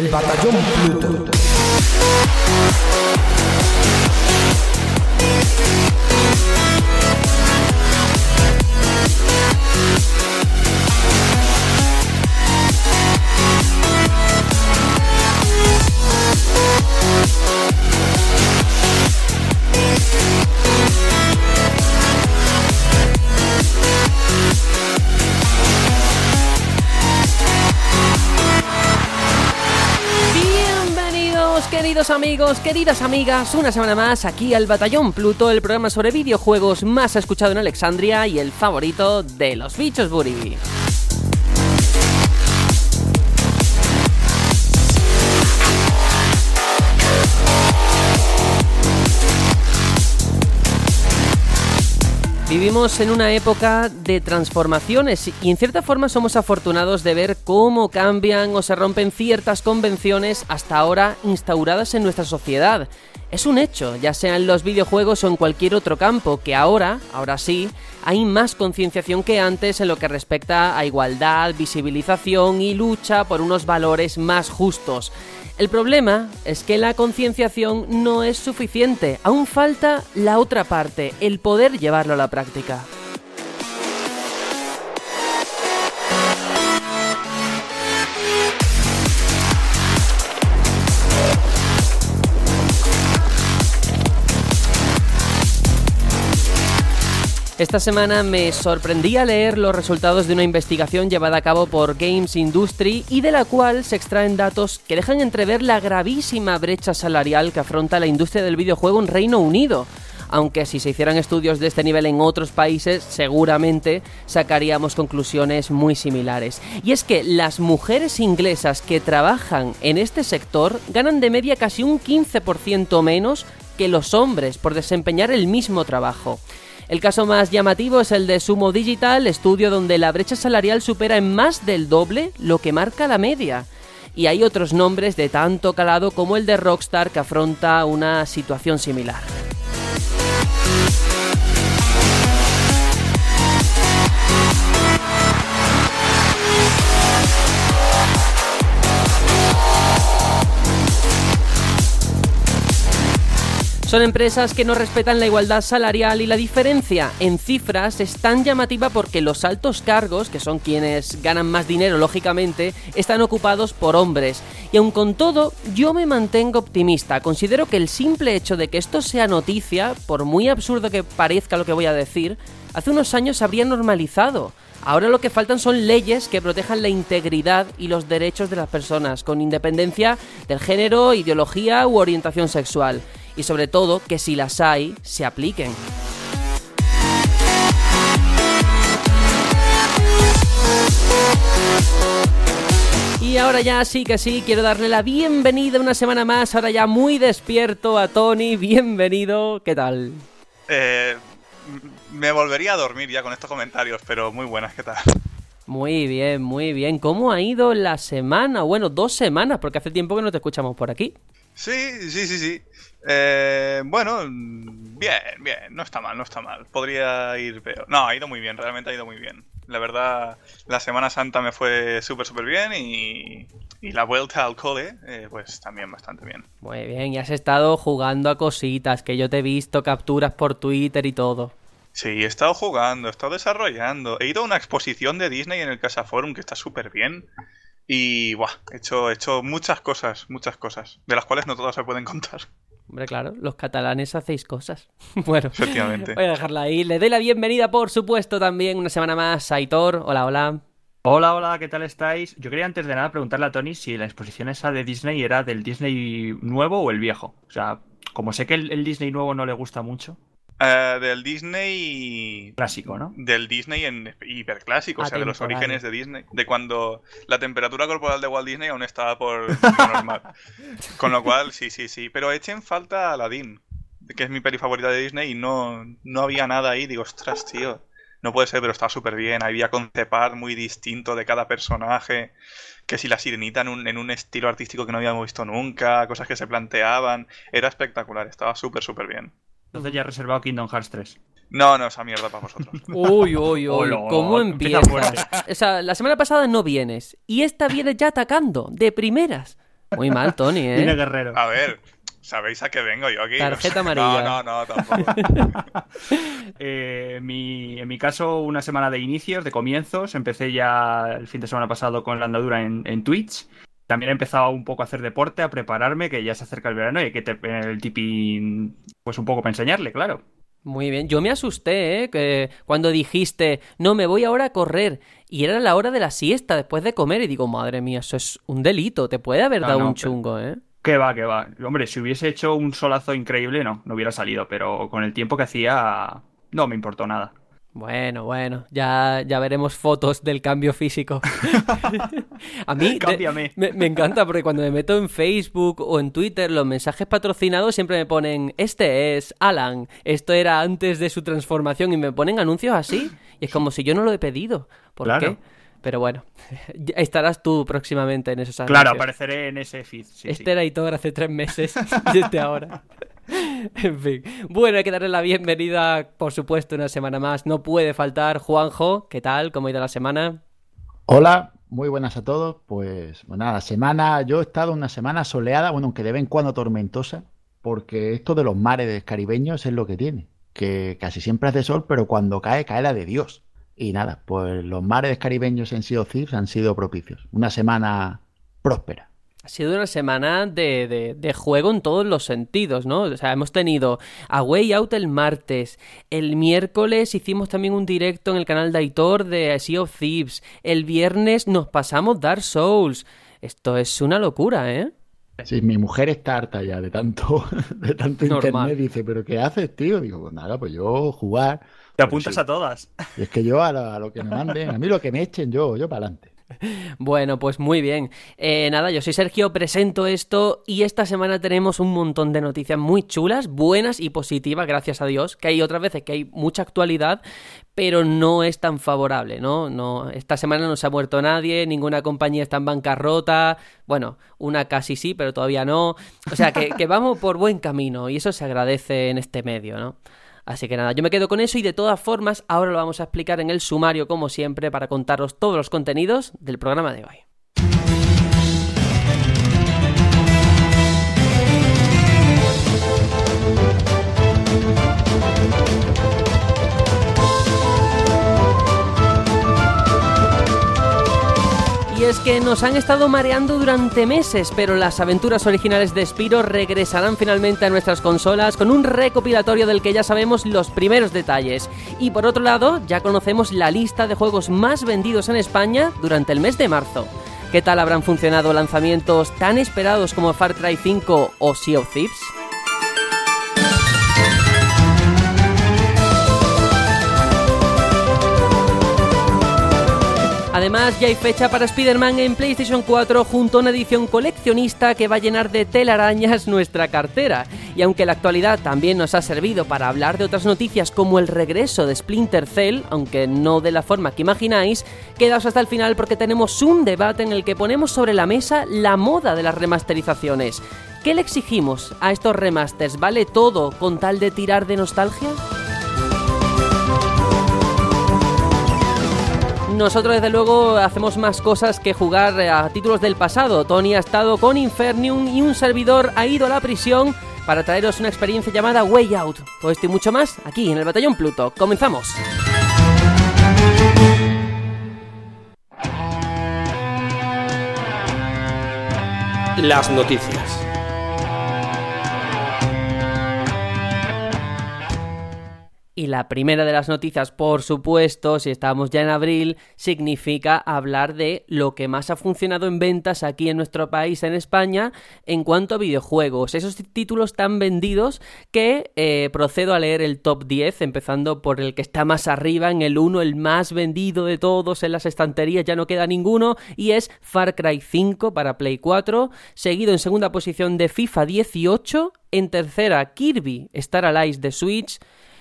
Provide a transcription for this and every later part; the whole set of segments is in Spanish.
El batallón Pluto. Queridos amigos, queridas amigas, una semana más aquí al Batallón Pluto, el programa sobre videojuegos más escuchado en Alexandria y el favorito de los bichos Buri. Vivimos en una época de transformaciones y en cierta forma somos afortunados de ver cómo cambian o se rompen ciertas convenciones hasta ahora instauradas en nuestra sociedad. Es un hecho, ya sea en los videojuegos o en cualquier otro campo, que ahora, ahora sí, hay más concienciación que antes en lo que respecta a igualdad, visibilización y lucha por unos valores más justos. El problema es que la concienciación no es suficiente, aún falta la otra parte, el poder llevarlo a la práctica. Esta semana me sorprendí a leer los resultados de una investigación llevada a cabo por Games Industry y de la cual se extraen datos que dejan entrever la gravísima brecha salarial que afronta la industria del videojuego en Reino Unido. Aunque si se hicieran estudios de este nivel en otros países, seguramente sacaríamos conclusiones muy similares. Y es que las mujeres inglesas que trabajan en este sector ganan de media casi un 15% menos que los hombres por desempeñar el mismo trabajo. El caso más llamativo es el de Sumo Digital, estudio donde la brecha salarial supera en más del doble lo que marca la media. Y hay otros nombres de tanto calado como el de Rockstar que afronta una situación similar. Son empresas que no respetan la igualdad salarial y la diferencia en cifras es tan llamativa porque los altos cargos, que son quienes ganan más dinero lógicamente, están ocupados por hombres. Y aun con todo, yo me mantengo optimista. Considero que el simple hecho de que esto sea noticia, por muy absurdo que parezca lo que voy a decir, hace unos años se habría normalizado. Ahora lo que faltan son leyes que protejan la integridad y los derechos de las personas, con independencia del género, ideología u orientación sexual. Y sobre todo, que si las hay, se apliquen. Y ahora ya sí que sí, quiero darle la bienvenida una semana más, ahora ya muy despierto a Tony, bienvenido, ¿qué tal? Eh, me volvería a dormir ya con estos comentarios, pero muy buenas, ¿qué tal? Muy bien, muy bien. ¿Cómo ha ido la semana? Bueno, dos semanas, porque hace tiempo que no te escuchamos por aquí. Sí, sí, sí, sí. Eh, bueno, bien, bien, no está mal, no está mal. Podría ir peor. No, ha ido muy bien, realmente ha ido muy bien. La verdad, la Semana Santa me fue súper, súper bien y, y la vuelta al cole, eh, pues también bastante bien. Muy bien, y has estado jugando a cositas, que yo te he visto capturas por Twitter y todo. Sí, he estado jugando, he estado desarrollando. He ido a una exposición de Disney en el Casa Forum que está súper bien. Y, buah, he hecho, he hecho muchas cosas, muchas cosas, de las cuales no todas se pueden contar. Hombre, claro, los catalanes hacéis cosas. bueno, Efectivamente. voy a dejarla ahí. Le doy la bienvenida, por supuesto, también una semana más a Aitor. Hola, hola. Hola, hola, ¿qué tal estáis? Yo quería antes de nada preguntarle a Tony si la exposición esa de Disney era del Disney nuevo o el viejo. O sea, como sé que el, el Disney nuevo no le gusta mucho, Eh, del Disney. clásico, ¿no? Del Disney en hiperclásico, o sea, de los orígenes de Disney. De cuando la temperatura corporal de Walt Disney aún estaba por lo normal. Con lo cual, sí, sí, sí. Pero echen falta a Aladdin, que es mi peli favorita de Disney, y no, no había nada ahí. Digo, ostras, tío. No puede ser, pero estaba súper bien. Había concepar muy distinto de cada personaje. Que si la sirenita en un, en un estilo artístico que no habíamos visto nunca, cosas que se planteaban. Era espectacular, estaba súper, súper bien. Entonces ya he reservado Kingdom Hearts 3. No, no, esa mierda para vosotros. Uy, uy, uy. ¿Cómo empieza. O sea, la semana pasada no vienes. Y esta viene ya atacando, de primeras. Muy mal, Tony, ¿eh? Viene guerrero. A ver, ¿sabéis a qué vengo yo aquí? Tarjeta amarilla. No, no, no, tampoco. Eh, mi- en mi caso, una semana de inicios, de comienzos. Empecé ya el fin de semana pasado con la andadura en, en Twitch. También he empezado un poco a hacer deporte, a prepararme, que ya se acerca el verano y hay que tener el tipi, pues un poco para enseñarle, claro. Muy bien, yo me asusté, ¿eh? Que cuando dijiste, no, me voy ahora a correr, y era la hora de la siesta después de comer, y digo, madre mía, eso es un delito, te puede haber dado no, un chungo, ¿eh? Que va, que va. Hombre, si hubiese hecho un solazo increíble, no, no hubiera salido, pero con el tiempo que hacía, no me importó nada. Bueno, bueno, ya, ya veremos fotos del cambio físico. A mí de- me, me encanta porque cuando me meto en Facebook o en Twitter, los mensajes patrocinados siempre me ponen, este es Alan, esto era antes de su transformación y me ponen anuncios así y es como si yo no lo he pedido. ¿Por Claro. qué? Pero bueno, estarás tú próximamente en esos anuncios. Claro, apareceré en ese feed. sí, este sí. era Hitor hace tres meses y este ahora. En fin. Bueno, hay que darle la bienvenida, por supuesto, una semana más. No puede faltar Juanjo. ¿Qué tal? ¿Cómo ha ido la semana? Hola, muy buenas a todos. Pues, bueno, nada, semana, yo he estado una semana soleada, bueno, aunque de vez en cuando tormentosa, porque esto de los mares caribeños es lo que tiene, que casi siempre hace sol, pero cuando cae, cae la de Dios. Y nada, pues los mares caribeños en Sea of Thieves han sido propicios. Una semana próspera. Ha sido una semana de, de- de juego en todos los sentidos, ¿no? O sea, hemos tenido a Way Out el martes, el miércoles hicimos también un directo en el canal de Aitor de Sea of Thieves, el viernes nos pasamos Dark Souls. Esto es una locura, ¿eh? Sí, mi mujer está harta ya de tanto, de tanto Normal. internet. Dice, ¿pero qué haces, tío? Digo, pues nada, pues yo jugar. Te Pues apuntas sí. a todas. Y es que yo a lo, a lo que me manden, a mí lo que me echen, yo, yo para adelante. Bueno, pues muy bien. Eh, nada, yo soy Sergio, presento esto y esta semana tenemos un montón de noticias muy chulas, buenas y positivas, gracias a Dios, que hay otras veces que hay mucha actualidad, pero no es tan favorable, ¿no? no esta semana no se ha muerto nadie, ninguna compañía está en bancarrota, bueno, una casi sí, pero todavía no. O sea, que, que vamos por buen camino y eso se agradece en este medio, ¿no? Así que nada, yo me quedo con eso y de todas formas ahora lo vamos a explicar en el sumario como siempre para contaros todos los contenidos del programa de hoy. Y es que nos han estado mareando durante meses, pero las aventuras originales de Spiro regresarán finalmente a nuestras consolas con un recopilatorio del que ya sabemos los primeros detalles. Y por otro lado, ya conocemos la lista de juegos más vendidos en España durante el mes de marzo. ¿Qué tal habrán funcionado lanzamientos tan esperados como Far Cry 5 o Sea of Thieves? Además, ya hay fecha para Spider-Man en PlayStation 4 junto a una edición coleccionista que va a llenar de telarañas nuestra cartera. Y aunque la actualidad también nos ha servido para hablar de otras noticias como el regreso de Splinter Cell, aunque no de la forma que imagináis, quedaos hasta el final porque tenemos un debate en el que ponemos sobre la mesa la moda de las remasterizaciones. ¿Qué le exigimos a estos remasters? ¿Vale todo con tal de tirar de nostalgia? Nosotros desde luego hacemos más cosas que jugar a títulos del pasado. Tony ha estado con Infernium y un servidor ha ido a la prisión para traeros una experiencia llamada Way Out. Todo esto y mucho más aquí en el Batallón Pluto. Comenzamos. Las noticias. Y la primera de las noticias, por supuesto, si estamos ya en abril, significa hablar de lo que más ha funcionado en ventas aquí en nuestro país, en España, en cuanto a videojuegos. Esos títulos tan vendidos que eh, procedo a leer el top 10, empezando por el que está más arriba, en el 1, el más vendido de todos en las estanterías, ya no queda ninguno, y es Far Cry 5 para Play 4, seguido en segunda posición de FIFA 18, en tercera Kirby Star Allies de Switch,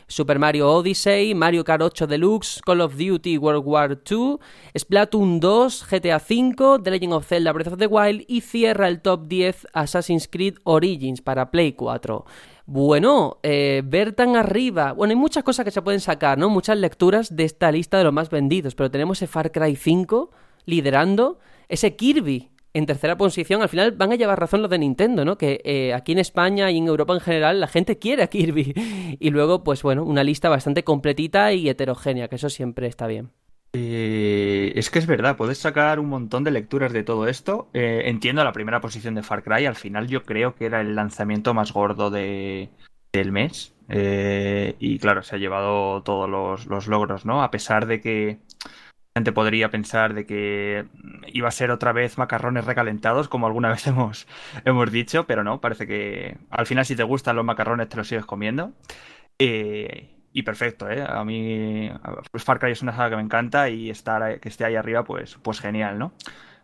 Super Mario Odyssey, Mario Kart 8 Deluxe, Call of Duty World War II, Splatoon 2, GTA V, The Legend of Zelda Breath of the Wild y cierra el top 10 Assassin's Creed Origins para Play 4. Bueno, eh, ver tan arriba. Bueno, hay muchas cosas que se pueden sacar, ¿no? Muchas lecturas de esta lista de los más vendidos, pero tenemos ese Far Cry 5 liderando, ese Kirby en tercera posición, al final van a llevar razón los de Nintendo, ¿no? Que eh, aquí en España y en Europa en general la gente quiere a Kirby. Y luego, pues bueno, una lista bastante completita y heterogénea, que eso siempre está bien. Eh, es que es verdad, puedes sacar un montón de lecturas de todo esto. Eh, entiendo la primera posición de Far Cry, al final yo creo que era el lanzamiento más gordo de, del mes. y claro, se ha llevado todos los, los logros, ¿no? A pesar de que podría pensar de que iba a ser otra vez macarrones recalentados, como alguna vez hemos, hemos dicho, pero no, parece que al final si te gustan los macarrones te los sigues comiendo. Eh, y perfecto, ¿eh? A mí pues Far Cry es una saga que me encanta y estar que esté ahí arriba, pues, pues genial, ¿no?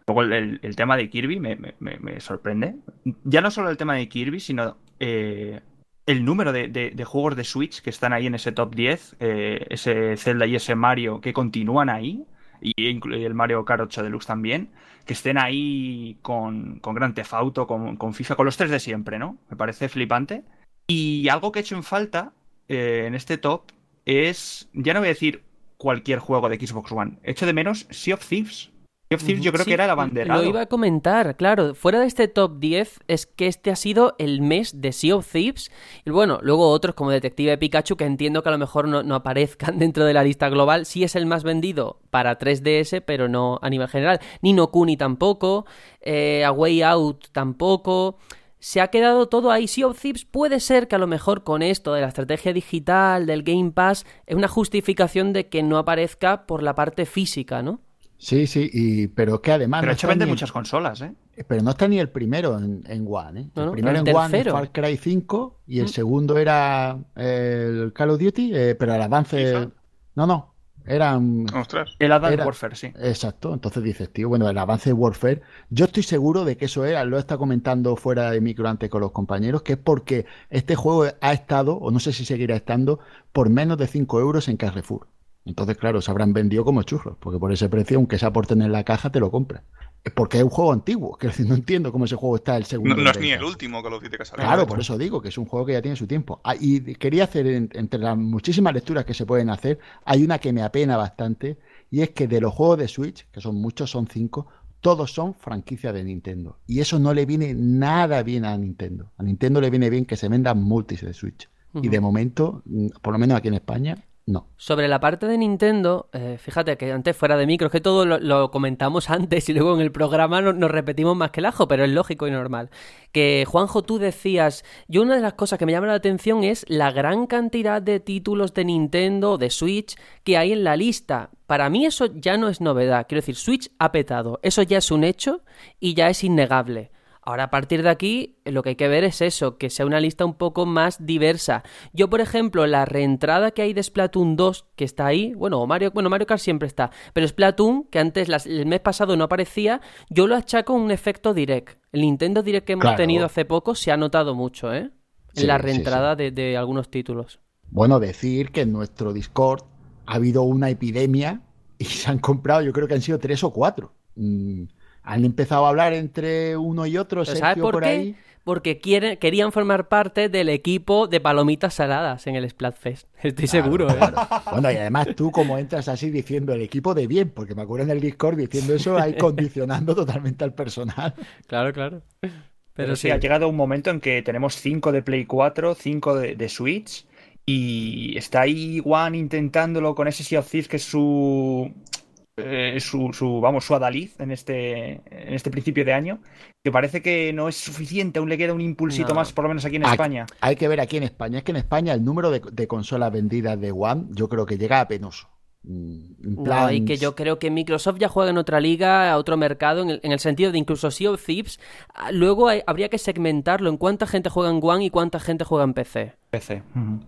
Luego el, tema de Kirby me, me, sorprende. Ya no solo el tema de Kirby, sino eh, el número de, juegos de Switch que están ahí en ese top 10, eh, ese Zelda y ese Mario que continúan ahí, y el Mario Kart 8 Deluxe también, que estén ahí con, con Grand Theft Auto, con, FIFA, con los tres de siempre, ¿no? Me parece flipante. Y algo que he hecho en falta eh, en este top es, ya no voy a decir cualquier juego de Xbox One, he hecho de menos Sea of Thieves yo creo que era la bandera. Lo iba a comentar, claro. Fuera de este top 10, es que este ha sido el mes de Sea of Thieves. Y bueno, luego otros como Detective Pikachu, que entiendo que a lo mejor no, aparezcan dentro de la lista global. Sí es el más vendido para 3DS, pero no a nivel general. Ni No Kuni tampoco. Eh, a Way Out tampoco se ha quedado todo ahí. Sea of Thieves puede ser que a lo mejor con esto de la estrategia digital, del Game Pass, es una justificación de que no aparezca por la parte física, ¿no? Sí, sí, y, pero que además. Pero no hecho vende muchas consolas, ¿eh? Pero no está ni el primero en, One, ¿eh? El primero en One es Far Cry 5 y el mm. segundo era el Call of Duty, eh, pero el avance. No, no. Eran. Ostras. El Advanced Warfare, sí. Exacto. Entonces dices, tío, bueno, el avance de Warfare. Yo estoy seguro de que eso era, lo está comentando fuera de micro antes con los compañeros, que es porque este juego ha estado, o no sé si seguirá estando, por menos de 5 euros en Carrefour. Entonces, claro, se habrán vendido como churros, porque por ese precio, aunque se aporten en la caja, te lo compras. Porque es un juego antiguo, que no entiendo cómo ese juego está el segundo. No, es ni el último que lo que ha Claro, por eso digo que es un juego que ya tiene su tiempo. Ah, y quería hacer, entre las muchísimas lecturas que se pueden hacer, hay una que me apena bastante, y es que de los juegos de Switch, que son muchos, son cinco, todos son franquicias de Nintendo. Y eso no le viene nada bien a Nintendo. A Nintendo le viene bien que se vendan multis de Switch. Y de momento, mm, por lo menos aquí en España, no. Sobre la parte de Nintendo, eh, fíjate que antes fuera de micro, que todo lo, comentamos antes y luego en el programa nos repetimos más que el ajo, pero es lógico y normal. Que Juanjo, tú decías, yo una de las cosas que me llama la atención es la gran cantidad de títulos de Nintendo, de Switch, que hay en la lista. Para mí eso ya no es novedad, quiero decir, Switch ha petado, eso ya es un hecho y ya es innegable. Ahora a partir de aquí lo que hay que ver es eso, que sea una lista un poco más diversa. Yo, por ejemplo, la reentrada que hay de Splatoon 2, que está ahí, bueno, Mario, bueno, Mario Kart siempre está, pero Splatoon, que antes el mes pasado no aparecía, yo lo achaco un efecto direct. El Nintendo Direct que hemos tenido hace poco se ha notado mucho, ¿eh? En la reentrada De, algunos títulos. Bueno, decir que en nuestro Discord ha habido una epidemia y se han comprado, yo creo que han sido tres o cuatro. Mm, han empezado a hablar entre uno y otro. ¿Sabes por, qué? Porque quieren, querían formar parte del equipo de palomitas saladas en el Splatfest. Estoy seguro. ¿eh? Bueno, y además tú como entras así diciendo el equipo de bien, porque me acuerdo en el Discord diciendo eso, ahí condicionando totalmente al personal. Claro, claro. Pero, sí, ha llegado un momento en que tenemos 5 de Play 4, 5 de, Switch, y está ahí One intentándolo con ese Sea of Thieves que es su eh, su, su, vamos, su adalid en este, en este principio de año, que parece que no es suficiente, aún le queda un impulsito más, por lo menos aquí en España. Hay que ver aquí en España, es que en España el número de, consolas vendidas de One yo creo que llega a penoso. Mm, y que yo creo que Microsoft ya juega en otra liga, a otro mercado, en el, sentido de incluso Sea of Thieves. Ah, luego habría que segmentarlo en cuánta gente juega en One y cuánta gente juega en PC. PC.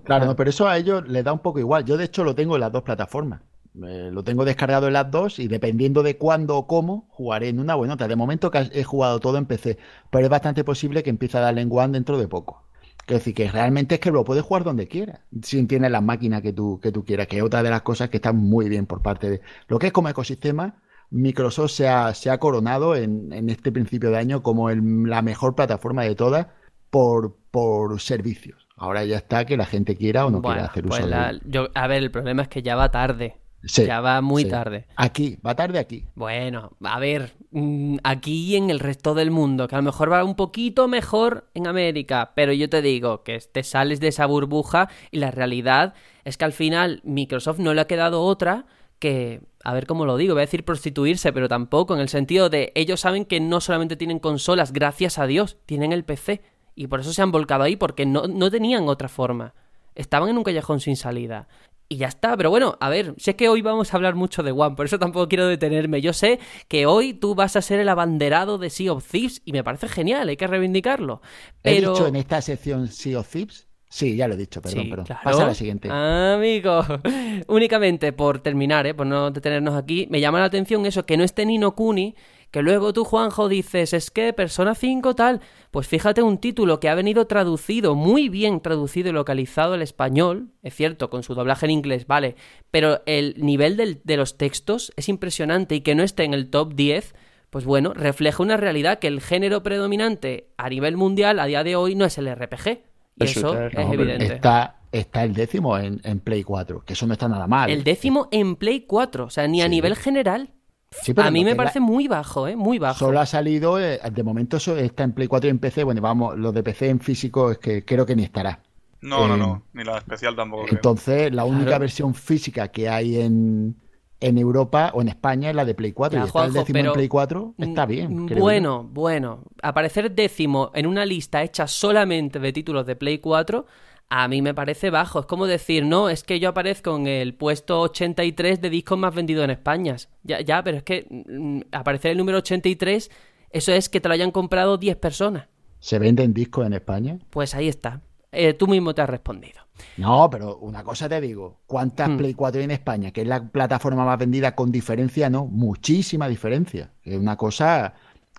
Claro, pero eso a ellos les da un poco igual. Yo, de hecho, lo tengo en las dos plataformas lo tengo descargado en las dos y dependiendo de cuándo o cómo, jugaré en una o en otra. De momento que he jugado todo en PC, pero es bastante posible que empiece a darle en One dentro de poco. Quiero decir que realmente es que lo puedes jugar donde quieras, si tienes las máquinas que tú, que tú quieras, que es otra de las cosas que están muy bien por parte de lo que es como ecosistema. Microsoft se ha, se ha coronado en, este principio de año como la mejor plataforma de todas por, por servicios. Ahora ya está que la gente quiera o no quiera hacer uso pues de yo, A ver, el problema es que ya va tarde. Sí, ya va muy sí. tarde. Aquí, va tarde aquí. Bueno, a ver, mm, aquí y en el resto del mundo, que a lo mejor va un poquito mejor en América, pero yo te digo que te sales de esa burbuja y la realidad es que al final Microsoft no le ha quedado otra que, a ver cómo lo digo, voy a decir prostituirse, pero tampoco, en el sentido de ellos saben que no solamente tienen consolas, gracias a Dios, tienen el PC. Y por eso se han volcado ahí, porque no, no tenían otra forma. Estaban en un callejón sin salida. Y ya está, pero bueno, a ver, sé que hoy vamos a hablar mucho de One, por eso tampoco quiero detenerme. Yo sé que hoy tú vas a ser el abanderado de Sea of Thieves y me parece genial, hay que reivindicarlo. ¿He Pero... dicho en esta sección Sea of Thieves? Sí, ya lo he dicho, perdón, Sí, perdón. claro. Pasa a la siguiente. Amigo, únicamente por terminar, ¿eh? por no detenernos aquí, me llama la atención eso, que no esté Nino Kuni, que luego tú, Juanjo, dices, es que Persona 5 tal. Pues fíjate un título que ha venido traducido, muy bien traducido y localizado al español, es cierto, con su doblaje en inglés, vale, pero el nivel del- de los textos es impresionante y que no esté en el top 10. Pues bueno, refleja una realidad que el género predominante a nivel mundial a día de hoy no es el RPG. Y eso es no, evidente. Está, está el décimo en, en Play 4, que eso no está nada mal. El décimo en Play 4, o sea, ni a Sí. nivel general. Sí, pero a mí lo me la- parece muy bajo, ¿eh? Muy bajo. Solo ha salido, eh, de momento eso está en Play 4 y en PC. Bueno, vamos, los de PC en físico es que creo que ni estará. No, no, Eh, no. Ni la especial tampoco. creo. Entonces, la única Claro. versión física que hay en, en Europa o en España es la de Play 4. Ya, y está el décimo pero- en Play 4, está bien. Bueno, bueno. Aparecer décimo en una lista hecha solamente de títulos de Play 4, a mí me parece bajo. Es como decir, no, es que yo aparezco en el puesto 83 de discos más vendidos en España. Ya, ya, pero es que mm, aparecer el número 83, eso es que te lo hayan comprado 10 personas. ¿Se venden discos en España? Pues ahí está. Eh, tú mismo te has respondido. No, pero una cosa te digo. ¿Cuántas Hmm. Play 4 hay en España? Que es la plataforma más vendida con diferencia, ¿no? Muchísima diferencia. Es una cosa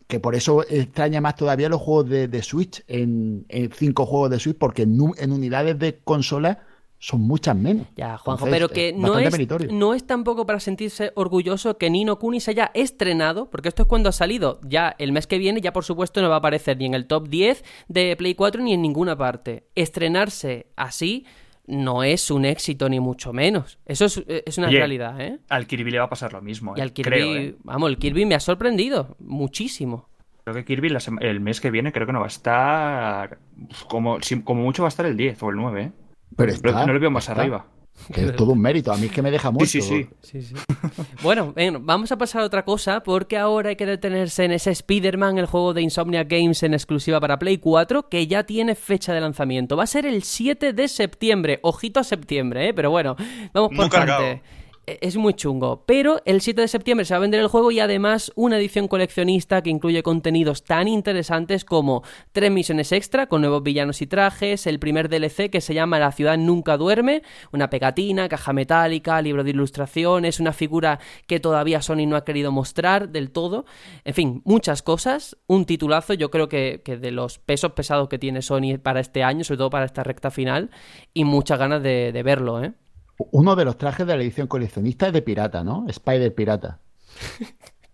que por eso extraña más todavía los juegos de, de Switch en, en cinco juegos de Switch, porque en, unidades de consola son muchas menos. Ya, Juanjo, Entonces, pero que es no es, meritorio. no es tampoco para sentirse orgulloso que Nino Kuni se haya estrenado, porque esto es cuando ha salido. Ya el mes que viene, ya por supuesto no va a aparecer ni en el top 10 de Play 4 ni en ninguna parte. Estrenarse así no es un éxito ni mucho menos. Eso es, es una Oye, realidad, ¿eh? Al Kirby le va a pasar lo mismo. Y eh, al Kirby, Creo, eh. vamos, el Kirby me ha sorprendido muchísimo. Creo que Kirby la el mes que viene creo que no va a estar. Como, si- como mucho va a estar el 10 o el 9, ¿eh? Pero Pero está, no le veo más está. arriba. Que es todo un mérito. A mí es que me deja mucho. Sí, sí, sí. Sí, sí. bueno, bueno, vamos a pasar a otra cosa porque ahora hay que detenerse en ese Spider-Man, el juego de Insomnia Games en exclusiva para Play 4, que ya tiene fecha de lanzamiento. Va a ser el 7 de septiembre. Ojito a septiembre, ¿eh? Pero bueno, vamos por Muy cargado. parte. E- Es muy chungo, pero el 7 de septiembre se va a vender el juego y además una edición coleccionista que incluye contenidos tan interesantes como tres misiones extra con nuevos villanos y trajes, el primer DLC que se llama La ciudad nunca duerme, una pegatina, caja metálica, libro de ilustraciones, una figura que todavía Sony no ha querido mostrar del todo, en fin, muchas cosas, un titulazo, yo creo que, que de los pesos pesados que tiene Sony para este año, sobre todo para esta recta final, y muchas ganas de, de verlo, ¿eh? Uno de los trajes de la edición coleccionista es de pirata, ¿no? Spider Pirata.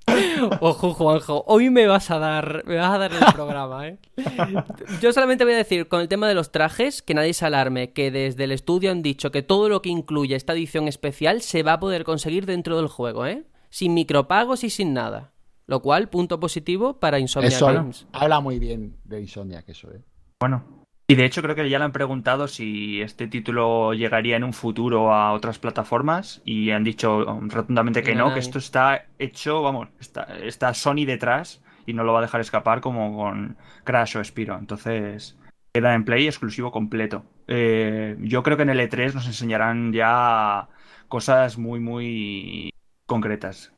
Ojo, Juanjo, hoy me vas a dar, me vas a dar el programa, ¿eh? Yo solamente voy a decir con el tema de los trajes que nadie se alarme, que desde el estudio han dicho que todo lo que incluye esta edición especial se va a poder conseguir dentro del juego, ¿eh? Sin micropagos y sin nada. Lo cual, punto positivo para Insomnia Eso Games. habla muy bien de Insomnia, que eso es. Bueno. Y de hecho creo que ya le han preguntado si este título llegaría en un futuro a otras plataformas y han dicho um, rotundamente que no, que esto está hecho, vamos, está, está Sony detrás y no lo va a dejar escapar como con Crash o Spiro. Entonces queda en Play exclusivo completo. Eh, yo creo que en el E3 nos enseñarán ya cosas muy, muy concretas.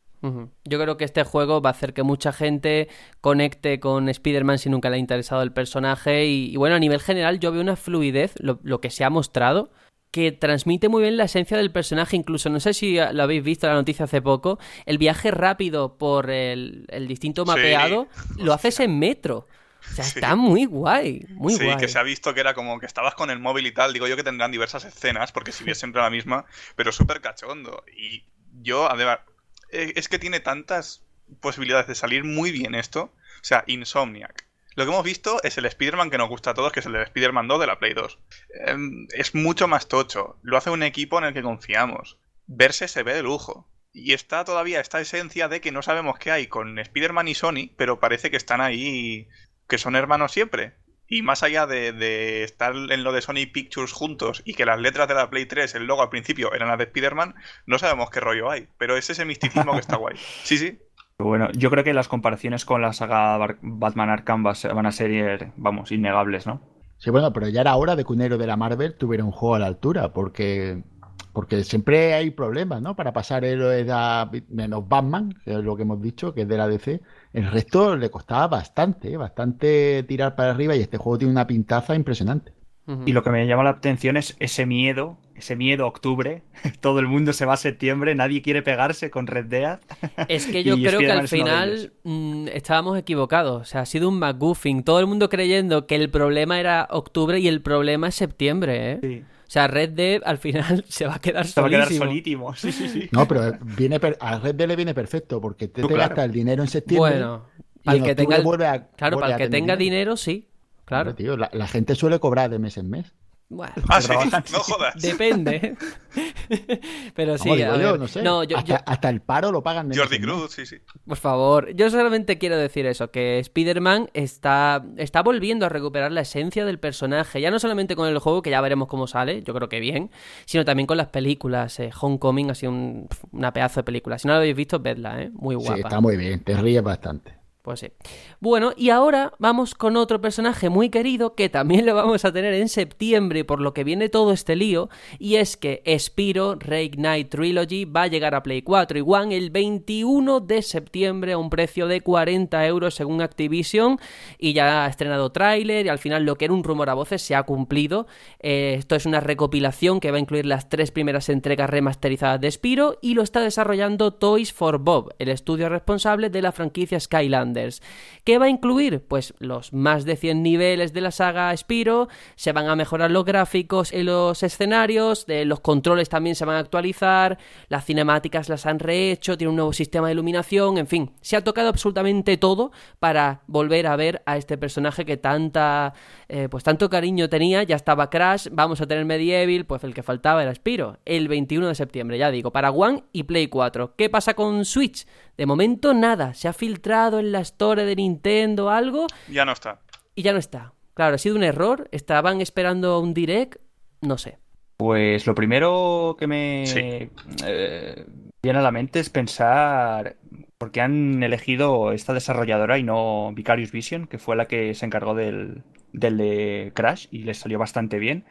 Yo creo que este juego va a hacer que mucha gente conecte con Spider-Man si nunca le ha interesado el personaje. Y, y bueno, a nivel general, yo veo una fluidez, lo, lo que se ha mostrado, que transmite muy bien la esencia del personaje. Incluso, no sé si lo habéis visto la noticia hace poco, el viaje rápido por el, el distinto Sí. mapeado lo haces en metro. O sea, Sí. está muy guay, muy sí, guay. que se ha visto que era como que estabas con el móvil y tal. Digo yo que tendrán diversas escenas, porque si es siempre la misma, pero súper cachondo. Y yo, además, es que tiene tantas posibilidades de salir muy bien esto. O sea, Insomniac. Lo que hemos visto es el Spider-Man que nos gusta a todos, que es el de Spider-Man 2 de la Play 2. Em, es mucho más tocho. Lo hace un equipo en el que confiamos. verse se ve de lujo. Y está todavía esta esencia de que no sabemos qué hay con Spider-Man y Sony, pero parece que están ahí, que son hermanos siempre. Y más allá de, de, estar en lo de Sony Pictures juntos y que las letras de la Play 3, el logo al principio eran las de Spider-Man, no sabemos qué rollo hay. Pero es ese misticismo que está guay. Sí, sí. Bueno, yo creo que las comparaciones con la saga Batman Arkham van a ser, vamos, innegables, ¿no? Sí, bueno, pero ya era hora de que un héroe de la Marvel tuviera un juego a la altura, porque porque siempre hay problemas, ¿no? Para pasar héroes a menos Batman, que es lo que hemos dicho, que es de la DC. El resto le costaba bastante, ¿eh? bastante tirar para arriba y este juego tiene una pintaza impresionante. Y lo que me llama la atención es ese miedo, ese miedo a octubre. Todo el mundo se va a septiembre, nadie quiere pegarse con Red Dead. Es que yo creo que al final mmm, estábamos equivocados. O sea, ha sido un McGuffin. Todo el mundo creyendo que el problema era octubre y el problema es septiembre, ¿eh? Sí. O sea, Red Dead al final se va a quedar se va a quedar solísimo. Sí, sí, sí. No, pero viene a Red Dead le viene perfecto porque te, te claro. gasta el dinero en septiembre. Bueno, para el que tenga, a, claro, para el que tenga dinero, sí. Claro. Hombre, tío, la, la, gente suele cobrar de mes en mes. Bueno, ah, sí, no jodas. Depende. Pero sí, Vamos, digo yo, no sé. No, yo, hasta, yo... hasta, el paro lo pagan Jordi Cruz, sí, sí. Por favor, yo solamente quiero decir eso, que Spider-Man está, está volviendo a recuperar la esencia del personaje, ya no solamente con el juego, que ya veremos cómo sale, yo creo que bien, sino también con las películas. Eh, Homecoming ha sido un, una pedazo de película. Si no la habéis visto, vedla, ¿eh? Muy guapa. Sí, está muy bien, te ríes bastante. Pues sí. Bueno, y ahora vamos con otro personaje muy querido que también lo vamos a tener en septiembre, por lo que viene todo este lío, y es que Spiro Reignite Trilogy va a llegar a Play 4 y One el 21 de septiembre a un precio de 40 euros según Activision, y ya ha estrenado tráiler y al final lo que era un rumor a voces se ha cumplido. Eh, esto es una recopilación que va a incluir las tres primeras entregas remasterizadas de Spiro y lo está desarrollando Toys for Bob, el estudio responsable de la franquicia Skyland. ¿Qué va a incluir? Pues los más de 100 niveles de la saga Spiro, se van a mejorar los gráficos y los escenarios, de los controles también se van a actualizar, las cinemáticas las han rehecho, tiene un nuevo sistema de iluminación, en fin, se ha tocado absolutamente todo para volver a ver a este personaje que tanta, eh, pues tanto cariño tenía, ya estaba Crash, vamos a tener Medieval, pues el que faltaba era Spiro, el 21 de septiembre, ya digo, para One y Play 4. ¿Qué pasa con Switch? De momento nada, se ha filtrado en la store de Nintendo algo. Ya no está. Y ya no está. Claro, ha sido un error. Estaban esperando un direct, no sé. Pues lo primero que me sí. eh, viene a la mente es pensar por qué han elegido esta desarrolladora y no Vicarious Vision, que fue la que se encargó del, del de Crash y les salió bastante bien.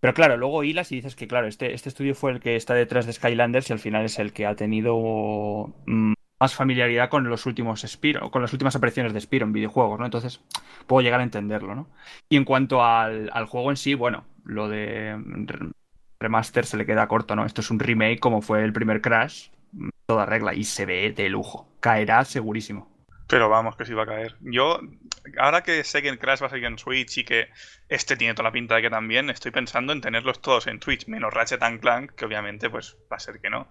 Pero claro, luego hilas y dices que, claro, este, este estudio fue el que está detrás de Skylanders y al final es el que ha tenido mm, más familiaridad con los últimos Spiro, con las últimas apariciones de Spiro en videojuegos, ¿no? Entonces puedo llegar a entenderlo, ¿no? Y en cuanto al, juego en sí, bueno, lo de remaster se le queda corto, ¿no? Esto es un remake como fue el primer Crash, toda regla, y se ve de lujo. Caerá segurísimo. Pero vamos, que sí va a caer. Yo, ahora que sé que el Crash va a salir en Switch y que este tiene toda la pinta de que también, estoy pensando en tenerlos todos en Twitch, menos Ratchet and Clank, que obviamente pues va a ser que no.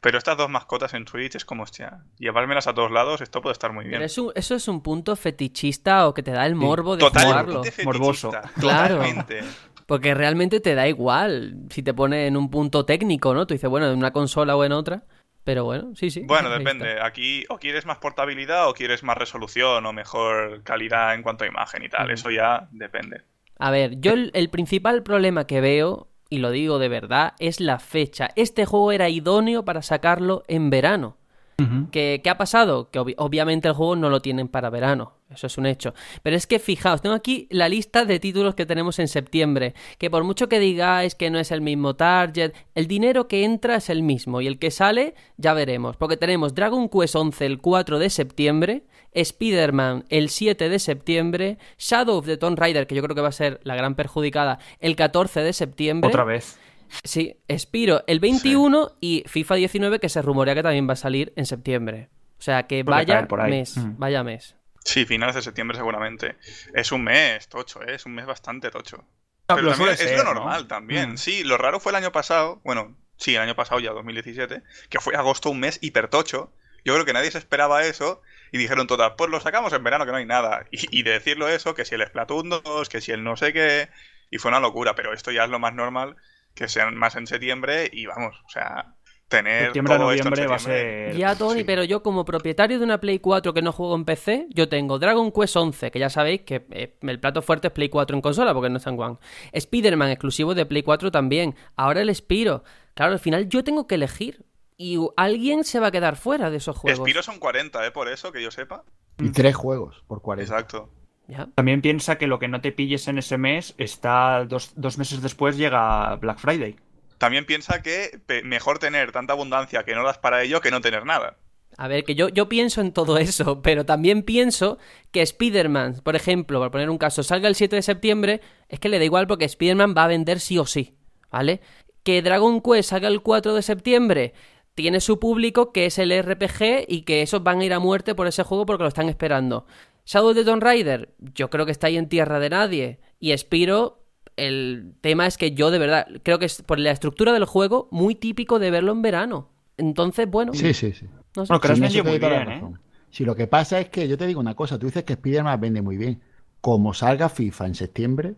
Pero estas dos mascotas en Switch es como, hostia, llevármelas a todos lados, esto puede estar muy bien. Pero eso, eso es un punto fetichista o que te da el morbo de jugarlo. Morboso. Claro. Totalmente. Porque realmente te da igual si te pone en un punto técnico, ¿no? Tú dices, bueno, en una consola o en otra. Pero bueno, sí, sí. Bueno, depende. Aquí o quieres más portabilidad o quieres más resolución o mejor calidad en cuanto a imagen y tal. Mm. Eso ya depende. A ver, yo el, el, principal problema que veo, y lo digo de verdad, es la fecha. Este juego era idóneo para sacarlo en verano. Uh -huh. ¿Qué, ¿Qué, ha pasado? Que ob obviamente el juego no lo tienen para verano. Eso es un hecho. Pero es que fijaos, tengo aquí la lista de títulos que tenemos en septiembre. Que por mucho que digáis que no es el mismo target, el dinero que entra es el mismo. Y el que sale, ya veremos. Porque tenemos Dragon Quest 11 el 4 de septiembre. Spider-Man el 7 de septiembre, Shadow of the Tomb Raider, que yo creo que va a ser la gran perjudicada, el 14 de septiembre. Otra vez. Sí, Spiro el 21 sí. y FIFA 19 que se rumorea que también va a salir en septiembre. O sea que vaya mes, mm. vaya mes. Sí, finales de septiembre seguramente. Es un mes tocho, ¿eh? es un mes bastante tocho. Pero también es lo normal ¿no? también. Mm. Sí, lo raro fue el año pasado, bueno, sí, el año pasado ya, 2017, que fue agosto un mes hipertocho. Yo creo que nadie se esperaba eso y dijeron todas, pues lo sacamos en verano que no hay nada. Y, y de decirlo eso, que si el Splatoon 2, que si el no sé qué, y fue una locura, pero esto ya es lo más normal, que sean más en septiembre y vamos, o sea, tener Septiembre todo esto en noviembre va a ser. Ya, Tony, sí. pero yo como propietario de una Play 4 que no juego en PC, yo tengo Dragon Quest 11, que ya sabéis que eh, el plato fuerte es Play 4 en consola porque no está en One. Spider-Man exclusivo de Play 4 también. Ahora el Spiro. Claro, al final yo tengo que elegir. Y alguien se va a quedar fuera de esos juegos. Spiro son 40, ¿eh? Por eso, que yo sepa. Y tres juegos por 40. Exacto. Ya. También piensa que lo que no te pilles en ese mes está dos, dos meses después llega Black Friday. También piensa que mejor tener tanta abundancia que no das para ello que no tener nada. A ver, que yo, yo pienso en todo eso, pero también pienso que Spider-Man, por ejemplo, por poner un caso, salga el 7 de septiembre, es que le da igual porque Spider-Man va a vender sí o sí, ¿vale? Que Dragon Quest salga el 4 de septiembre, tiene su público que es el RPG y que esos van a ir a muerte por ese juego porque lo están esperando. Shadow of the Tomb Raider, yo creo que está ahí en tierra de nadie. Y Spiro, el tema es que yo de verdad creo que es por la estructura del juego muy típico de verlo en verano. Entonces, bueno, Sí, sí, sí. no sé. Bueno, Sí, muy bien, ¿eh? Si lo que pasa es que yo te digo una cosa, tú dices que Spider-Man vende muy bien. Como salga FIFA en septiembre,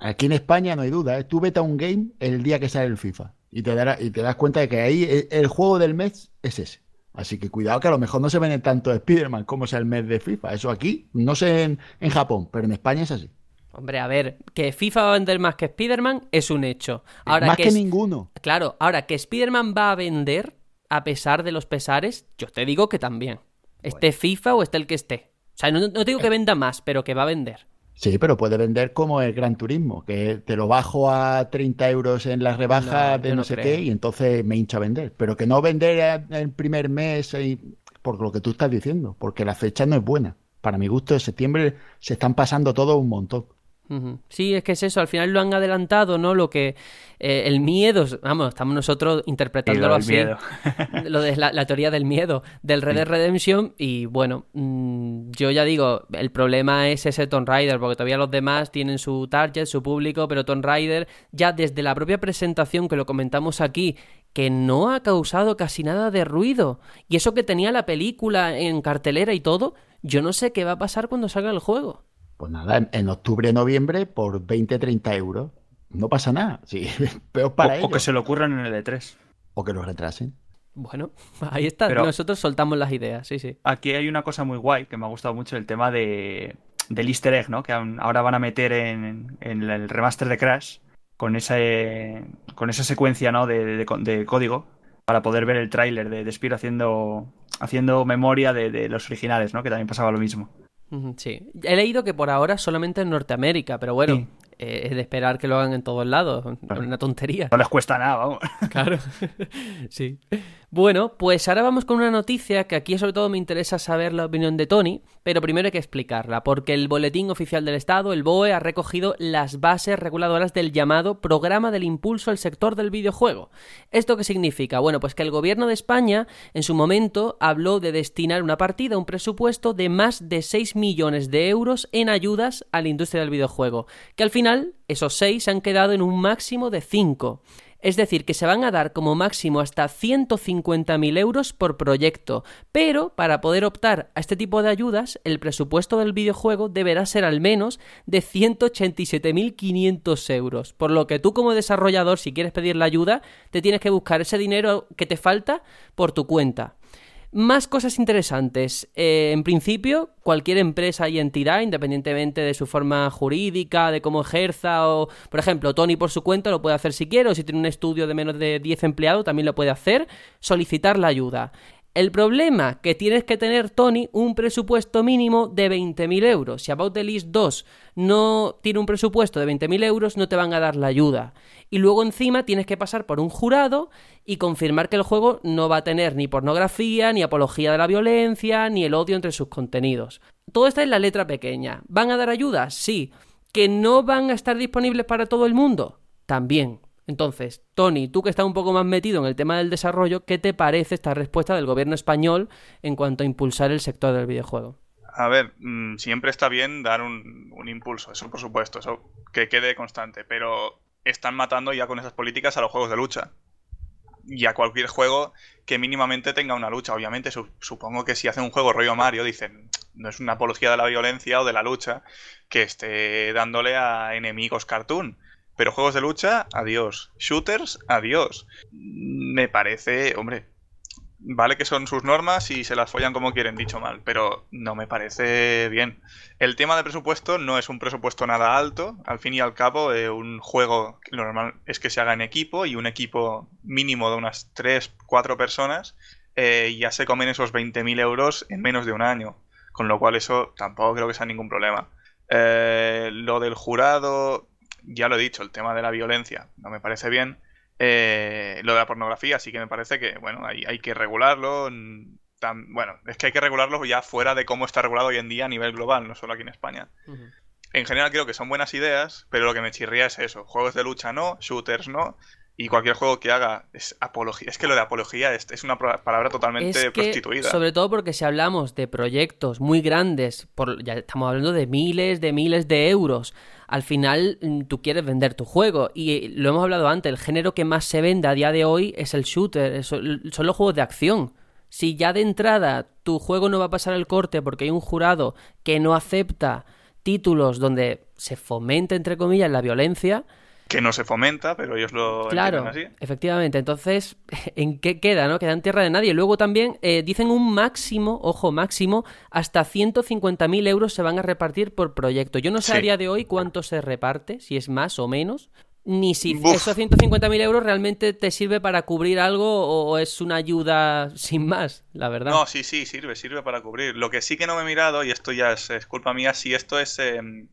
aquí en España no hay duda, ¿eh? tú vete a un game el día que sale el FIFA y te, dará- y te das cuenta de que ahí el, el juego del mes es ese. Así que cuidado que a lo mejor no se vende tanto Spider-Man como sea el mes de FIFA. Eso aquí, no sé en, en Japón, pero en España es así. Hombre, a ver, que FIFA va a vender más que Spider-Man es un hecho. Ahora Más que, es- ninguno. Claro, ahora que Spider-Man va a vender, a pesar de los pesares, yo te digo que también. Esté FIFA o esté el que esté. O sea, no, no te digo que venda más, pero que va a vender. Sí, pero puede vender como el Gran Turismo, que te lo bajo a 30 euros en No, rebajas yo de no, no sé creo. qué y entonces me hincha a vender. Pero que no vender en el primer mes y- por lo que tú estás diciendo, porque la fecha no es buena. Para mi gusto, en septiembre se están pasando todo un montón. Sí, es que es eso, al final lo han adelantado, ¿no? Lo que eh, el miedo, vamos, estamos nosotros interpretándolo así. miedo. lo de la, la teoría del miedo, del Red Dead Redemption, y bueno, mm, yo ya digo, el problema es ese Tomb Raider, porque todavía los demás tienen su target, su público, pero Tomb Raider, ya desde la propia presentación que lo comentamos aquí, que no ha causado casi nada de ruido, y eso que tenía la película en cartelera y todo, yo no sé qué va a pasar cuando salga el juego. Pues nada, en, en octubre, noviembre, por 20, 30 euros. No pasa nada. Sí, peor para o, ellos. o que se lo ocurran en el E E3. O que lo retrasen. Bueno, ahí está, Pero- nosotros soltamos las ideas, sí, sí. Aquí hay una cosa muy guay que me ha gustado mucho, el tema de, del easter egg, ¿no? Que ahora van a meter en, en el remaster de Crash con esa, eh, con esa secuencia, ¿no? De, de- de código para poder ver el tráiler de, de Spiro haciendo, haciendo memoria de, de los originales, ¿no? Que también pasaba lo mismo. Sí, he leído que por ahora solamente en Norteamérica, pero bueno, Sí. eh, es de esperar que lo hagan en todos lados, una tontería. No les cuesta nada, vamos. Claro, sí. Bueno, pues ahora vamos con una noticia que aquí sobre todo me interesa saber la opinión de Tony, pero primero hay que explicarla, porque el Boletín Oficial del Estado, el BOE, ha recogido las bases reguladoras del llamado Programa del Impulso al Sector del Videojuego. ¿Esto qué significa? Bueno, pues que el gobierno de España en su momento habló de destinar una partida, un presupuesto de más de 6 millones de euros en ayudas a la industria del videojuego, que al final esos 6 se han quedado en un máximo de 5. Es decir, que se van a dar como máximo hasta 150.000 euros por proyecto, pero para poder optar a este tipo de ayudas, el presupuesto del videojuego deberá ser al menos de 187.500 euros, por lo que tú como desarrollador, si quieres pedir la ayuda, te tienes que buscar ese dinero que te falta por tu cuenta. Más cosas interesantes. Eh, en principio, cualquier empresa y entidad, independientemente de su forma jurídica, de cómo ejerza, o, por ejemplo, Tony por su cuenta lo puede hacer si quiere, o si tiene un estudio de menos de 10 empleados, también lo puede hacer, solicitar la ayuda. El problema que tienes que tener, Tony, un presupuesto mínimo de 20.000 euros. Si About the List 2 no tiene un presupuesto de 20.000 euros, no te van a dar la ayuda. Y luego encima tienes que pasar por un jurado y confirmar que el juego no va a tener ni pornografía, ni apología de la violencia, ni el odio entre sus contenidos. Todo está en la letra pequeña. ¿Van a dar ayuda? Sí. ¿Que no van a estar disponibles para todo el mundo? También. Entonces, Tony, tú que estás un poco más metido en el tema del desarrollo, ¿qué te parece esta respuesta del gobierno español en cuanto a impulsar el sector del videojuego? A ver, mm, siempre está bien dar un, un impulso, eso por supuesto, eso que quede constante, pero están matando ya con esas políticas a los juegos de lucha. Y a cualquier juego que mínimamente tenga una lucha. Obviamente, su- supongo que si hacen un juego rollo Mario, dicen, no es una apología de la violencia o de la lucha que esté dándole a enemigos cartoon. Pero juegos de lucha, adiós. Shooters, adiós. Me parece, hombre, vale que son sus normas y se las follan como quieren, dicho mal, pero no me parece bien. El tema de presupuesto no es un presupuesto nada alto, al fin y al cabo, eh, un juego lo normal es que se haga en equipo y un equipo mínimo de unas 3, 4 personas eh, ya se comen esos 20.000 euros en menos de un año, con lo cual eso tampoco creo que sea ningún problema. Eh, lo del jurado, ya lo he dicho, el tema de la violencia no me parece bien. Eh, lo de la pornografía sí que me parece que, bueno, hay, hay que regularlo. Tan, bueno, es que hay que regularlo ya fuera de cómo está regulado hoy en día a nivel global, no solo aquí en España. En general creo que son buenas ideas, pero lo que me chirría es eso. Juegos de lucha no, shooters no, y cualquier juego que haga es apología. Es que lo de apología es, es una palabra totalmente Es que, prostituida. sobre todo porque si hablamos de proyectos muy grandes, por, ya estamos hablando de miles de miles de euros, al final mm, tú quieres vender tu juego. Y lo hemos hablado antes, el género que más se vende a día de hoy es el shooter, es- son los juegos de acción. Si ya de entrada tu juego no va a pasar el corte porque hay un jurado que no acepta títulos donde se fomente, entre comillas, la violencia, Que no se fomenta, pero ellos lo Claro, así. efectivamente. Entonces, ¿en qué queda, no? Queda en tierra de nadie. Luego también eh, dicen un máximo, ojo, máximo, hasta 150.000 euros se van a repartir por proyecto. Yo no sé a día de hoy cuánto se reparte, si es más o menos, ni si Buf. esos 150.000 euros realmente te sirve para cubrir algo o, o es una ayuda sin más, la verdad. No, sí, sí, sirve, sirve para cubrir. Lo que sí que no me he mirado, y esto ya es, es culpa mía, si esto es. em,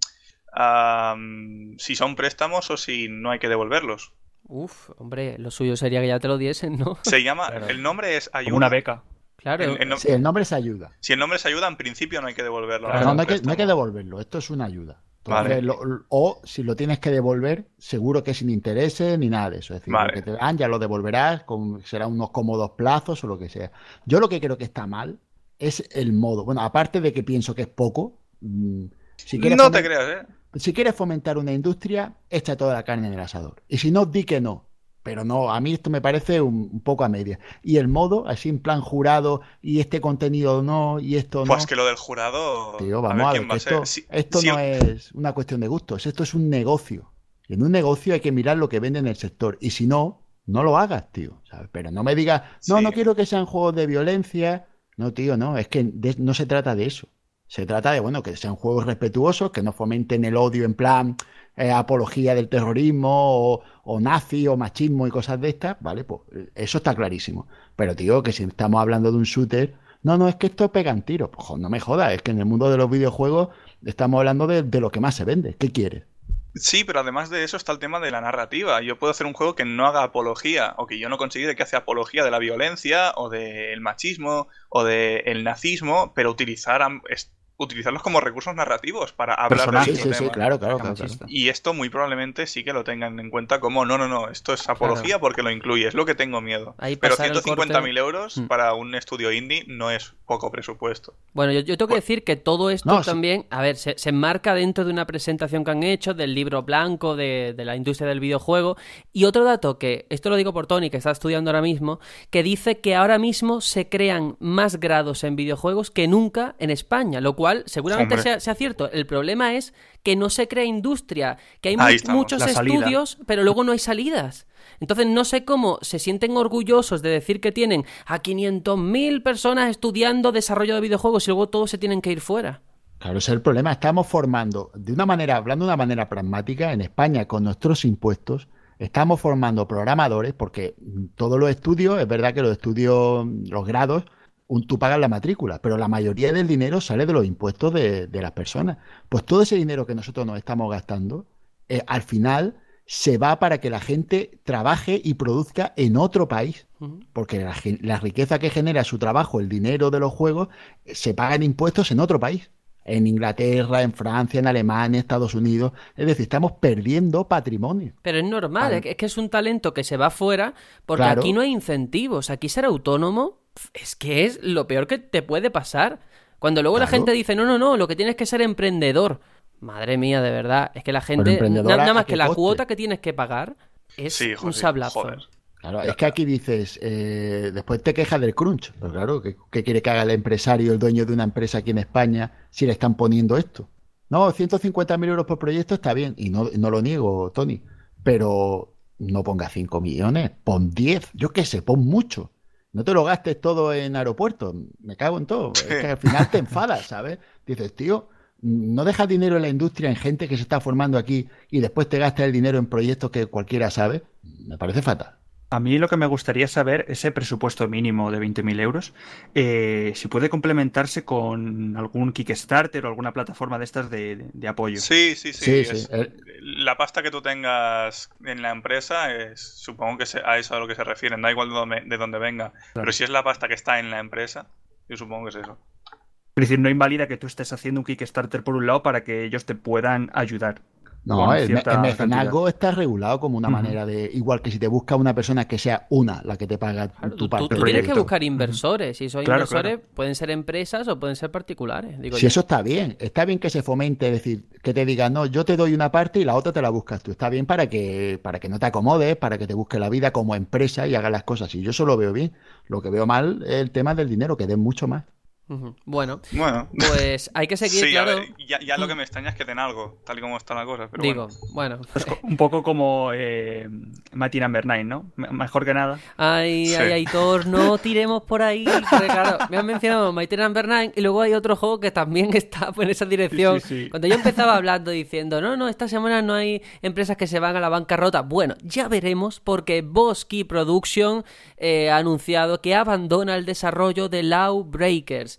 am, si son préstamos o si no hay que devolverlos. Uf, hombre, lo suyo sería que ya te lo diesen, ¿no? Se llama. Claro. El nombre es ayuda. Como una beca. Claro. El- el nom- Sí, el nombre es ayuda. Si el nombre es ayuda, en principio no hay que devolverlo. Claro, no, hay que, no hay que préstamo. devolverlo, esto es una ayuda. Entonces, Vale. lo- o si lo tienes que devolver, seguro que sin intereses ni nada de eso. Es decir, Vale. lo que te dan ya lo devolverás, con, será unos cómodos plazos o lo que sea. Yo lo que creo que está mal es el modo. Bueno, aparte de que pienso que es poco, mm, si quieres, No te creas, ¿eh? Si quieres fomentar una industria, echa toda la carne en el asador. Y si no, di que no. Pero no, a mí esto me parece un, un poco a media. Y el modo, así en plan jurado, y este contenido no, y esto no. Pues que lo del jurado. Tío, a vamos ver a ver, esto. Si- esto si no el- es una cuestión de gustos, esto es un negocio. Y en un negocio hay que mirar lo que vende en el sector. Y si no, no lo hagas, tío. ¿sabes? Pero no me digas, no, Sí. no quiero que sean juegos de violencia. No, tío, no, es que de- no se trata de eso. Se trata de, bueno, que sean juegos respetuosos, que no fomenten el odio en plan eh, apología del terrorismo o, o nazi o machismo y cosas de estas, ¿vale? Pues eh, eso está clarísimo. Pero, tío, que si estamos hablando de un shooter, no, no, es que esto pegan tiros. Pues no me jodas, es que en el mundo de los videojuegos estamos hablando de, de lo que más se vende. ¿Qué quieres? Sí, pero además de eso está el tema de la narrativa. Yo puedo hacer un juego que no haga apología, o que yo no considere que hace apología de la violencia, o del machismo, o del nazismo, pero utilizar utilizarlos como recursos narrativos para hablar de Personajes. Sí, estos sí, claro, claro, claro, claro. Y esto muy probablemente sí que lo tengan en cuenta como, no, no, no, esto es apología porque lo incluye, es lo que tengo miedo. Ahí Pero pasar el 150.000 corte- euros Mm. para un estudio indie no es poco presupuesto. Bueno, yo, yo tengo que decir que todo esto No, sí. también, a ver, se, se enmarca dentro de una presentación que han hecho del libro blanco de, de la industria del videojuego. Y otro dato que, esto lo digo por Tony, que está estudiando ahora mismo, que dice que ahora mismo se crean más grados en videojuegos que nunca en España, lo cual seguramente sea, sea cierto. El problema es que no se crea industria, que hay Ahí mu- estamos, muchos la salida. estudios, pero luego no hay salidas. Entonces no sé cómo se sienten orgullosos de decir que tienen a 500.000 personas estudiando desarrollo de videojuegos y luego todos se tienen que ir fuera. Claro, ese es el problema. Estamos formando, de una manera, hablando de una manera pragmática, en España con nuestros impuestos, estamos formando programadores, porque todos los estudios, es verdad que los estudios, los grados, un- tú pagas la matrícula, pero la mayoría del dinero sale de los impuestos de, de las personas. Pues todo ese dinero que nosotros nos estamos gastando, eh, al final se va para que la gente trabaje y produzca en otro país. Porque la, riqueza que genera su trabajo, el dinero de los juegos, eh, se pagan impuestos en otro país. En Inglaterra, en Francia, en Alemania, Estados Unidos. Es decir, estamos perdiendo patrimonio. Pero es normal, Al- es que- es un talento que se va fuera porque Claro. aquí no hay incentivos. Aquí ser autónomo es que es lo peor que te puede pasar. Cuando luego la Claro. gente dice, no, no, no, lo que tienes que ser emprendedor. Madre mía, de verdad, es que la gente, emprendedor, na- ¿a- nada más que la coste? cuota que tienes que pagar es Sí, un sablazo. joder. Claro, es que aquí dices, eh, después te quejas del crunch. Pero claro, ¿qué, qué quiere que haga el empresario, el dueño de una empresa aquí en España, si le están poniendo esto? No, 150.000 euros por proyecto está bien, y no, no lo niego, Tony. pero no ponga 5 millones, pon 10, yo qué sé, pon mucho. No te lo gastes todo en aeropuertos, me cago en todo. Es que al final te enfadas, ¿sabes? Dices, tío, no dejas dinero en la industria, en gente que se está formando aquí y después te gastas el dinero en proyectos que cualquiera sabe. Me parece fatal. A mí lo que me gustaría saber, ese presupuesto mínimo de 20.000 euros, eh, si puede complementarse con algún Kickstarter o alguna plataforma de estas de, de apoyo. Sí, sí, sí. Sí, es- sí, eh. La pasta que tú tengas en la empresa, es, supongo que a eso a lo que se refieren, da igual de dónde, de dónde venga. Pero si es la pasta que está en la empresa, yo supongo que es eso. Es decir, no invalida que tú estés haciendo un Kickstarter por un lado para que ellos te puedan ayudar. No, el, el mecenazgo está regulado como una manera de. Igual que si te busca una persona que sea una la que te paga Claro, tu parte. tú tienes que buscar inversores. Y esos Claro, inversores claro. pueden ser empresas o pueden ser particulares. Digo Si yo. eso está bien, está bien que se fomente, es decir, que te digan, no, yo te doy una parte y la otra te la buscas tú. Está bien para que, para que no te acomodes, para que te busque la vida como empresa y hagas las cosas. Y yo eso lo veo bien. Lo que veo mal es el tema del dinero, que den mucho más. Bueno, Bueno, pues hay que seguir, sí, a claro. ver, ya, ya lo que me extraña es que den algo, tal y como está la cosa. Pero Digo, bueno. Pues un poco como eh, Number 9, ¿no? Mejor que nada. Ay, Sí. ay, Aitor, no tiremos por ahí. Claro, me han mencionado Mighty Number 9 y luego hay otro juego que también está en esa dirección. Sí, sí, sí. Cuando yo empezaba hablando diciendo, no, no, esta semana no hay empresas que se van a la bancarrota. Bueno, ya veremos porque Boss Key Production eh, ha anunciado que abandona el desarrollo de Law Breakers.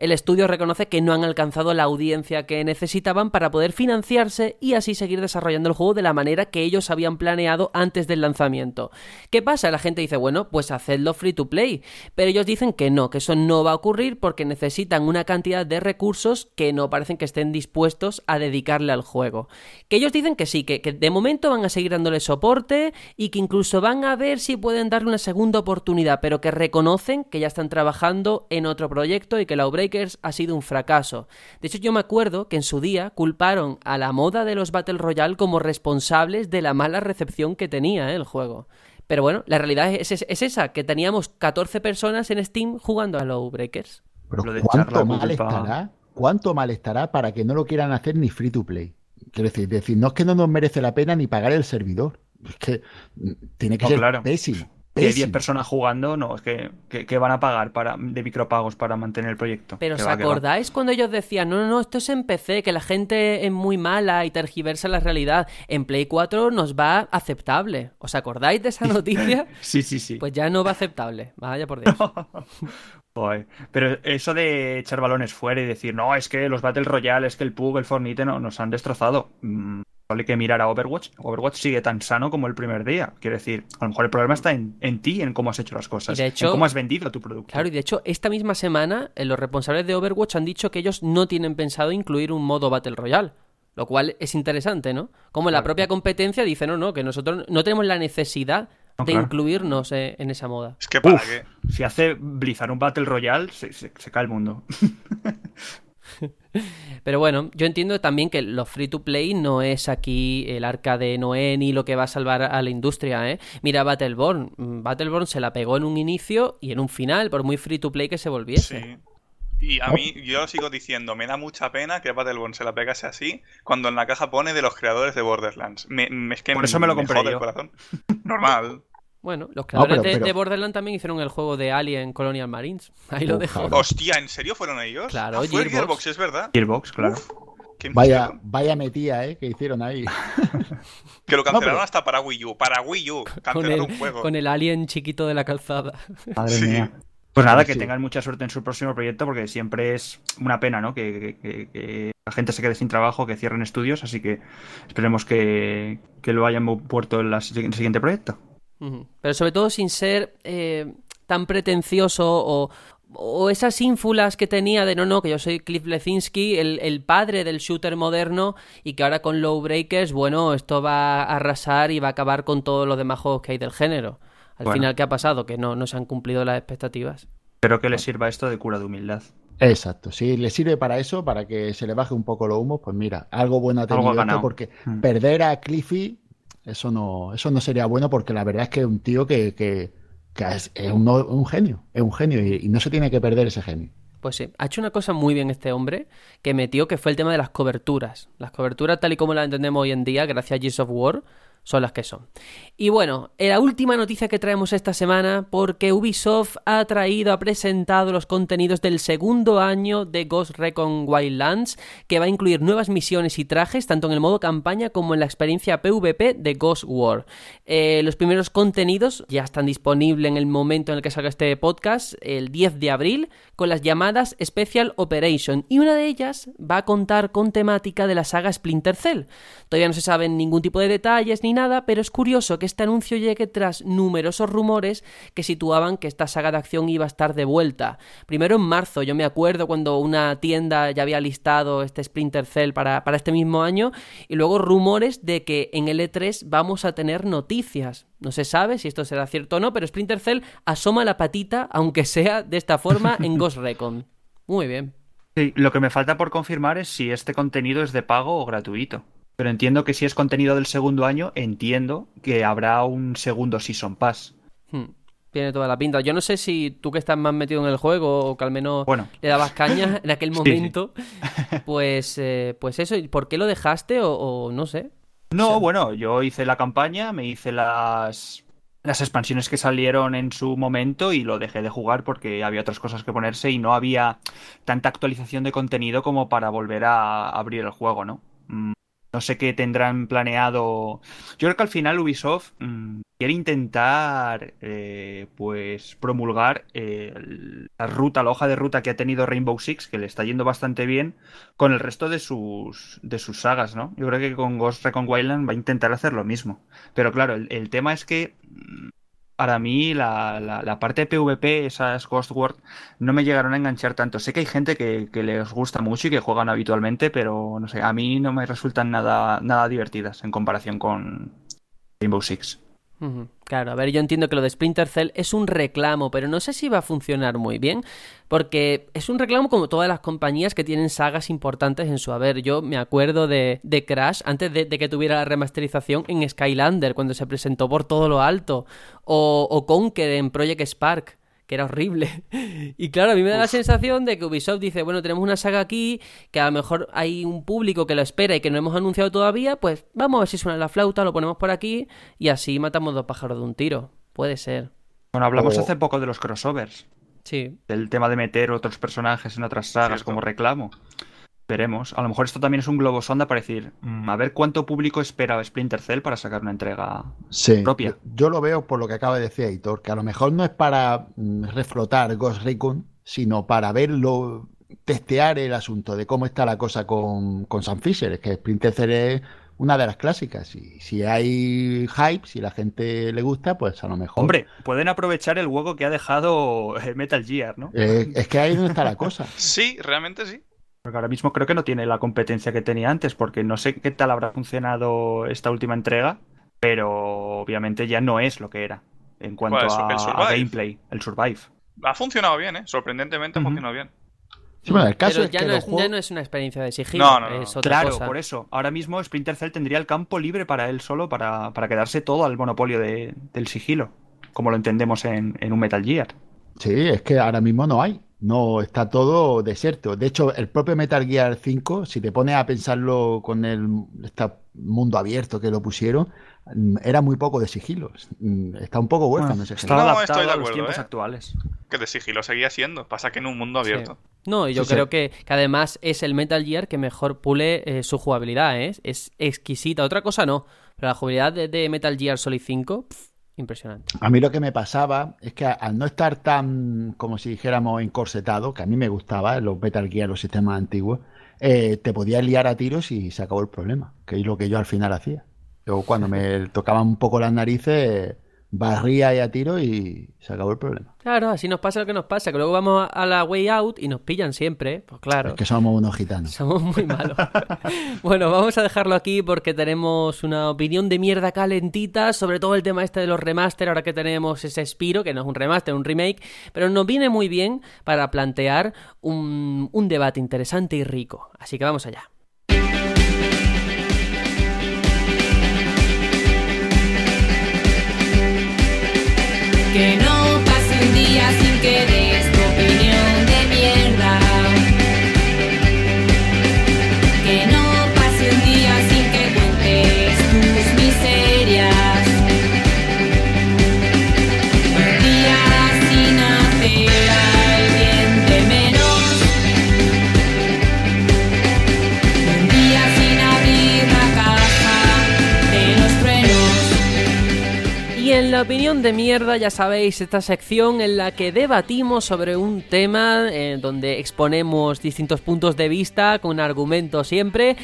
El estudio reconoce que no han alcanzado la audiencia que necesitaban para poder financiarse y así seguir desarrollando el juego de la manera que ellos habían planeado antes del lanzamiento. ¿Qué pasa? La gente dice, bueno, pues hacedlo free to play. Pero ellos dicen que no, que eso no va a ocurrir porque necesitan una cantidad de recursos que no parecen que estén dispuestos a dedicarle al juego. Que ellos dicen que sí, que, de momento van a seguir dándole soporte y que incluso van a ver si pueden darle una segunda oportunidad, pero que reconocen que ya están trabajando en otro proyecto y que Ha sido un fracaso. De hecho, yo me acuerdo que en su día culparon a la moda de los Battle Royale como responsables de la mala recepción que tenía ¿eh? el juego. Pero bueno, la realidad es, es- es esa, que teníamos 14 personas en Steam jugando a Lawbreakers. Pero Lo de echar ¿cuánto mal estará? ¿Cuánto mal estará para que no lo quieran hacer ni free to play? Quiero decir, decir, no es que no nos merece la pena ni pagar el servidor. Es que mm, tiene que No, ser claro. pésimo. Que hay 10 pésimo. personas jugando, no, es que, que, que van a pagar para, de micropagos para mantener el proyecto. Pero ¿os va, acordáis cuando ellos decían, no, no, no, esto es en PC, que la gente es muy mala y tergiversa la realidad? En Play 4 nos va aceptable. ¿Os acordáis de esa noticia? Sí, sí, sí. Pues ya no va aceptable. Vaya por Dios. Pero eso de echar balones fuera y decir, no, es que los Battle Royale, es que el PUG, el Fornite no, nos han destrozado. Mm, Hay que mirar a Overwatch. Overwatch sigue tan sano como el primer día. Quiero decir, a lo mejor el problema está en, en ti, en cómo has hecho las cosas. De hecho- en cómo has vendido tu producto. Claro, y de hecho, esta misma semana, eh, los responsables de Overwatch han dicho que ellos no tienen pensado incluir un modo Battle Royale. Lo cual es interesante, ¿no? Como la Claro. propia competencia dice, no, no, que nosotros no tenemos la necesidad No, de claro. incluirnos eh, en esa moda. Es que para Uf, qué. si hace Blizzard un Battle Royale, se, se- se cae el mundo. Pero bueno, yo entiendo también que los free to play no es aquí el arca de Noé ni lo que va a salvar a la industria, ¿eh? Mira Battleborn. Mm, Battleborn se la pegó en un inicio y en un final, por muy free to play que se volviese. Sí. Y a mí, yo sigo diciendo, me da mucha pena que Battleborn se la pegase así cuando en la caja pone de los creadores de Borderlands. Me, me- es que Por eso me lo compré jode el corazón. Normal. Bueno, los creadores pero- de, pero- de Borderlands también hicieron el juego de Alien Colonial Marines. Ahí lo dejo. Hostia, ¿en serio fueron ellos? Claro, Ah, fue Gearbox. Gearbox, es verdad. Gearbox, claro. Vaya, vaya metida, ¿eh? Que hicieron ahí. Que lo cancelaron pero- hasta para Wii U. Para Wii U. Cancelaron el, un juego. con el alien chiquito de la calzada. Madre Sí. mía. Pues nada, que Sí. tengan mucha suerte en su próximo proyecto, porque siempre es una pena, ¿no? Que, que- que- que la gente se quede sin trabajo, que cierren estudios, así que esperemos que, que lo hayan puesto en la en el siguiente proyecto. Pero sobre todo sin ser eh, tan pretencioso o, o esas ínfulas que tenía de no, no, que yo soy Cliff Lezinski, el, el padre del shooter moderno y que ahora con Low Breakers, bueno, esto va a arrasar y va a acabar con todos los demás juegos que hay del género. Al Bueno. final, ¿qué ha pasado? Que no, no se han cumplido las expectativas. Espero que les sirva esto de cura de humildad. Exacto. Si le sirve para eso, para que se le baje un poco los humos, pues mira, algo bueno ha Algo tenido ha esto, porque Mm. perder a Cliffy, eso no, eso no sería bueno, porque la verdad es que es un tío que, que, que es, es un, un genio, es un genio, y, y no se tiene que perder ese genio. Pues sí, ha hecho una cosa muy bien este hombre que metió que fue el tema de las coberturas. Las coberturas tal y como las entendemos hoy en día, gracias a Gears of War, son las que son. Y bueno, la última noticia que traemos esta semana, porque Ubisoft ha traído, ha presentado los contenidos del segundo año de Ghost Recon Wildlands, que va a incluir nuevas misiones y trajes, tanto en el modo campaña como en la experiencia PvP de Ghost War. Eh, los primeros contenidos ya están disponibles en el momento en el que salga este podcast, el 10 de abril, con las llamadas Special Operation, y una de ellas va a contar con temática de la saga Splinter Cell. Todavía no se saben ningún tipo de detalles ni nada, pero es curioso que este anuncio llegue tras numerosos rumores que situaban que esta saga de acción iba a estar de vuelta. Primero en marzo, yo me acuerdo cuando una tienda ya había listado este Splinter Cell para, para este mismo año, y luego rumores de que en el E3 vamos a tener noticias. No se sabe si esto será cierto o no, pero Splinter Cell asoma la patita, aunque sea de esta forma, en Ghost Recon. Muy bien. Sí, lo que me falta por confirmar es si este contenido es de pago o gratuito. Pero entiendo que si es contenido del segundo año, entiendo que habrá un segundo Season Pass. Hmm, Tiene toda la pinta. Yo no sé si tú que estás más metido en el juego o que al menos Bueno. le dabas caña en aquel Sí, sí. momento, pues, eh, pues eso, ¿y ¿por qué lo dejaste o, o no sé? No, bueno, yo hice la campaña, me hice las, las expansiones que salieron en su momento y lo dejé de jugar porque había otras cosas que ponerse y no había tanta actualización de contenido como para volver a abrir el juego, ¿no? No sé qué tendrán planeado. Yo creo que al final Ubisoft mm, quiere intentar, eh, pues, promulgar eh, la ruta, la hoja de ruta que ha tenido Rainbow Six, que le está yendo bastante bien, con el resto de sus, de sus sagas, ¿no? Yo creo que con Ghost Recon Wildlands va a intentar hacer lo mismo. Pero claro, el, el tema es que mm, para mí la, la- la parte de PvP, esas Ghost World, no me llegaron a enganchar tanto. Sé que hay gente que, que les gusta mucho y que juegan habitualmente, pero no sé, a mí no me resultan nada, nada divertidas en comparación con Rainbow Six. Claro, a ver, yo entiendo que lo de Splinter Cell es un reclamo, pero no sé si va a funcionar muy bien, porque es un reclamo como todas las compañías que tienen sagas importantes en su haber. Yo me acuerdo de, de Crash antes de, de que tuviera la remasterización en Skylander, cuando se presentó por todo lo alto, o, o Conker en Project Spark que era horrible. Y claro, a mí me da la sensación de que Ubisoft dice, bueno, tenemos una saga aquí, que a lo mejor hay un público que lo espera y que no hemos anunciado todavía, pues vamos a ver si suena la flauta, lo ponemos por aquí y así matamos dos pájaros de un tiro. Puede ser. Bueno, hablamos O- hace poco de los crossovers, Sí. del tema de meter otros personajes en otras sagas Cierto. como reclamo. Veremos. A lo mejor esto también es un globo sonda para decir, mm, a ver cuánto público espera Splinter Cell para sacar una entrega Sí, propia. Yo, lo veo por lo que acaba de decir Aitor, que a lo mejor no es para mm, reflotar Ghost Recon, sino para verlo, testear el asunto de cómo está la cosa con, con Sam Fisher. Es que Splinter Cell es una de las clásicas. Y si hay hype, si la gente le gusta, pues a lo mejor. Hombre, pueden aprovechar el hueco que ha dejado eh, Metal Gear, ¿no? Eh, es que ahí es donde está la cosa. Sí, realmente sí. Porque ahora mismo creo que no tiene la competencia que tenía antes, porque no sé qué tal habrá funcionado esta última entrega, pero obviamente ya no es lo que era en cuanto ¿Cuál es? a, ¿El a Survive? gameplay, el Survive. Ha funcionado bien, ¿eh? Sorprendentemente ha funcionado bien. Sí, bueno, el caso Pero es ya que no es, ya no es una experiencia de sigilo, No, no, no. es otra Claro, cosa. por eso. Ahora mismo Splinter Cell tendría el campo libre para él solo, para, para quedarse todo al monopolio de- del sigilo, como lo entendemos en, en un Metal Gear. Sí, es que ahora mismo no hay. No está todo desierto. De hecho, el propio Metal Gear 5, si te pones a pensarlo con el este mundo abierto que lo pusieron, mm, era muy poco de sigilos. Mm, Está un poco huérfano Bueno, ese está. No, adaptado estoy de a los acuerdo, tiempos ¿eh? actuales. Que de sigilo seguía siendo. Pasa que en un mundo Sí. abierto. No, y yo Sí, sí. creo Que, que además es el Metal Gear que mejor pule eh, su jugabilidad, ¿eh? es exquisita. Otra cosa no, pero la jugabilidad de, de Metal Gear Solid 5, pf, impresionante. A mí lo que me pasaba es que al no estar tan, como si dijéramos, encorsetado, que a mí me gustaba los Metal Gear, los sistemas antiguos, eh, te podías liar a tiros y se acabó el problema, que es lo que yo al final hacía. Yo cuando me tocaban un poco las narices, barría ahí a tiro y se acabó el problema. Claro, así nos pasa lo que nos pasa, que luego vamos a, a la way out y nos pillan siempre, pues claro. Es que somos unos gitanos. Somos muy malos. bueno, vamos a dejarlo aquí porque tenemos una opinión de mierda calentita sobre todo el tema este de los remaster, ahora que tenemos ese Spiro, que no es un remaster, un remake, pero nos viene muy bien para plantear un, un debate interesante y rico. Así que vamos allá. Que no pase un día sin que opinión de mierda, ya sabéis, esta sección en la que debatimos sobre un tema, eh, donde exponemos distintos puntos de vista, con argumentos siempre.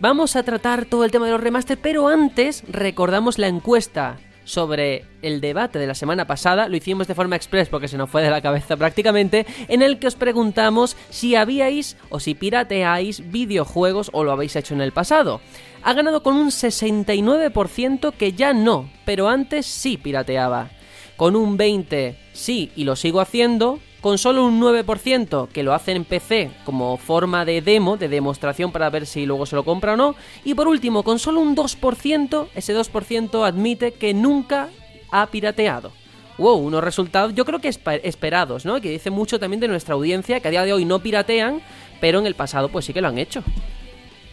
Vamos a tratar todo el tema de los remaster, pero antes recordamos la encuesta sobre el debate de la semana pasada, lo hicimos de forma express porque se nos fue de la cabeza prácticamente, en el que os preguntamos si habíais o si pirateáis videojuegos o lo habéis hecho en el pasado. Ha ganado con un 69% que ya no, pero antes sí pirateaba. Con un 20% sí y lo sigo haciendo, con solo un 9% que lo hacen en PC como forma de demo, de demostración para ver si luego se lo compra o no, y por último, con solo un 2%, ese 2% admite que nunca ha pirateado. Wow, unos resultados yo creo que esperados, ¿no? Que dice mucho también de nuestra audiencia, que a día de hoy no piratean, pero en el pasado pues sí que lo han hecho.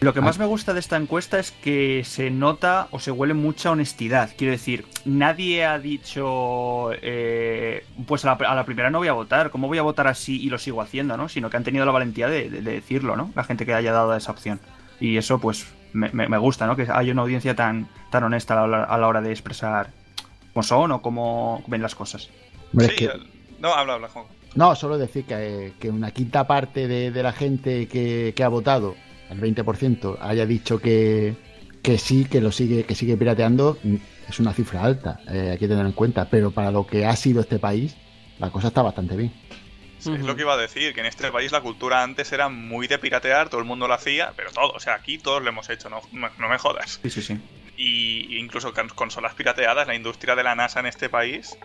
Lo que más me gusta de esta encuesta es que se nota o se huele mucha honestidad. Quiero decir, nadie ha dicho, eh, pues a la, a la primera no voy a votar, ¿cómo voy a votar así y lo sigo haciendo, no? Sino que han tenido la valentía de, de- de decirlo, ¿no? La gente que haya dado esa opción. Y eso, pues, me, me- me gusta, ¿no? Que haya una audiencia tan, tan honesta a la, a la hora de expresar cómo son o cómo ven las cosas. Sí, que- No, habla, habla, Juan. No, solo decir que, que una quinta parte de, de la gente que, que ha votado, el 20%, haya dicho que, que sí, que lo sigue, que sigue pirateando, mm, es una cifra alta, eh, hay que tener en cuenta. Pero para lo que ha sido este país, la cosa está bastante bien. Sí, Es lo que iba a decir, que en este país la cultura antes era muy de piratear, todo el mundo lo hacía, pero todo, o sea, aquí todos lo hemos hecho, no, no me jodas. Sí, sí, sí. Y incluso con consolas pirateadas, la industria de la NASA en este país,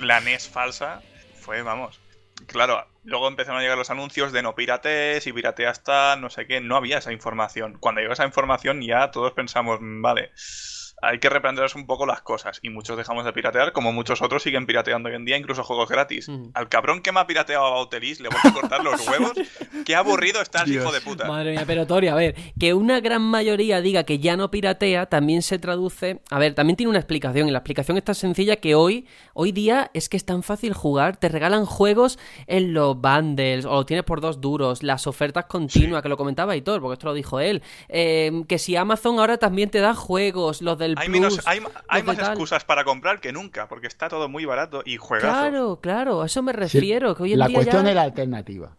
la, NES falsa, fue, vamos. Claro, luego empezaron a llegar los anuncios de no piratees y pirateas tal, no sé qué, no había esa información. Cuando llegó esa información ya todos pensamos, "Mm, vale, hay que replantearnos un poco las cosas. Y muchos dejamos de piratear, como muchos otros siguen pirateando hoy en día, incluso juegos gratis. Mm. Al cabrón que me ha pirateado a Bautelis le voy a cortar los huevos. Qué aburrido estás, Dios. hijo de puta. Madre mía, pero Tori, a ver, que una gran mayoría diga que ya no piratea también se traduce. A ver, también tiene una explicación, y la explicación es tan sencilla que hoy, hoy día es que es tan fácil jugar. Te regalan juegos en los bundles, o lo tienes por dos duros, las ofertas continuas, que lo comentaba Hitor, porque esto lo dijo él. Eh, que si Amazon ahora también te da juegos, los del Hay, Plus. menos, hay, hay los más tal. excusas para comprar que nunca, porque está todo muy barato y juegazo. Claro, claro, a eso me Sí, refiero. que hoy en la día cuestión ya... es la alternativa.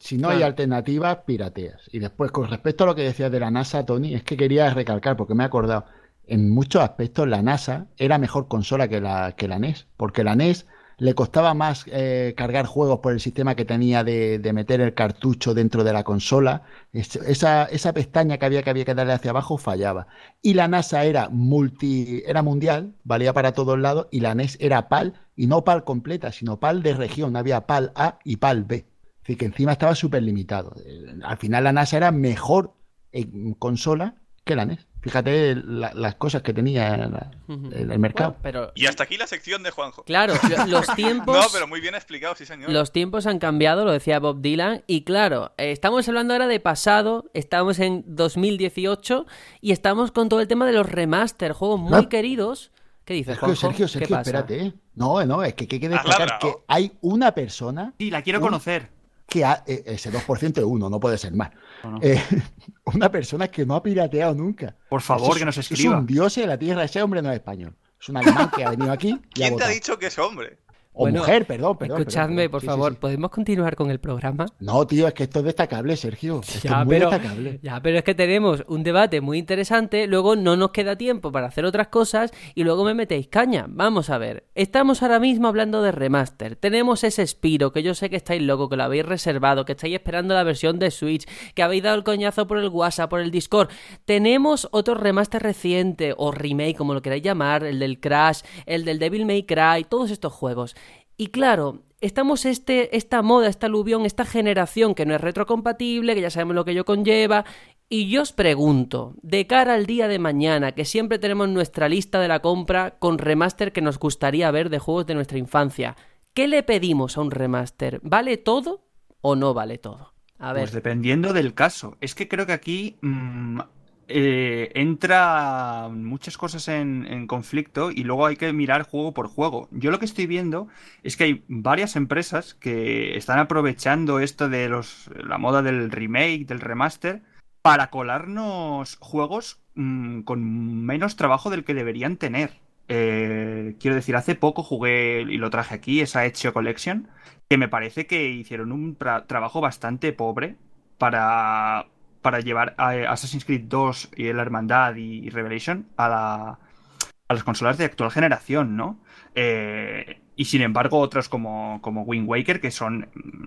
Si no hay Claro. alternativas, pirateas. Y después, con respecto a lo que decías de la NASA, Tony, es que quería recalcar, porque me he acordado, en muchos aspectos la NASA era mejor consola que la, que la NES, porque la NES le costaba más eh, cargar juegos por el sistema que tenía de, de meter el cartucho dentro de la consola. Es- esa, esa pestaña que había que había que darle hacia abajo fallaba. Y la NASA era multi, era mundial, valía para todos lados, y la NES era PAL, y no PAL completa, sino PAL de región. Había PAL A y PAL B. Decir, que encima estaba súper limitado. Eh, Al final la NASA era mejor en consola que la NES. Fíjate la- las cosas que tenía la- el, el mercado. Bueno, pero... Y hasta aquí la sección de Juanjo. Claro, lo- los tiempos... No, pero muy bien explicado, sí señor. Los tiempos han cambiado, lo decía Bob Dylan, y claro, eh, estamos hablando ahora de pasado, estamos en 2018 y estamos con todo el tema de los remaster, juegos muy No. queridos. ¿Qué dices, Sergio, Juanjo? Sergio, ¿Qué Sergio, pasa? espérate. ¿eh? No, no, es que, que hay que destacar que hay una persona Sí, la quiero Un- conocer. Que ha, eh, ese 2% es uno, no puede ser más. Eh, una persona que no ha pirateado nunca. Por favor, es- que nos Es escriba. un dios de la tierra, ese hombre no es español. Es un alemán que ha venido aquí y ha ¿Quién te ha dicho que es hombre? O Bueno, mujer, perdón, perdón. Escuchadme, perdón, por sí, favor, sí. ¿podemos continuar con el programa? No, tío, es que esto es destacable, Sergio. Esto Ya es muy pero, destacable. ya, pero es que tenemos un debate muy interesante, luego no nos queda tiempo para hacer otras cosas y luego me metéis caña. Vamos a ver, estamos ahora mismo hablando de remaster. Tenemos ese Spiro, que yo sé que estáis locos, que lo habéis reservado, que estáis esperando la versión de Switch, que habéis dado el coñazo por el WhatsApp, por el Discord. Tenemos otro remaster reciente, o remake, como lo queráis llamar, el del Crash, el del Devil May Cry, todos estos juegos. Y claro, estamos este, esta moda, esta aluvión, esta generación que no es retrocompatible, que ya sabemos lo que ello conlleva. Y yo os pregunto, de cara al día de mañana, que siempre tenemos nuestra lista de la compra con remaster que nos gustaría ver de juegos de nuestra infancia, ¿qué le pedimos a un remaster? ¿Vale todo o no vale todo? A ver, Pues dependiendo del caso. Es que creo que aquí mm, eh, entra muchas cosas en, conflicto y luego hay que mirar juego por juego. Yo lo que estoy viendo es que hay varias empresas que están aprovechando esto de los, la moda del remake, del remaster, para colarnos juegos mm, con menos trabajo del que deberían tener. eh, quiero decir, hace poco jugué y lo traje aquí, esa Ezio Collection, que me parece que hicieron un tra- trabajo bastante pobre para, para llevar a Assassin's Creed 2 y la Hermandad y, Revelation a, la- a las consolas de actual generación, ¿no? Eh, y sin embargo, otros como, como Wind Waker, que son mm,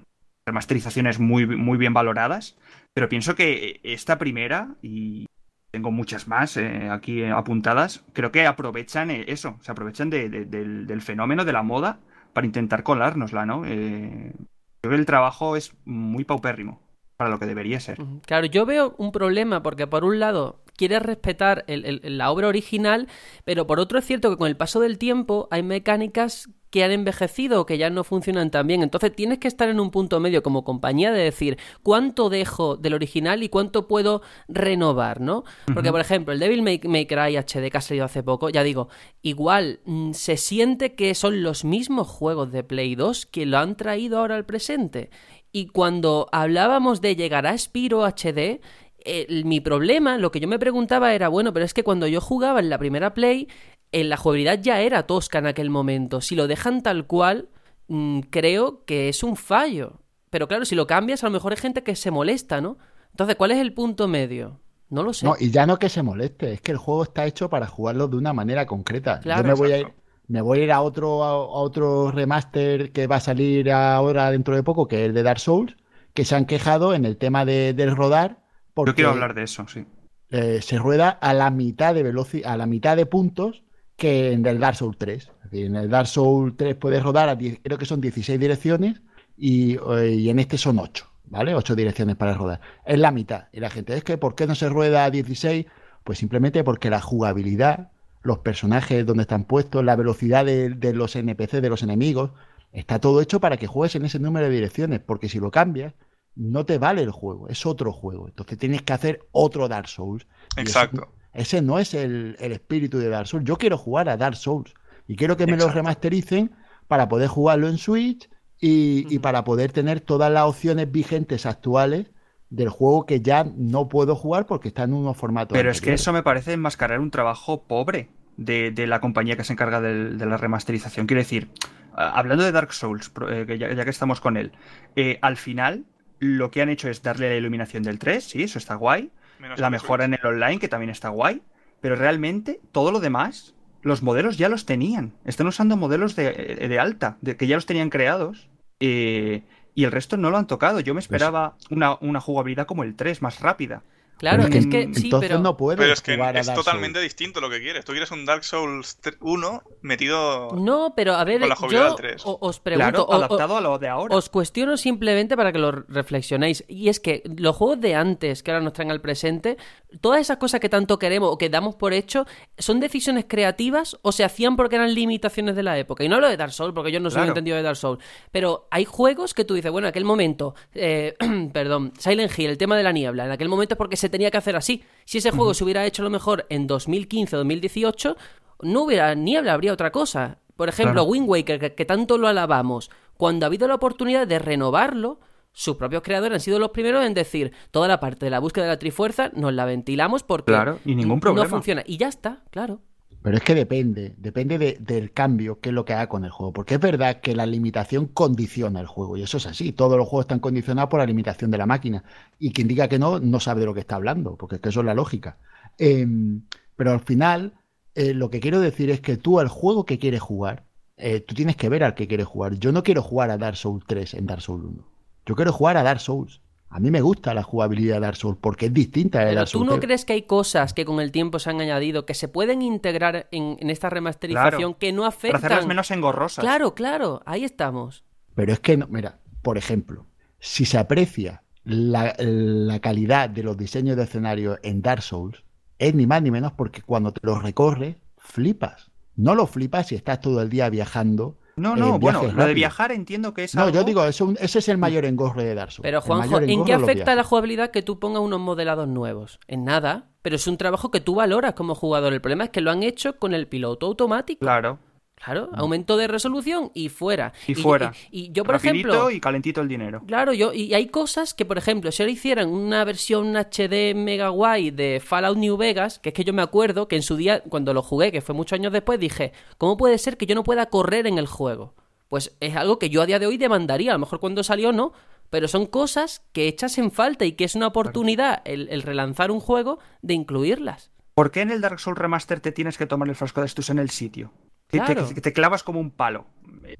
remasterizaciones muy, bien valoradas, pero pienso que esta primera, y tengo muchas más eh, aquí apuntadas, creo que aprovechan eh, eso, se aprovechan de- de- del, del fenómeno de la moda para intentar colárnosla, ¿no? Eh, creo que el trabajo es muy paupérrimo para lo que debería ser. Claro, yo veo un problema porque por un lado quieres respetar el- el- la obra original, pero por otro es cierto que con el paso del tiempo hay mecánicas que han envejecido o que ya no funcionan tan bien. Entonces tienes que estar en un punto medio como compañía de decir cuánto dejo del original y cuánto puedo renovar, ¿no? Porque, por ejemplo, el Devil May, May Cry HD que ha salido hace poco, ya digo, igual mm, se siente que son los mismos juegos de Play 2 que lo han traído ahora al presente. Y cuando hablábamos de llegar a Spiro HD, el- mi problema, lo que yo me preguntaba era, bueno, pero es que cuando yo jugaba en la primera Play, en la jugabilidad ya era tosca en aquel momento. Si lo dejan tal cual, mm, creo que es un fallo. Pero claro, si lo cambias, a lo mejor hay gente que se molesta, ¿no? Entonces, ¿cuál es el punto medio? No lo sé. No, y ya no que se moleste, es que el juego está hecho para jugarlo de una manera concreta. Claro, Yo me voy a ir. Me voy a ir a otro, a, otro remaster que va a salir ahora dentro de poco, que es el de Dark Souls, que se han quejado en el tema de, del rodar, porque Yo quiero hablar de eso, sí. eh, se rueda a la mitad de velocidad, a la mitad de puntos que en el Dark Souls 3. Es decir, en el Dark Souls 3 puedes rodar a 10 creo que son 16 direcciones y, eh, y en este son 8, ¿vale? 8 direcciones para rodar. Es la mitad. Y la gente, es que ¿por qué no se rueda a 16? Pues simplemente porque la jugabilidad, los personajes donde están puestos, la velocidad de, de los NPC, de los enemigos, está todo hecho para que juegues en ese número de direcciones, porque si lo cambias, no te vale el juego, es otro juego. Entonces tienes que hacer otro Dark Souls. Exacto. ese no es el, el espíritu de Dark Souls. Yo quiero jugar a Dark Souls y quiero que me lo remastericen para poder jugarlo en Switch y, y para poder tener todas las opciones vigentes actuales del juego que ya no puedo jugar porque está en unos formatos. Pero es que eso me parece enmascarar un trabajo pobre de, de la compañía que se encarga del- de, la remasterización. Quiero decir, hablando de Dark Souls, eh, ya, ya que estamos con él, eh, al final lo que han hecho es darle la iluminación del 3, sí, eso está guay. Menos La de mejora en el online, que también está guay. Pero realmente todo lo demás, los modelos ya los tenían. Están usando modelos de, de alta, de, que ya los tenían creados. eh, y el resto no lo han tocado. Yo me esperaba una, una jugabilidad como el 3, más rápida. Claro, Pero es que sí, pero... no puedes Pero es que jugar es totalmente Souls. distinto lo que quieres. Tú quieres un Dark Souls 1 metido. No, pero a ver, Con la jugabilidad yo del 3. o- os pregunto, Claro, o- adaptado a lo de ahora. Os cuestiono simplemente para que lo reflexionéis. Y es que los juegos de antes, que ahora nos traen al presente, todas esas cosas que tanto queremos o que damos por hecho, ¿son decisiones creativas o se hacían porque eran limitaciones de la época? Y no hablo de Dark Souls, porque yo no soy Claro. entendido de Dark Souls. Pero hay juegos que tú dices, bueno, en aquel momento, eh, perdón, Silent Hill, el tema de la niebla, en aquel momento es porque se tenía que hacer así. Si ese juego se hubiera hecho a lo mejor en 2015 o 2018, no hubiera niebla, habría otra cosa. Por ejemplo, Claro. Wind Waker, que, que tanto lo alabamos, cuando ha habido la oportunidad de renovarlo, sus propios creadores han sido los primeros en decir toda la parte de la búsqueda de la Trifuerza nos la ventilamos porque Claro, y ningún problema. no funciona. Y ya está, claro. Pero es que depende, depende de- del cambio, que es lo que haga con el juego. Porque es verdad que la limitación condiciona el juego, y eso es así. Todos los juegos están condicionados por la limitación de la máquina. Y quien diga que no, no sabe de lo que está hablando, porque es que eso es la lógica. Em, pero al final, eh, lo que quiero decir es que tú al juego que quieres jugar, eh, tú tienes que ver al que quieres jugar. Yo no quiero jugar a Dark Souls 3 en Dark Souls 1. Yo quiero jugar a Dark Souls. A mí me gusta la jugabilidad de Dark Souls porque es distinta de Pero Dark tú Souls no 3. crees que hay cosas que con el tiempo se han añadido que se pueden integrar en, en esta remasterización Claro, que no Para hacerlas afectan. menos engorrosas. Claro, claro, ahí estamos. Pero es que, no, mira, por ejemplo, si se aprecia la, la calidad de los diseños de escenario en Dark Souls, es ni más ni menos porque cuando te los recorres, flipas. No lo flipas si estás todo el día viajando. No, no, bueno, lo de viajar entiendo que es No, algo... yo digo, eso- ese es el mayor engorre de Dark Souls. Pero Juanjo, ¿en qué es afecta la jugabilidad que tú pongas unos modelados nuevos? En nada, pero es un trabajo que tú valoras como jugador. El problema es que lo han hecho con el piloto automático. Claro. Claro, aumento de resolución y fuera. Y fuera. Y, y yo, por Rapidito ejemplo. y calentito el dinero. Claro, yo, y hay cosas que, por ejemplo, si ahora hicieran una versión HD mega guay de Fallout New Vegas, que es que yo me acuerdo que en su día, cuando lo jugué, que fue muchos años después, dije, ¿cómo puede ser que yo no pueda correr en el juego? Pues es algo que yo a día de hoy demandaría, a lo mejor cuando salió no, pero son cosas que echas en falta y que es una oportunidad el, el relanzar un juego de incluirlas. ¿Por qué en el Dark Souls Remaster te tienes que tomar el frasco de estus en el sitio? Que te- Claro. que te, clavas como un palo.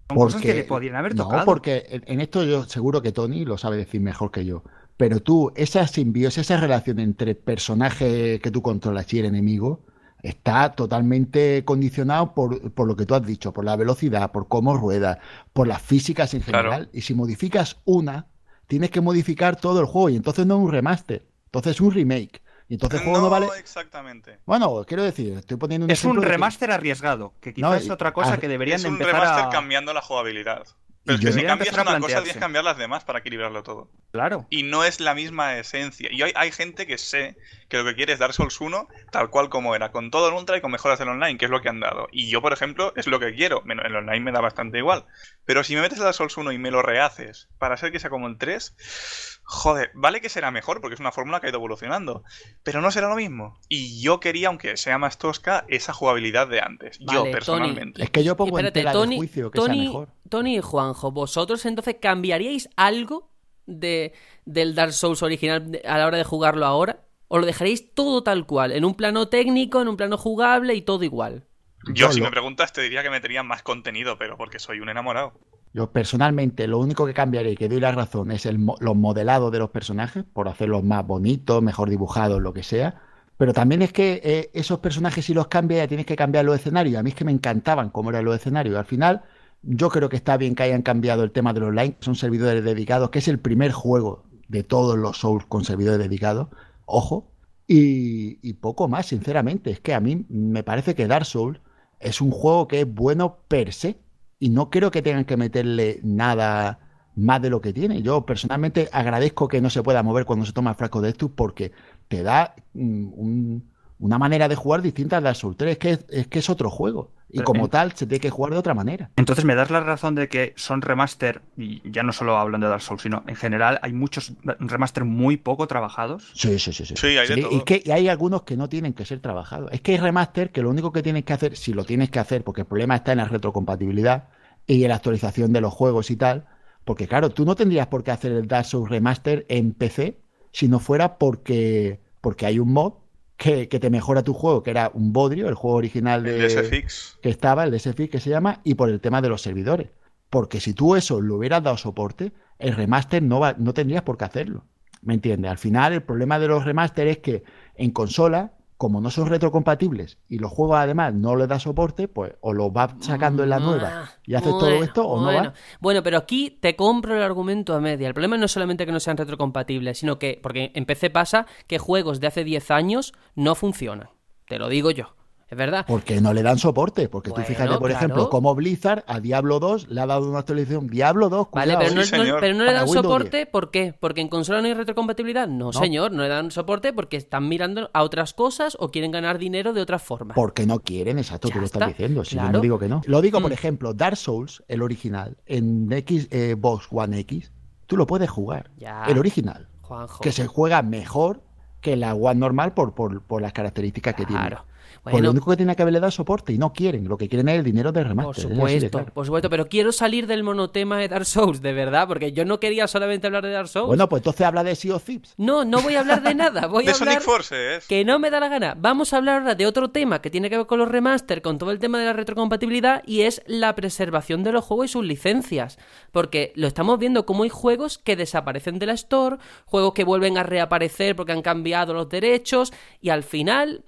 Son cosas que le podrían haber no, porque en en esto yo seguro que Tony lo sabe decir mejor que yo. Pero tú, esa simbiosis, esa relación entre personaje que tú controlas y el enemigo, está totalmente condicionado por, por lo que tú has dicho, por la velocidad, por cómo rueda, por las físicas en Claro. general. Y si modificas una, tienes que modificar todo el juego. Y entonces no es un remaster, entonces es un remake. Y entonces el juego no, vale. exactamente. Bueno, quiero decir, estoy poniendo un Es un de que- remaster arriesgado, que quizás No, es otra cosa ar- que deberían Es de un empezar remaster a... cambiando la jugabilidad. Y Pero es que si cambias empezar una cosa, tienes que cambiar las demás para equilibrarlo todo. Claro. Y no es la misma esencia. Y hay, hay gente que sé que lo que quiere es Dark Souls 1 tal cual como era, con todo el ultra y con mejoras del online, que es lo que han dado. Y yo, por ejemplo, es lo que quiero. El online me da bastante igual. Pero si me metes a Dark Souls 1 y me lo rehaces para hacer que sea como el 3, joder, vale que será mejor porque es una fórmula que ha ido evolucionando. Pero no será lo mismo. Y yo quería, aunque sea más tosca, esa jugabilidad de antes. Vale, yo Tony. personalmente. Es que yo pongo en Espérate, tela Tony, de juicio que sea mejor. Tony y Juanjo, ¿vosotros entonces cambiaríais algo de, del Dark Souls original a la hora de jugarlo ahora? ¿O lo dejaréis todo tal cual? En un plano técnico, en un plano jugable y todo igual. Yo, Yo si lo- me preguntas, te diría que metería más contenido, pero porque soy un enamorado. Yo personalmente lo único que cambiaré y que doy la razón es el, mo- los modelados de los personajes, por hacerlos más bonitos, mejor dibujados, lo que sea. Pero también es que eh, esos personajes si los cambias ya tienes que cambiar los escenarios. A mí es que me encantaban cómo eran los escenarios. Al final yo creo que está bien que hayan cambiado el tema de los online, son servidores dedicados, que es el primer juego de todos los Souls con servidores dedicados. Ojo. Y, y poco más, sinceramente. Es que a mí me parece que Dark Souls es un juego que es bueno per se y no creo que tengan que meterle nada más de lo que tiene. Yo personalmente agradezco que no se pueda mover cuando se toma el frasco de estos porque te da mm, un- una manera de jugar distinta al Dark Souls 3. Es que es, es que es otro juego y Pero como en- tal se tiene que jugar de otra manera. Entonces me das la razón de que son remaster, y ya no solo hablando de Dark Souls, sino en general hay muchos remaster muy poco trabajados. Sí, sí, sí. Sí, Sí, hay de Sí, todo. y, que, y hay algunos que no tienen que ser trabajados. Es que hay remaster que lo único que tienes que hacer, si lo tienes que hacer, porque el problema está en la retrocompatibilidad y en la actualización de los juegos y tal, porque claro, tú no tendrías por qué hacer el Dark Souls Remaster en PC si no fuera porque, porque hay un mod que, que te mejora tu juego, que era un Bodrio, el juego original de, El SFX. que estaba, el SFX que se llama, y por el tema de los servidores. Porque si tú eso lo hubieras dado soporte, el remaster no, va, no tendrías por qué hacerlo. ¿Me entiendes? Al final, el problema de los remaster es que en consola, como no son retrocompatibles y los juegos además no les da soporte, pues o los vas sacando en la nueva y haces todo esto o no va. Bueno, pero aquí te compro el argumento a media. El problema no es solamente que no sean retrocompatibles, sino que, porque en PC pasa que juegos de hace 10 años no funcionan. Te lo digo yo. Es verdad. Porque no le dan soporte. Porque Bueno, tú fíjate, por claro. ejemplo, como Blizzard a Diablo 2 le ha dado una actualización. Diablo 2, Vale, cuidado, pero no. Sí, no- señor. pero no le dan Windows soporte, ¿por qué? ¿Porque en consola no hay retrocompatibilidad? No, señor, no le dan soporte porque están mirando a otras cosas o quieren ganar dinero de otras formas. Porque no quieren, exacto, Ya tú lo estás está, diciendo. Si yo no digo que no. Lo digo, por Mm. ejemplo, Dark Souls, el original, en eh, Box One X, tú lo puedes jugar. Ya. El original. Juanjo. Que se juega mejor que la One normal por, por, por las características que tiene. Claro. Pues Bueno, lo único que tiene que haberle dado soporte y no quieren. Lo que quieren es el dinero de Por remaster. de supuesto, claro. por supuesto, pero quiero salir del monotema de Dark Souls, de verdad, porque yo no quería solamente hablar de Dark Souls. Bueno, pues entonces habla de Sea of Thieves. No, no voy a hablar de nada, voy De a hablar Sonic Forces. que no me da la gana. Vamos a hablar ahora de otro tema que tiene que ver con los remaster, con todo el tema de la retrocompatibilidad y es la preservación de los juegos y sus licencias, porque lo estamos viendo como hay juegos que desaparecen de la store, juegos que vuelven a reaparecer porque han cambiado los derechos y al final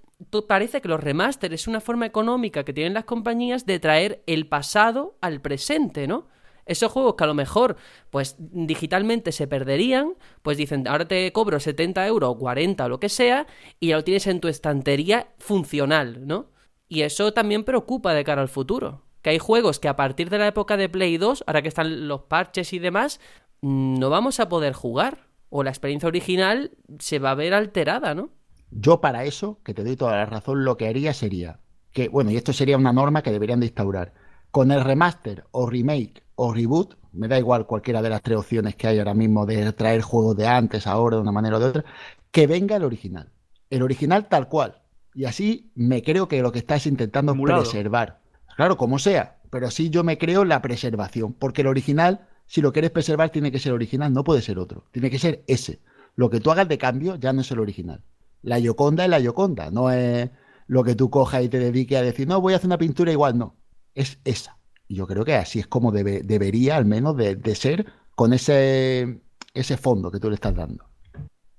parece que los remaster es una forma económica que tienen las compañías de traer el pasado al presente, ¿no? Esos juegos que a lo mejor, pues digitalmente se perderían, pues dicen, ahora te cobro 70 euros o 40 o lo que sea, y ya lo tienes en tu estantería funcional, ¿no? Y eso también preocupa de cara al futuro. Que hay juegos que a partir de la época de Play 2, ahora que están los parches y demás, mm, no vamos a poder jugar. O la experiencia original se va a ver alterada, ¿no? Yo para eso, que te doy toda la razón, lo que haría sería que, bueno, y esto sería una norma que deberían de instaurar, con el remaster o remake o reboot, me da igual cualquiera de las tres opciones que hay ahora mismo de traer juegos de antes, ahora, de una manera o de otra, que venga el original. El original tal cual. Y así me creo que lo que estás intentando es Emulado. preservar. Claro, como sea, pero sí yo me creo la preservación, porque el original, si lo quieres preservar, tiene que ser original, no puede ser otro, tiene que ser ese. Lo que tú hagas de cambio ya no es el original. La Yoconda es la Yoconda, no es lo que tú cojas y te dediques a decir, no, voy a hacer una pintura igual, no, es esa. Y yo creo que así es como debe- debería al menos de, de ser con ese, ese fondo que tú le estás dando.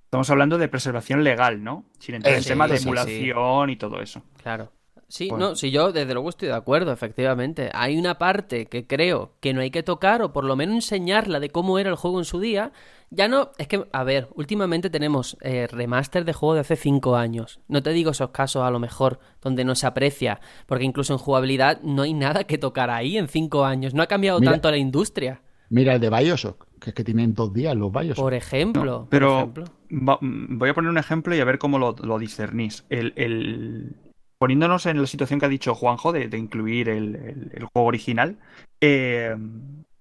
Estamos hablando de preservación legal, ¿no? Sin entrar en tema de sí. emulación y todo eso. Claro. Sí, Bueno. no, sí, yo desde luego estoy de acuerdo, efectivamente. Hay una parte que creo que no hay que tocar, o por lo menos enseñarla de cómo era el juego en su día. Ya no, es que, a ver, últimamente tenemos eh, remaster de juegos de hace 5 años. No te digo esos casos a lo mejor donde no se aprecia, porque incluso en jugabilidad no hay nada que tocar ahí en 5 años. No ha cambiado Mira. tanto la industria, Mira el de Bioshock, que es que tienen dos días los Bioshock. por ejemplo. Pero ejemplo. va- voy a poner un ejemplo y a ver cómo lo, lo discernís. El, el- Poniéndonos en la situación que ha dicho Juanjo de, de incluir el, el- el juego original. eh,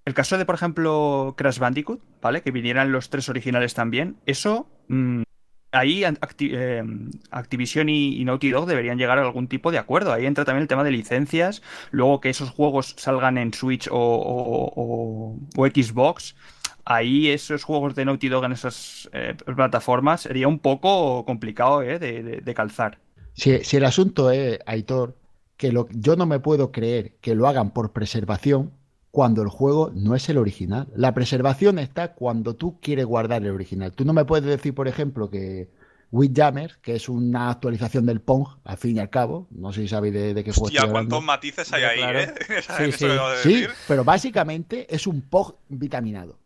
el caso de, por ejemplo, Crash Bandicoot, ¿vale? Que vinieran los tres originales también. Eso. mm, ahí eh, Activision y, Naughty Dog deberían llegar a algún tipo de acuerdo. Ahí entra también el tema de licencias. Luego que esos juegos salgan en Switch o, Xbox. Ahí esos juegos de Naughty Dog en esas eh, plataformas sería un poco complicado eh, de, calzar. Si, si el asunto es, Aitor, que lo, yo no me puedo creer que lo hagan por preservación cuando el juego no es el original. La preservación está cuando tú quieres guardar el original. Tú no me puedes decir, por ejemplo, que Windjammer, que es una actualización del Pong, al fin y al cabo, no sé si sabéis de, de qué juego Hostia, estoy cuántos matices hay ahí, claro. ¿eh? Sí, sí. Sí, pero básicamente es un POG vitaminado.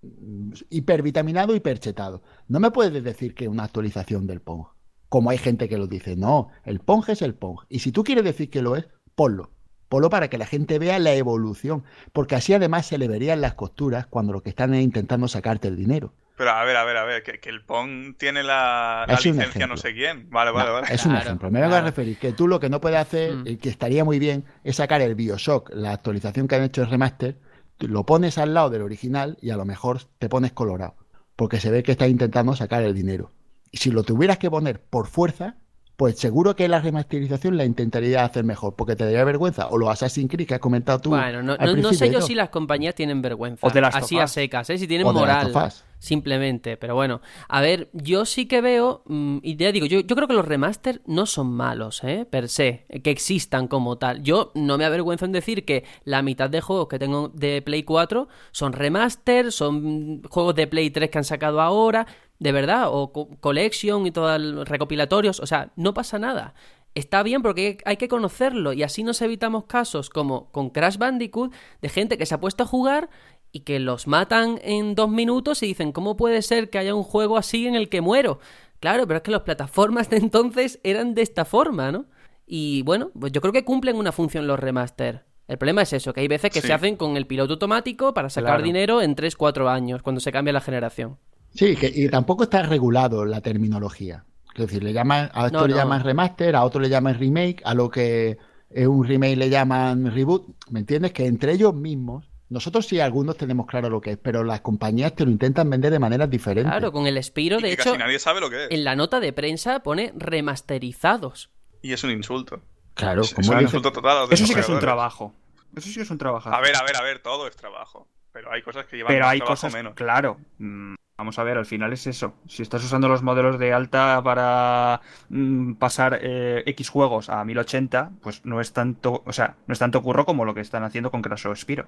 Hipervitaminado, hiperchetado. No me puedes decir que es una actualización del Pong. Como hay gente que lo dice. No, el Pong es el Pong. Y si tú quieres decir que lo es, ponlo. Ponlo para que la gente vea la evolución. Porque así además se le verían las costuras cuando lo que están es intentando sacarte el dinero. Pero a ver, a ver, a ver, que, que el Pong tiene la, la Es un licencia ejemplo. no sé quién. Vale, vale, No, vale. Es un Claro, ejemplo. Me vengo claro. a referir que tú lo que no puedes hacer, Mm. y que estaría muy bien, es sacar el Bioshock, la actualización que han hecho el remaster, lo pones al lado del original y a lo mejor te pones colorado. Porque se ve que estás intentando sacar el dinero. Y si lo tuvieras que poner por fuerza, pues seguro que la remasterización la intentaría hacer mejor, porque te daría vergüenza. O los Assassin's Creed que has comentado tú. Bueno, no, no- no sé yo ¿no? si las compañías tienen vergüenza. O Last of así a secas, ¿eh? Si tienen O moral. of Us. Simplemente, pero bueno. A ver, yo sí que veo, mm, y ya digo, yo, yo creo que los remaster no son malos, ¿eh? Per se, que existan como tal. Yo no me avergüenzo en decir que la mitad de juegos que tengo de Play 4 son remaster, son juegos de Play 3 que han sacado ahora, de verdad, o co- collection y todos recopilatorios, o sea, no pasa nada. Está bien porque hay que conocerlo y así nos evitamos casos como con Crash Bandicoot de gente que se ha puesto a jugar y que los matan en dos minutos y dicen, ¿cómo puede ser que haya un juego así en el que muero? Claro, pero es que las plataformas de entonces eran de esta forma, ¿no? Y bueno, pues yo creo que cumplen una función los remaster. El problema es eso, que hay veces que Sí. se hacen con el piloto automático para sacar Claro. dinero en 3-4 años, cuando se cambia la generación. Sí, que, y tampoco está regulado la terminología. Es decir, le llaman, a esto No, le no. llaman remaster, a otro le llaman remake, a lo que es un remake le llaman reboot. ¿Me entiendes? Que entre ellos mismos, nosotros sí algunos tenemos claro lo que es, pero las compañías te lo intentan vender de maneras diferentes. Claro, con el Spiro, Y de que hecho, casi nadie sabe lo que es. en la nota de prensa pone remasterizados. Y es un insulto. Claro, es, como es un insulto total. Eso sí que es un trabajo. Eso sí que es un trabajo. A ver, a ver, a ver, todo es trabajo. Pero hay cosas que llevan Pero más hay trabajo cosas, menos. claro. mm, Vamos a ver, al final es eso. Si estás usando los modelos de alta para mm, pasar eh, X juegos a 1080, pues no es tanto, o sea, no es tanto curro como lo que están haciendo con Crash o Spiro.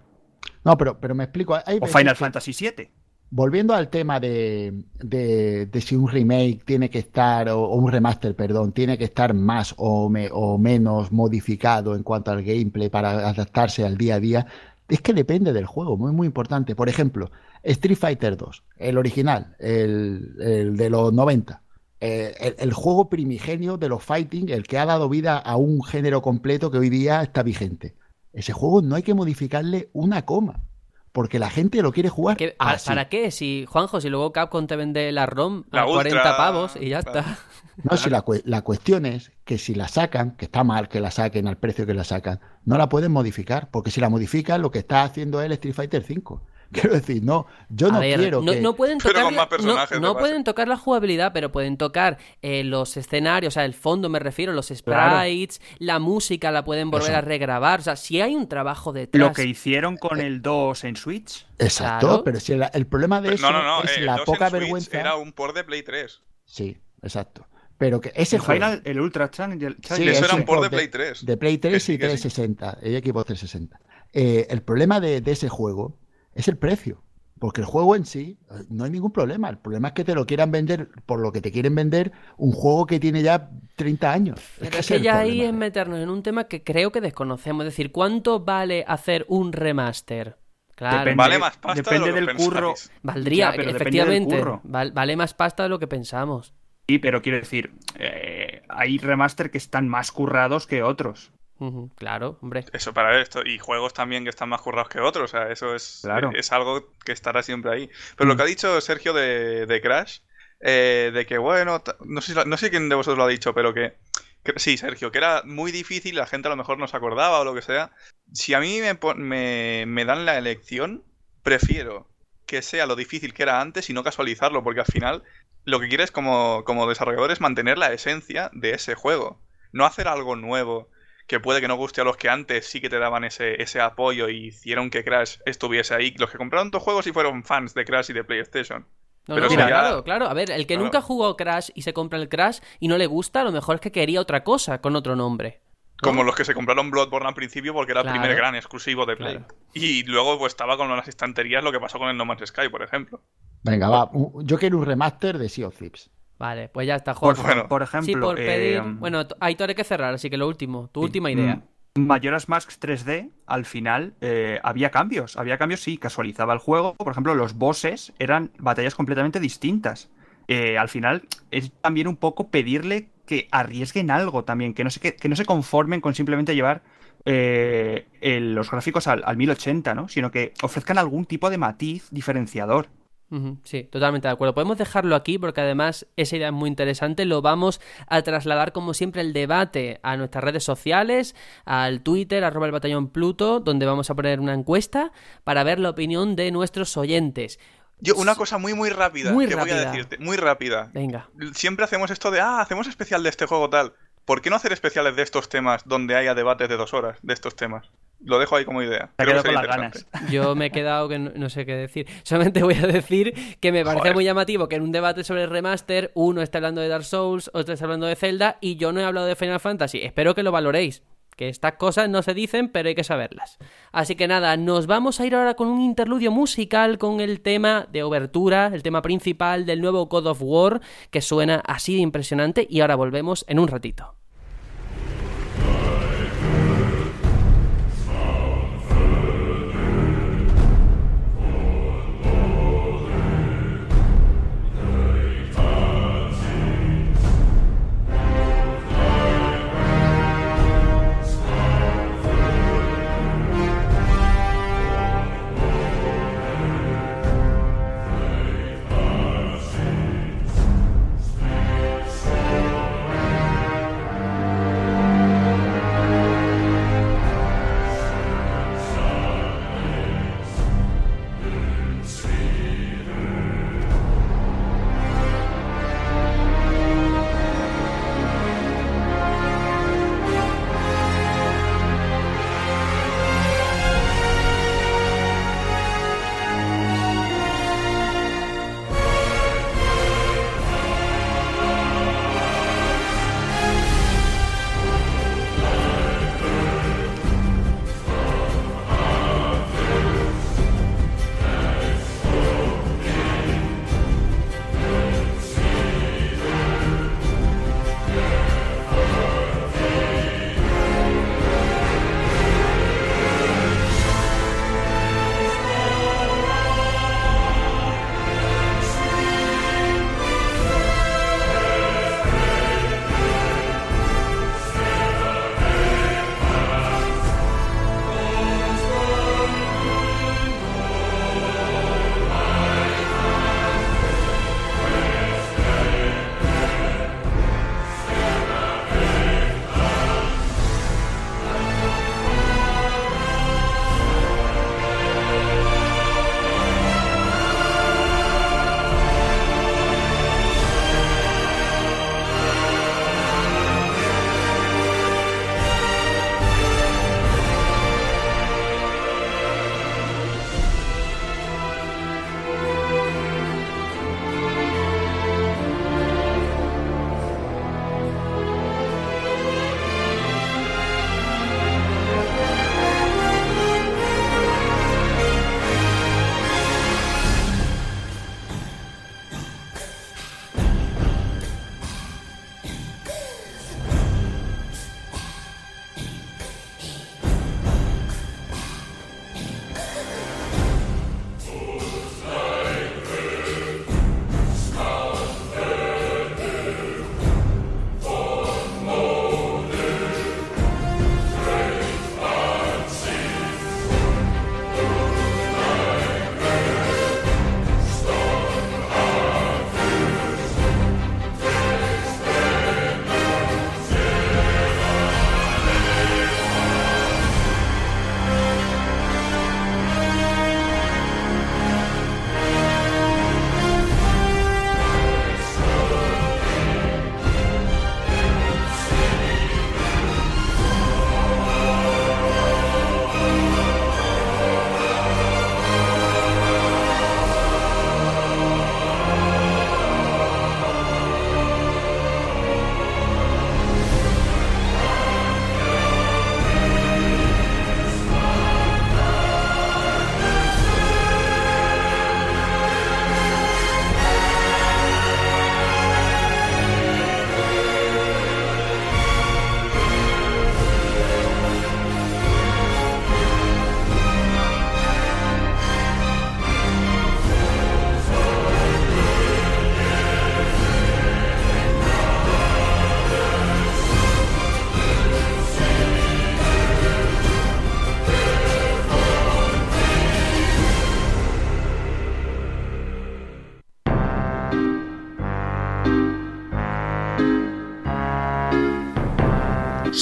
No, pero, pero me explico. Hay O Final que- Fantasy VII. Volviendo al tema de, de- de si un remake tiene que estar, o, o un remaster, perdón, tiene que estar más o, me- o menos modificado en cuanto al gameplay para adaptarse al día a día, es que depende del juego, muy, muy importante. Por ejemplo, Street Fighter 2, el original, el, el de los 90, eh, el, el juego primigenio de los fighting, el que ha dado vida a un género completo que hoy día está vigente. Ese juego no hay que modificarle una coma. Porque la gente lo quiere jugar ¿Qué- pa- así. ¿Para qué? Si, Juanjo, si luego Capcom te vende la ROM a La Ultra, 40 pavos y ya está. No, si la, la cuestión es que si la sacan, que está mal que la saquen al precio que la sacan, no la pueden modificar, porque si la modifican, lo que está haciendo es el Street Fighter V. Quiero decir, no, yo no ver, quiero no, que... no pueden tocar, la- no, pueden tocar la jugabilidad, pero pueden tocar eh, los escenarios, o sea, el fondo me refiero, los Claro. sprites, la música la pueden volver Eso. a regrabar, o sea, si hay un trabajo detrás. Lo que hicieron con el 2 en Switch. Exacto, Claro. pero si el, el problema de eso no, no, no. es la 2 en poca Switch vergüenza... Era un port de Play 3. Sí, exacto. Pero que ese El juego... Final, el Ultra Challenge. Sí, Challenge, eso era un port de Play 3. De Play 3 Que sí, y que sí. 360, y equipo 360. Eh, el problema de, de ese juego es el precio. Porque el juego en sí eh, no hay ningún problema. El problema es que te lo quieran vender por lo que te quieren vender un juego que tiene ya 30 años. Pero que es que ya ahí es meternos en un tema que creo que desconocemos. Es decir, ¿cuánto vale hacer un remaster? Claro, Depende. Vale más pasta depende de lo que del curro. pensáis. valdría, Ya, pero efectivamente, del curro. val- vale más pasta de lo que pensamos. Sí, pero quiero decir, eh, hay remaster que están más currados que otros. Claro, hombre. Eso para esto. Y juegos también que están más currados que otros. O sea, eso es, Claro. es algo que estará siempre ahí. Pero lo Mm. que ha dicho Sergio de, de Crash, eh, de que bueno, no sé, no sé quién de vosotros lo ha dicho, pero que, que- sí, Sergio, que era muy difícil, la gente a lo mejor no se acordaba o lo que sea. Si a mí me, pon- me, me dan la elección, prefiero que sea lo difícil que era antes y no casualizarlo, porque al final lo que quieres como, como desarrollador es mantener la esencia de ese juego, no hacer algo nuevo que puede que no guste a los que antes sí que te daban ese, ese apoyo y hicieron que Crash estuviese ahí. Los que compraron tus juegos y fueron fans de Crash y de PlayStation. No, Pero no, eso ya- claro, claro. A ver, el que Claro. nunca jugó Crash y se compra el Crash y no le gusta, a lo mejor es que quería otra cosa con otro nombre. Como los que se compraron Bloodborne al principio porque era el primer gran exclusivo de Play. Claro. Y luego pues estaba con las estanterías lo que pasó con el No Man's Sky, por ejemplo. Venga, va. Yo quiero un remaster de Sea of Thieves. Vale, pues ya está, Por, Jorge. Bueno. por ejemplo, sí, por pedir. eh, Bueno, t- Aitor hay que cerrar, así que lo último, tu última idea. mm, Majora's Mask 3D, al final eh, había cambios. Había cambios, sí, casualizaba el juego. Por ejemplo, los bosses eran batallas completamente distintas. Eh, al final es también un poco pedirle que arriesguen algo también, que no se, que, que no se conformen con simplemente llevar eh, el- los gráficos al, al 1080, ¿no? Sino que ofrezcan algún tipo de matiz diferenciador. Sí, totalmente de acuerdo. Podemos dejarlo aquí porque además esa idea es muy interesante. Lo vamos a trasladar como siempre el debate a nuestras redes sociales, al Twitter, arroba el batallón Pluto, donde vamos a poner una encuesta para ver la opinión de nuestros oyentes. Yo, una cosa muy, muy rápida Muy que voy a rápida. decirte. Muy rápida. Venga. Siempre hacemos esto de, ah, hacemos especial de este juego tal. ¿Por qué no hacer especiales de estos temas donde haya debates de dos horas de estos temas? Lo dejo ahí como idea. Creo que con las ganas. Yo me he quedado que no, no sé qué decir. Solamente voy a decir que me parece Joder. muy llamativo que en un debate sobre el remaster uno está hablando de Dark Souls, otro está hablando de Zelda y yo no he hablado de Final Fantasy. Espero que lo valoréis. Que estas cosas no se dicen, pero hay que saberlas. Así que nada, nos vamos a ir ahora con un interludio musical con el tema de obertura, el tema principal del nuevo God of War, que suena así de impresionante y ahora volvemos en un ratito.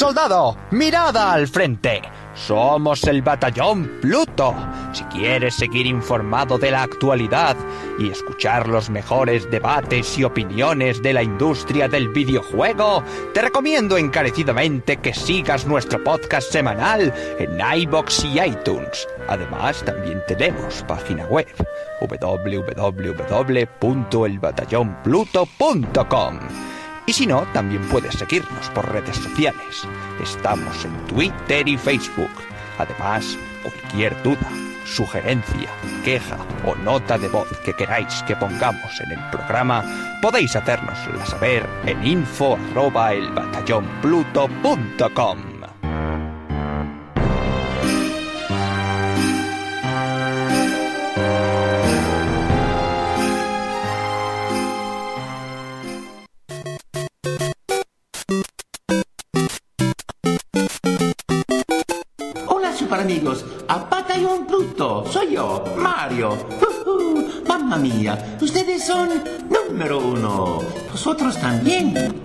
Soldado, mirada al frente. Somos el batallón Pluto. Si quieres seguir informado de la actualidad y escuchar los mejores debates y opiniones de la industria del videojuego, te recomiendo encarecidamente que sigas nuestro podcast semanal en iBox y iTunes. Además, también tenemos página web www.elbatallonpluto.com. Y si no, también puedes seguirnos por redes sociales. Estamos en Twitter y Facebook. Además, cualquier duda, sugerencia, queja o nota de voz que queráis que pongamos en el programa, podéis hacérnosla saber en info@elbatallonpluto.com. soy yo, Mario. Mamma mía, ustedes son número uno. Vosotros también.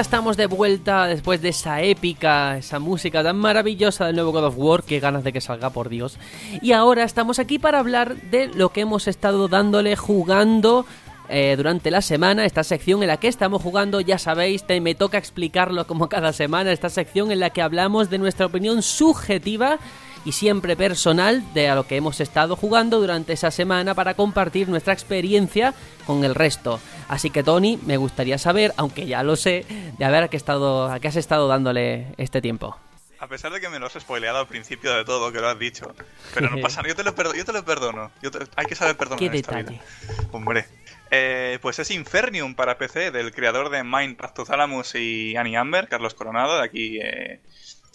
Estamos de vuelta después de esa épica, esa música tan maravillosa del nuevo God of War, qué ganas de que salga, por Dios. Y ahora estamos aquí para hablar de lo que hemos estado dándole jugando eh, durante la semana, esta sección en la que estamos jugando, ya sabéis, me toca explicarlo como cada semana, esta sección en la que hablamos de nuestra opinión subjetiva y siempre personal de a lo que hemos estado jugando durante esa semana para compartir nuestra experiencia con el resto. Así que Tony, me gustaría saber, aunque ya lo sé, de a ver a qué, estado, a qué has estado dándole este tiempo. A pesar de que me lo has spoileado al principio de todo, que lo has dicho. Pero no pasa nada, yo te lo perdono. Yo te lo perdono. Yo te- Hay que saber perdonar Qué esta detalle. vida. Hombre. Eh, pues es Infernium para PC, del creador de Mind, Pathalamus y Annie Amber, Carlos Coronado, de aquí, eh,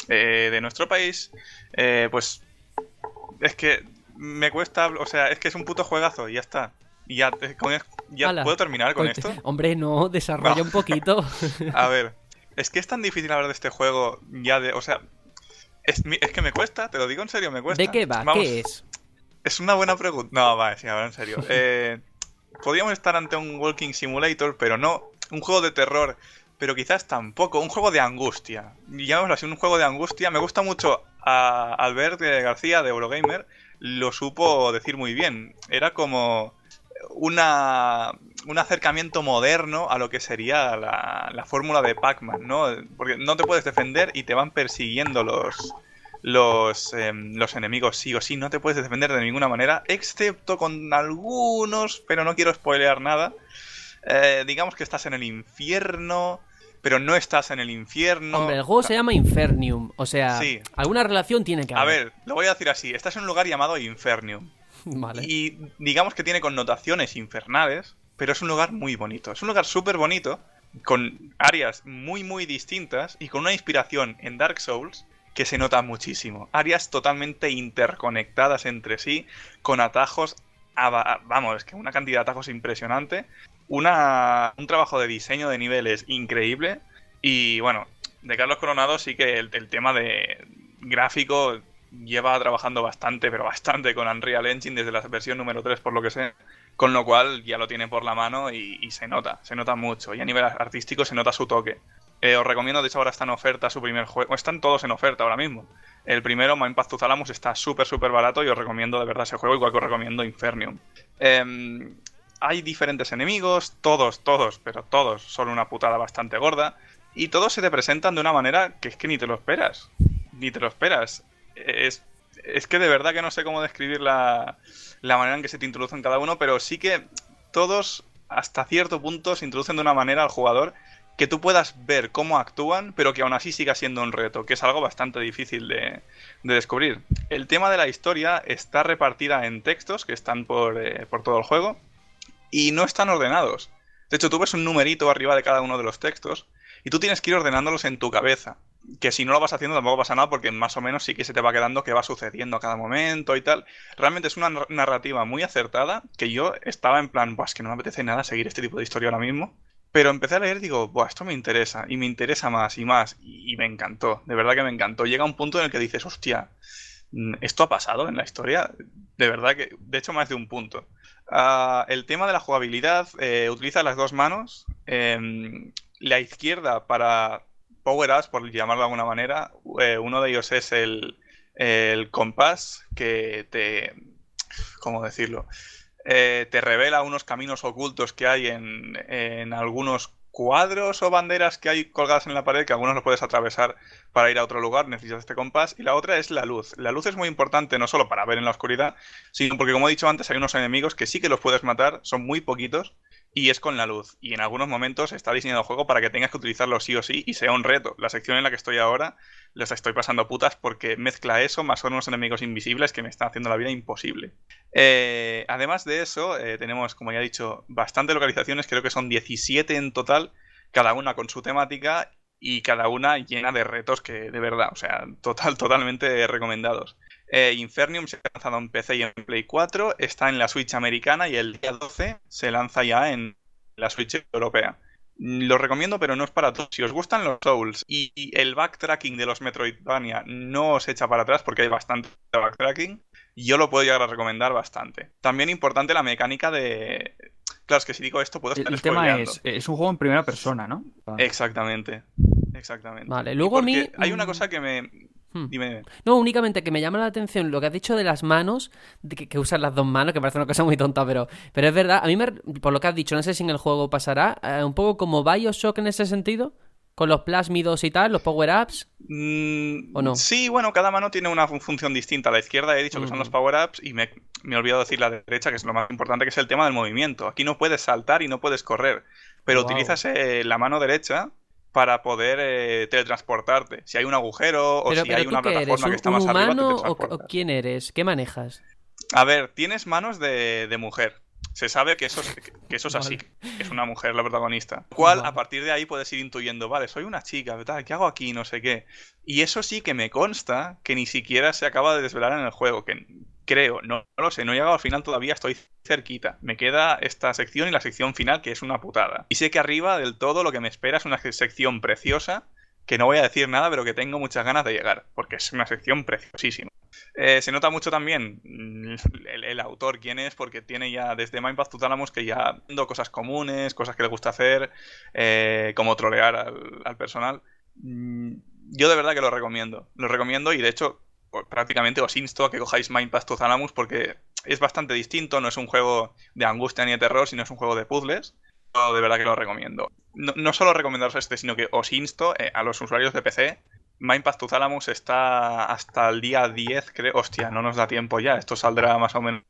eh, de nuestro país. Eh, pues es que me cuesta, o sea, es que es un puto juegazo y ya está. Y ya, eh, con ya puedo terminar con esto. Hombre, no, desarrolla No. un poquito. A ver, es que es tan difícil hablar de este juego ya de, o sea, es, que me cuesta, te lo digo en serio, me cuesta. ¿De qué va? Vamos, ¿Qué es? Es una buena pregunta. No, va, sí, ahora en serio. Eh, podríamos estar ante un Walking Simulator, pero no. Un juego de terror, pero quizás tampoco. Un juego de angustia. Llamémoslo así, un juego de angustia. Me gusta mucho a Albert García de Eurogamer. Lo supo decir muy bien. Era como una, un acercamiento moderno a lo que sería la, la fórmula de Pac-Man, ¿no? Porque no te puedes defender y te van persiguiendo los, los, em, los enemigos sí o sí, no te puedes defender de ninguna manera, excepto con algunos, pero no quiero spoilear nada. Eh, digamos que estás en el infierno, pero no estás en el infierno. Hombre, el juego se llama Infernium. O sea, Sí. alguna relación tiene que A haber. ver, lo voy a decir así, estás en un lugar llamado Infernium. Vale. Y digamos que tiene connotaciones infernales, pero es un lugar muy bonito. Es un lugar súper bonito, con áreas muy, muy distintas y con una inspiración en Dark Souls que se nota muchísimo. Áreas totalmente interconectadas entre sí, con atajos, a- a- vamos, es que una cantidad de atajos impresionante, una, un trabajo de diseño de niveles increíble y bueno, de Carlos Coronado sí que el, tema de gráfico lleva trabajando bastante, pero bastante con Unreal Engine desde la versión número 3 por lo que sé, con lo cual ya lo tiene por la mano y, y se nota, se nota mucho y a nivel artístico se nota su toque. Eh, os recomiendo, de hecho ahora está en oferta su primer juego, están todos en oferta ahora mismo. El primero, Mind Path to Thalamus, está súper, súper barato y os recomiendo de verdad ese juego, igual que os recomiendo Infernium. Em, hay diferentes enemigos, todos, todos, pero todos son una putada bastante gorda. Y todos se te presentan de una manera que es que ni te lo esperas. Ni te lo esperas. Es, es que de verdad que no sé cómo describir la, la manera en que se te introducen cada uno, pero sí que todos hasta cierto punto se introducen de una manera al jugador que tú puedas ver cómo actúan, pero que aún así siga siendo un reto, que es algo bastante difícil de, de descubrir. El tema de la historia está repartida en textos que están por, eh, por todo el juego y no están ordenados. De hecho, tú ves un numerito arriba de cada uno de los textos y tú tienes que ir ordenándolos en tu cabeza. Que si no lo vas haciendo tampoco pasa nada porque más o menos sí que se te va quedando que va sucediendo a cada momento y tal. Realmente es una nar- narrativa muy acertada que yo estaba en plan, pues que no me apetece nada seguir este tipo de historia ahora mismo. Pero empecé a leer y digo, Buah, esto me interesa, y me interesa más y más, y, y me encantó, de verdad que me encantó. Llega un punto en el que dices, hostia, mm, ¿esto ha pasado en la historia? De verdad que, de hecho, más de un punto. Ah, el tema de la jugabilidad, eh, utiliza las dos manos, em, la izquierda para power-ups, por llamarlo de alguna manera, eh, uno de ellos es el, compás que te... ¿Cómo decirlo? Eh, te revela unos caminos ocultos que hay en algunos cuadros o banderas que hay colgadas en la pared, que algunos los puedes atravesar para ir a otro lugar, necesitas este compás. Y la otra es la luz. La luz es muy importante no solo para ver en la oscuridad, sino porque, como he dicho antes, hay unos enemigos que sí que los puedes matar, son muy poquitos, y es con la luz. Y en algunos momentos está diseñado el juego para que tengas que utilizarlo sí o sí y sea un reto. La sección en la que estoy ahora les estoy pasando putas porque mezcla eso más con unos enemigos invisibles que me están haciendo la vida imposible. Eh, además de eso, eh, tenemos, como ya he dicho, bastantes localizaciones, creo que son 17 en total, cada una con su temática y cada una llena de retos que de verdad, o sea, total, totalmente recomendados. Eh, Infernium se ha lanzado en PC y en Play 4, está en la Switch americana y el día 12 se lanza ya en la Switch europea. Mm, Lo recomiendo, pero no es para todos. Si os gustan los Souls y y el backtracking de los Metroidvania no os echa para atrás porque hay bastante backtracking, yo lo puedo llegar a recomendar bastante. También importante la mecánica de... Claro, es que si digo esto puedo El, estar el tema spoileando. es, es un juego en primera persona, ¿no? Exactamente. Exactamente. Vale, luego a mí, Hay una mm, cosa que me... Hmm. Dime, dime. No, únicamente que me llama la atención lo que has dicho de las manos, de que, que usas las dos manos, que parece una cosa muy tonta, pero, pero es verdad. A mí, me, por lo que has dicho, no sé si en el juego pasará, eh, un poco como Bioshock en ese sentido, con los plásmidos y tal, los power-ups. Mm, ¿O no? Sí, bueno, cada mano tiene una fun- función distinta. A la izquierda he dicho que son los Ujú. power-ups y me, me he olvidado decir la derecha, que es lo más importante, que es el tema del movimiento. Aquí no puedes saltar y no puedes correr, pero utilizas eh, la mano derecha para poder eh, teletransportarte. Si hay un agujero o Pero, si pero hay una plataforma ¿un, que está más arriba, te humano o, o quién eres? ¿Qué manejas? A ver, tienes manos de, de mujer. Se sabe que eso es, que eso es así, que es una mujer la protagonista. Cual, Vale. a partir de ahí puedes ir intuyendo, vale, soy una chica, ¿verdad? ¿qué hago aquí? No sé qué. Y eso sí que me consta que ni siquiera se acaba de desvelar en el juego, que creo, no, no lo sé, no he llegado al final todavía, estoy cerquita. Me queda esta sección y la sección final, que es una putada. Y sé que arriba del todo lo que me espera es una sección preciosa, que no voy a decir nada, pero que tengo muchas ganas de llegar, porque es una sección preciosísima. Eh, se nota mucho también mm, el, autor quién es, porque tiene ya desde Mindpath to Thalamus que ya viendo cosas comunes, cosas que le gusta hacer, eh, como trolear al, al personal. Mm, Yo de verdad que lo recomiendo. Lo recomiendo y de hecho o- prácticamente os insto a que cojáis Mindpath to Thalamus porque es bastante distinto, no es un juego de angustia ni de terror, sino es un juego de puzzles. De verdad que lo recomiendo. No, no solo recomendaros este, sino que os insto eh, a los usuarios de PC Mindpath to Thalamus está hasta el día 10, creo. Hostia, no nos da tiempo ya. Esto saldrá más o menos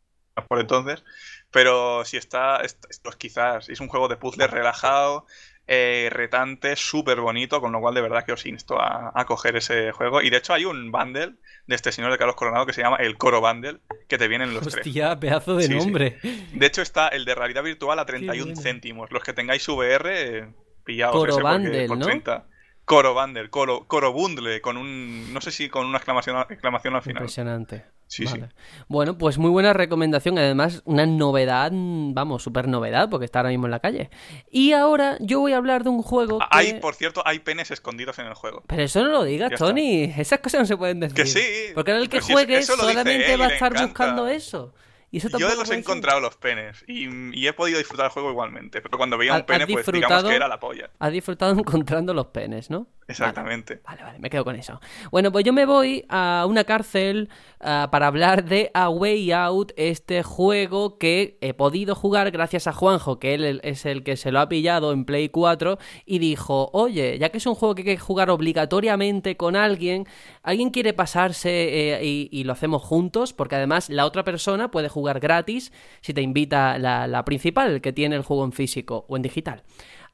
por entonces. Pero si está, est- pues quizás es un juego de puzzles relajado, eh, retante, súper bonito, con lo cual de verdad que os insto a, a coger ese juego. Y de hecho hay un bundle de este señor de Carlos Coronado que se llama el Coro Bundle, que te vienen los tres. Hostia, pedazo de Sí, sí. nombre. De hecho está el de realidad virtual a 31 bueno. céntimos. Los que tengáis VR, eh, pillaos Coro ese Bundle, por ¿no? 30. Coro Bundle, Coro, Coro Bundle, con un... No sé si con una exclamación, exclamación al final. Impresionante. Sí, sí. Bueno, pues muy buena recomendación. Además, una novedad, vamos, súper novedad, porque está ahora mismo en la calle. Y ahora yo voy a hablar de un juego que... Hay, por cierto, hay penes escondidos en el juego. Pero eso no lo digas, Ya está. Tony. Esas cosas no se pueden decir. Que sí. Porque ahora el que si juegue dice solamente va a estar buscando eso. Y eso Yo los he encontrado los penes y, y he podido disfrutar el juego igualmente. Pero cuando veía ¿Has- un pene, pues digamos que era la polla. Has disfrutado encontrando los penes, ¿no? Exactamente. Vale, vale, me quedo con eso. Bueno, pues yo me voy a una cárcel ah, para hablar de A Way Out, este juego que he podido jugar gracias a Juanjo, que él es el que se lo ha pillado en Play 4 y dijo, oye, ya que es un juego que hay que jugar obligatoriamente con alguien, alguien quiere pasarse eh, y, y lo hacemos juntos, porque además la otra persona puede jugar gratis si te invita la, la principal, que tiene el juego en físico o en digital.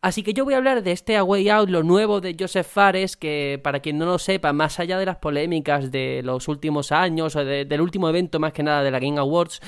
Así que yo voy a hablar de este A Way Out, lo nuevo de Joseph Fares, que para quien no lo sepa, más allá de las polémicas de los últimos años o de- del último evento más que nada de la Game Awards,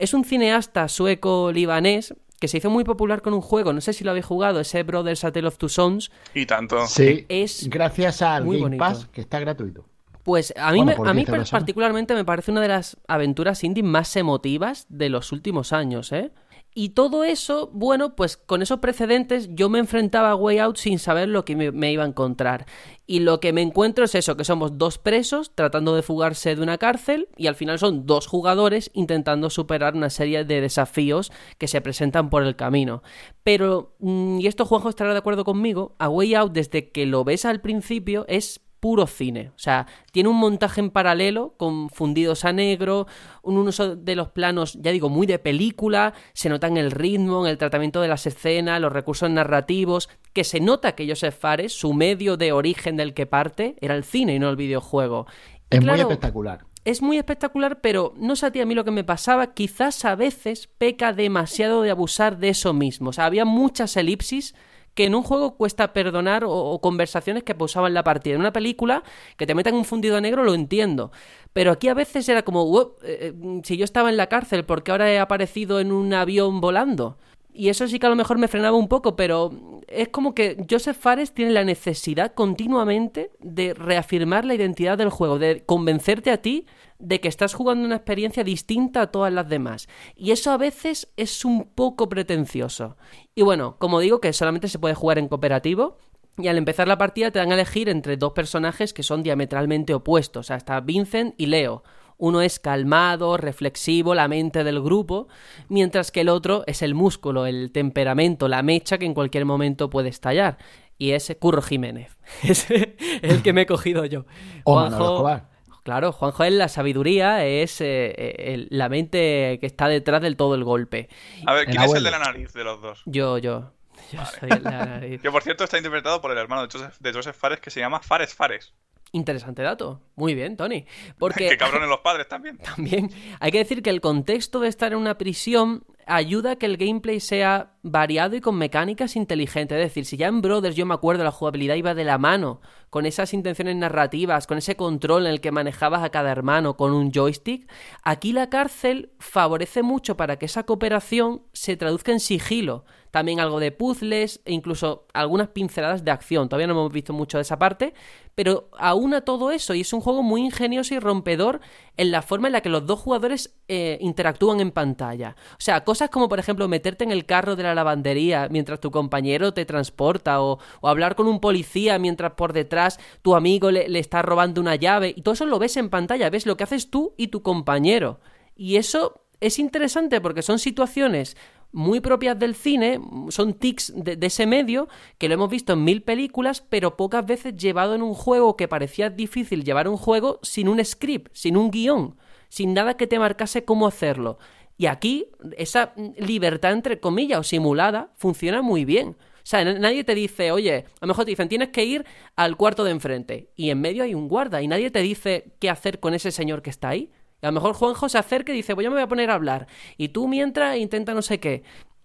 es un cineasta sueco-libanés que se hizo muy popular con un juego, no sé si lo habéis jugado, ese Brothers A Tale of Two Sons, Y tanto. Sí, Es gracias al muy Game bonito. Pass, que está gratuito. Pues a mí, Bueno, me- a mí 10 euros, particularmente me parece una de las aventuras indie más emotivas de los últimos años, ¿eh? Y todo eso, bueno, pues con esos precedentes yo me enfrentaba a Way Out sin saber lo que me, iba a encontrar. Y lo que me encuentro es eso, que somos dos presos tratando de fugarse de una cárcel y al final son dos jugadores intentando superar una serie de desafíos que se presentan por el camino. Pero, mm, y esto Juanjo estará de acuerdo conmigo, a Way Out desde que lo ves al principio es puro cine. O sea, tiene un montaje en paralelo con fundidos a negro, un uso de los planos, ya digo, muy de película, se nota en el ritmo, en el tratamiento de las escenas, los recursos narrativos, que se nota que Joseph Fares, su medio de origen del que parte, era el cine y no el videojuego. Es muy espectacular. Es muy espectacular, pero no sé a ti a mí lo que me pasaba, quizás a veces peca demasiado de abusar de eso mismo. O sea, había muchas elipsis que en un juego cuesta perdonar o, conversaciones que pausaban la partida. En una película que te metan un fundido negro lo entiendo. Pero aquí a veces era como, eh, eh, si yo estaba en la cárcel, ¿por qué ahora he aparecido en un avión volando? Y eso sí que a lo mejor me frenaba un poco, pero es como que Joseph Fares tiene la necesidad continuamente de reafirmar la identidad del juego, de convencerte a ti de que estás jugando una experiencia distinta a todas las demás. Y eso a veces es un poco pretencioso. Y bueno, como digo, que solamente se puede jugar en cooperativo. Y al empezar la partida te dan a elegir entre dos personajes que son diametralmente opuestos. Hasta Vincent y Leo. Uno es calmado, reflexivo, la mente del grupo, mientras que el otro es el músculo, el temperamento, la mecha que en cualquier momento puede estallar. Y es Curro Jiménez. es el que me he cogido yo. Juanjo, Claro, Juanjo es la sabiduría, es eh, eh, la mente que está detrás del todo el golpe. A ver, ¿quién es el de la nariz de los dos? Yo, yo. Yo soy el de la nariz. que por cierto está interpretado por el hermano de Joseph, de Joseph Fares que se llama Fares Fares. Interesante dato. Muy bien, Tony. Porque... que cabrones los padres también. También. Hay que decir que el contexto de estar en una prisión ayuda a que el gameplay sea variado y con mecánicas inteligentes. Es decir, si ya en Brothers yo me acuerdo la jugabilidad iba de la mano, con esas intenciones narrativas, con ese control en el que manejabas a cada hermano con un joystick, aquí la cárcel favorece mucho para que esa cooperación se traduzca en sigilo también algo de puzzles e incluso algunas pinceladas de acción. Todavía no hemos visto mucho de esa parte, pero aúna todo eso y es un juego muy ingenioso y rompedor en la forma en la que los dos jugadores eh, interactúan en pantalla. O sea, cosas como por ejemplo meterte en el carro de la lavandería mientras tu compañero te transporta o, hablar con un policía mientras por detrás tu amigo le, le está robando una llave y todo eso lo ves en pantalla, ves lo que haces tú y tu compañero. Y eso es interesante porque son situaciones muy propias del cine, son tics de, ese medio, que lo hemos visto en mil películas, pero pocas veces llevado en un juego que parecía difícil llevar un juego sin un script, sin un guion, sin nada que te marcase cómo hacerlo. Y aquí esa libertad entre comillas o simulada funciona muy bien. O sea, nadie te dice, oye, a lo mejor te dicen, tienes que ir al cuarto de enfrente. Y en medio hay un guarda y nadie te dice qué hacer con ese señor que está ahí. A lo mejor Juanjo se acerca y dice, pues yo me voy a poner a hablar. Y tú mientras intenta no sé qué.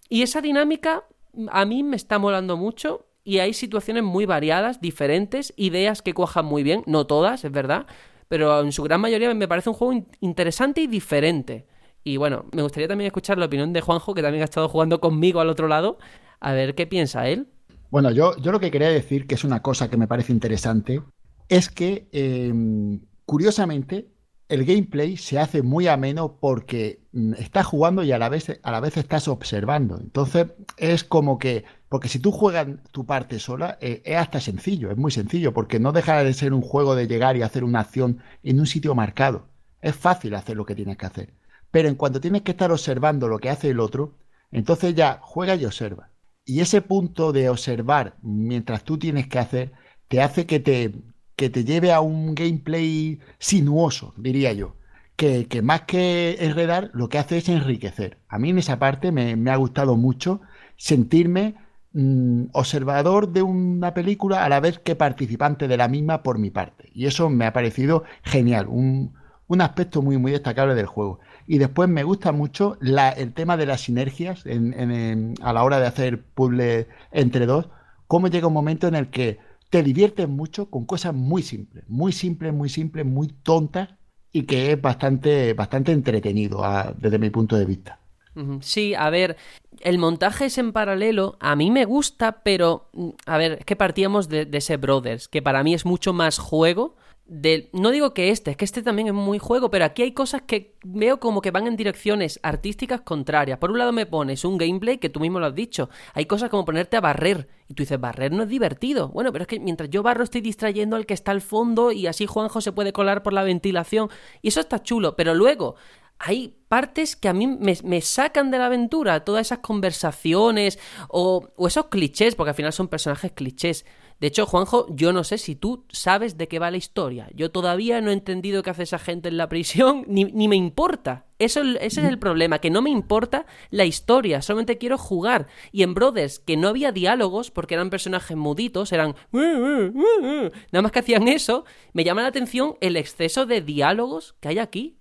Y esa dinámica a mí me está molando mucho y hay situaciones muy variadas, diferentes, ideas que cuajan muy bien, no todas, es verdad, pero en su gran mayoría me parece un juego interesante y diferente. Y bueno, me gustaría también escuchar la opinión de Juanjo, que también ha estado jugando conmigo al otro lado, a ver qué piensa él. Bueno, yo, yo lo que quería decir, que es una cosa que me parece interesante, es que, em, curiosamente, el gameplay se hace muy ameno porque mm, estás jugando y a la vez a la vez estás observando. Entonces es como que porque si tú juegas tu parte sola eh, es hasta sencillo, es muy sencillo porque no deja de ser un juego de llegar y hacer una acción en un sitio marcado. Es fácil hacer lo que tienes que hacer. Pero en cuanto tienes que estar observando lo que hace el otro, entonces ya juega y observa. Y ese punto de observar mientras tú tienes que hacer te hace que te, que te lleve a un gameplay sinuoso, diría yo. Que, más que enredar, lo que hace es enriquecer. A mí en esa parte me, ha gustado mucho sentirme mm, observador de una película a la vez que participante de la misma por mi parte. Y eso me ha parecido genial, un, aspecto muy, muy destacable del juego. Y después me gusta mucho el tema de las sinergias a la hora de hacer puzzles entre dos, cómo llega un momento en el que te diviertes mucho con cosas muy simples, muy simples, muy simples, muy tontas y que es bastante, bastante entretenido desde mi punto de vista. Sí, a ver, el montaje es en paralelo, a mí me gusta, pero, mm, a ver, es que partíamos de, ese Brothers, que para mí es mucho más juego del... No digo que este, es que este también es muy juego, pero aquí hay cosas que veo como que van en direcciones artísticas contrarias. Por un lado me pones un gameplay que tú mismo lo has dicho. Hay cosas como ponerte a barrer. Y tú dices, barrer no es divertido. Bueno, pero es que mientras yo barro estoy distrayendo al que está al fondo y así Juanjo se puede colar por la ventilación. Y eso está chulo, pero luego hay partes que a mí me, sacan de la aventura, todas esas conversaciones o, o esos clichés, porque al final son personajes clichés. De hecho, Juanjo, yo no sé si tú sabes de qué va la historia. Yo todavía no he entendido qué hace esa gente en la prisión, ni, ni me importa. Eso, ese es el problema, que no me importa la historia, solamente quiero jugar. Y en Brothers, que no había diálogos, porque eran personajes muditos, eran... Nada más que hacían eso, me llama la atención el exceso de diálogos que hay aquí.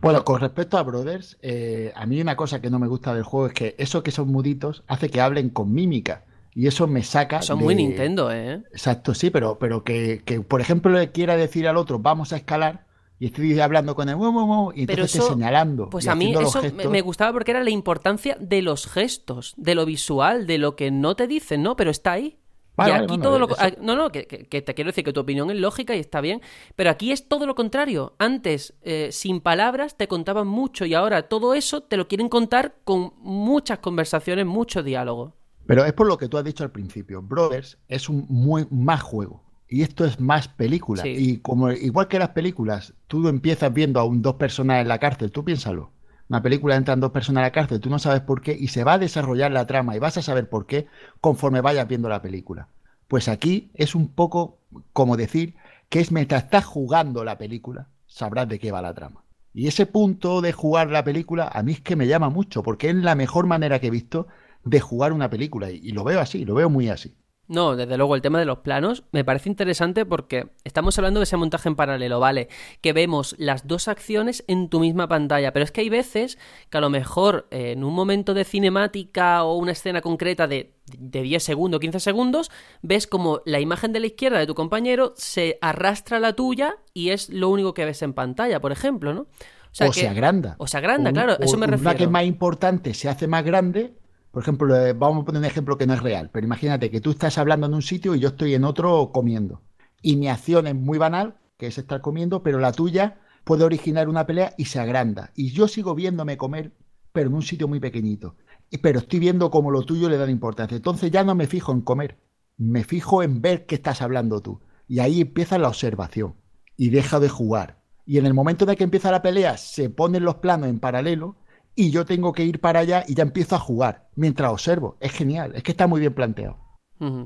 Bueno, con respecto a Brothers, eh, a mí una cosa que no me gusta del juego es que eso que son muditos hace que hablen con mímica. Y eso me saca. Son de- muy Nintendo, ¿eh? Exacto, sí, pero, pero que, que, por ejemplo, le quiera decir al otro, vamos a escalar, y estoy hablando con él, "Mu, mu, mu", y Pero entonces eso, te señalando. Pues a mí eso me- gestos. me gustaba porque era la importancia de los gestos, de lo visual, de lo que no te dicen, ¿no? Pero está ahí. Vale, y aquí todo lo... eso- ah, No, no, que te quiero decir que tu opinión es lógica y está bien, pero aquí es todo lo contrario. Antes, eh, sin palabras, te contaban mucho y ahora todo eso te lo quieren contar con muchas conversaciones, mucho diálogo. Pero es por lo que tú has dicho al principio. Brothers es un muy más juego. Y esto es más película. Sí. Y como igual que las películas, tú empiezas viendo a un, dos personas en la cárcel, tú piénsalo. Una película entran dos personas a la cárcel, tú no sabes por qué, y se va a desarrollar la trama y vas a saber por qué conforme vayas viendo la película. Pues aquí es un poco como decir que es mientras estás jugando la película, sabrás de qué va la trama. Y ese punto de jugar la película a mí es que me llama mucho, porque es la mejor manera que he visto de jugar una película. Y, y lo veo así, lo veo muy así. No, desde luego el tema de los planos me parece interesante porque estamos hablando de ese montaje en paralelo, ¿vale? Que vemos las dos acciones en tu misma pantalla, pero es que hay veces que a lo mejor eh, en un momento de cinemática o una escena concreta de, de 10 segundos, 15 segundos, ves como la imagen de la izquierda de tu compañero se arrastra a la tuya y es lo único que ves en pantalla, por ejemplo, ¿no? O, se agranda. O se agranda, Un- claro, eso me Una que refiero. es más importante se hace más grande. Por ejemplo, eh, vamos a poner un ejemplo que no es real, pero imagínate que tú estás hablando en un sitio y yo estoy en otro comiendo. Y mi acción es muy banal, que es estar comiendo, pero la tuya puede originar una pelea y se agranda. Y yo sigo viéndome comer, pero en un sitio muy pequeñito. Pero estoy viendo cómo lo tuyo le da importancia. Entonces ya no me fijo en comer, me fijo en ver qué estás hablando tú. Y ahí empieza la observación. Y deja de jugar. Y en el momento de que empieza la pelea, se ponen los planos en paralelo y yo tengo que ir para allá y ya empiezo a jugar mientras observo. Es genial, es que está muy bien planteado.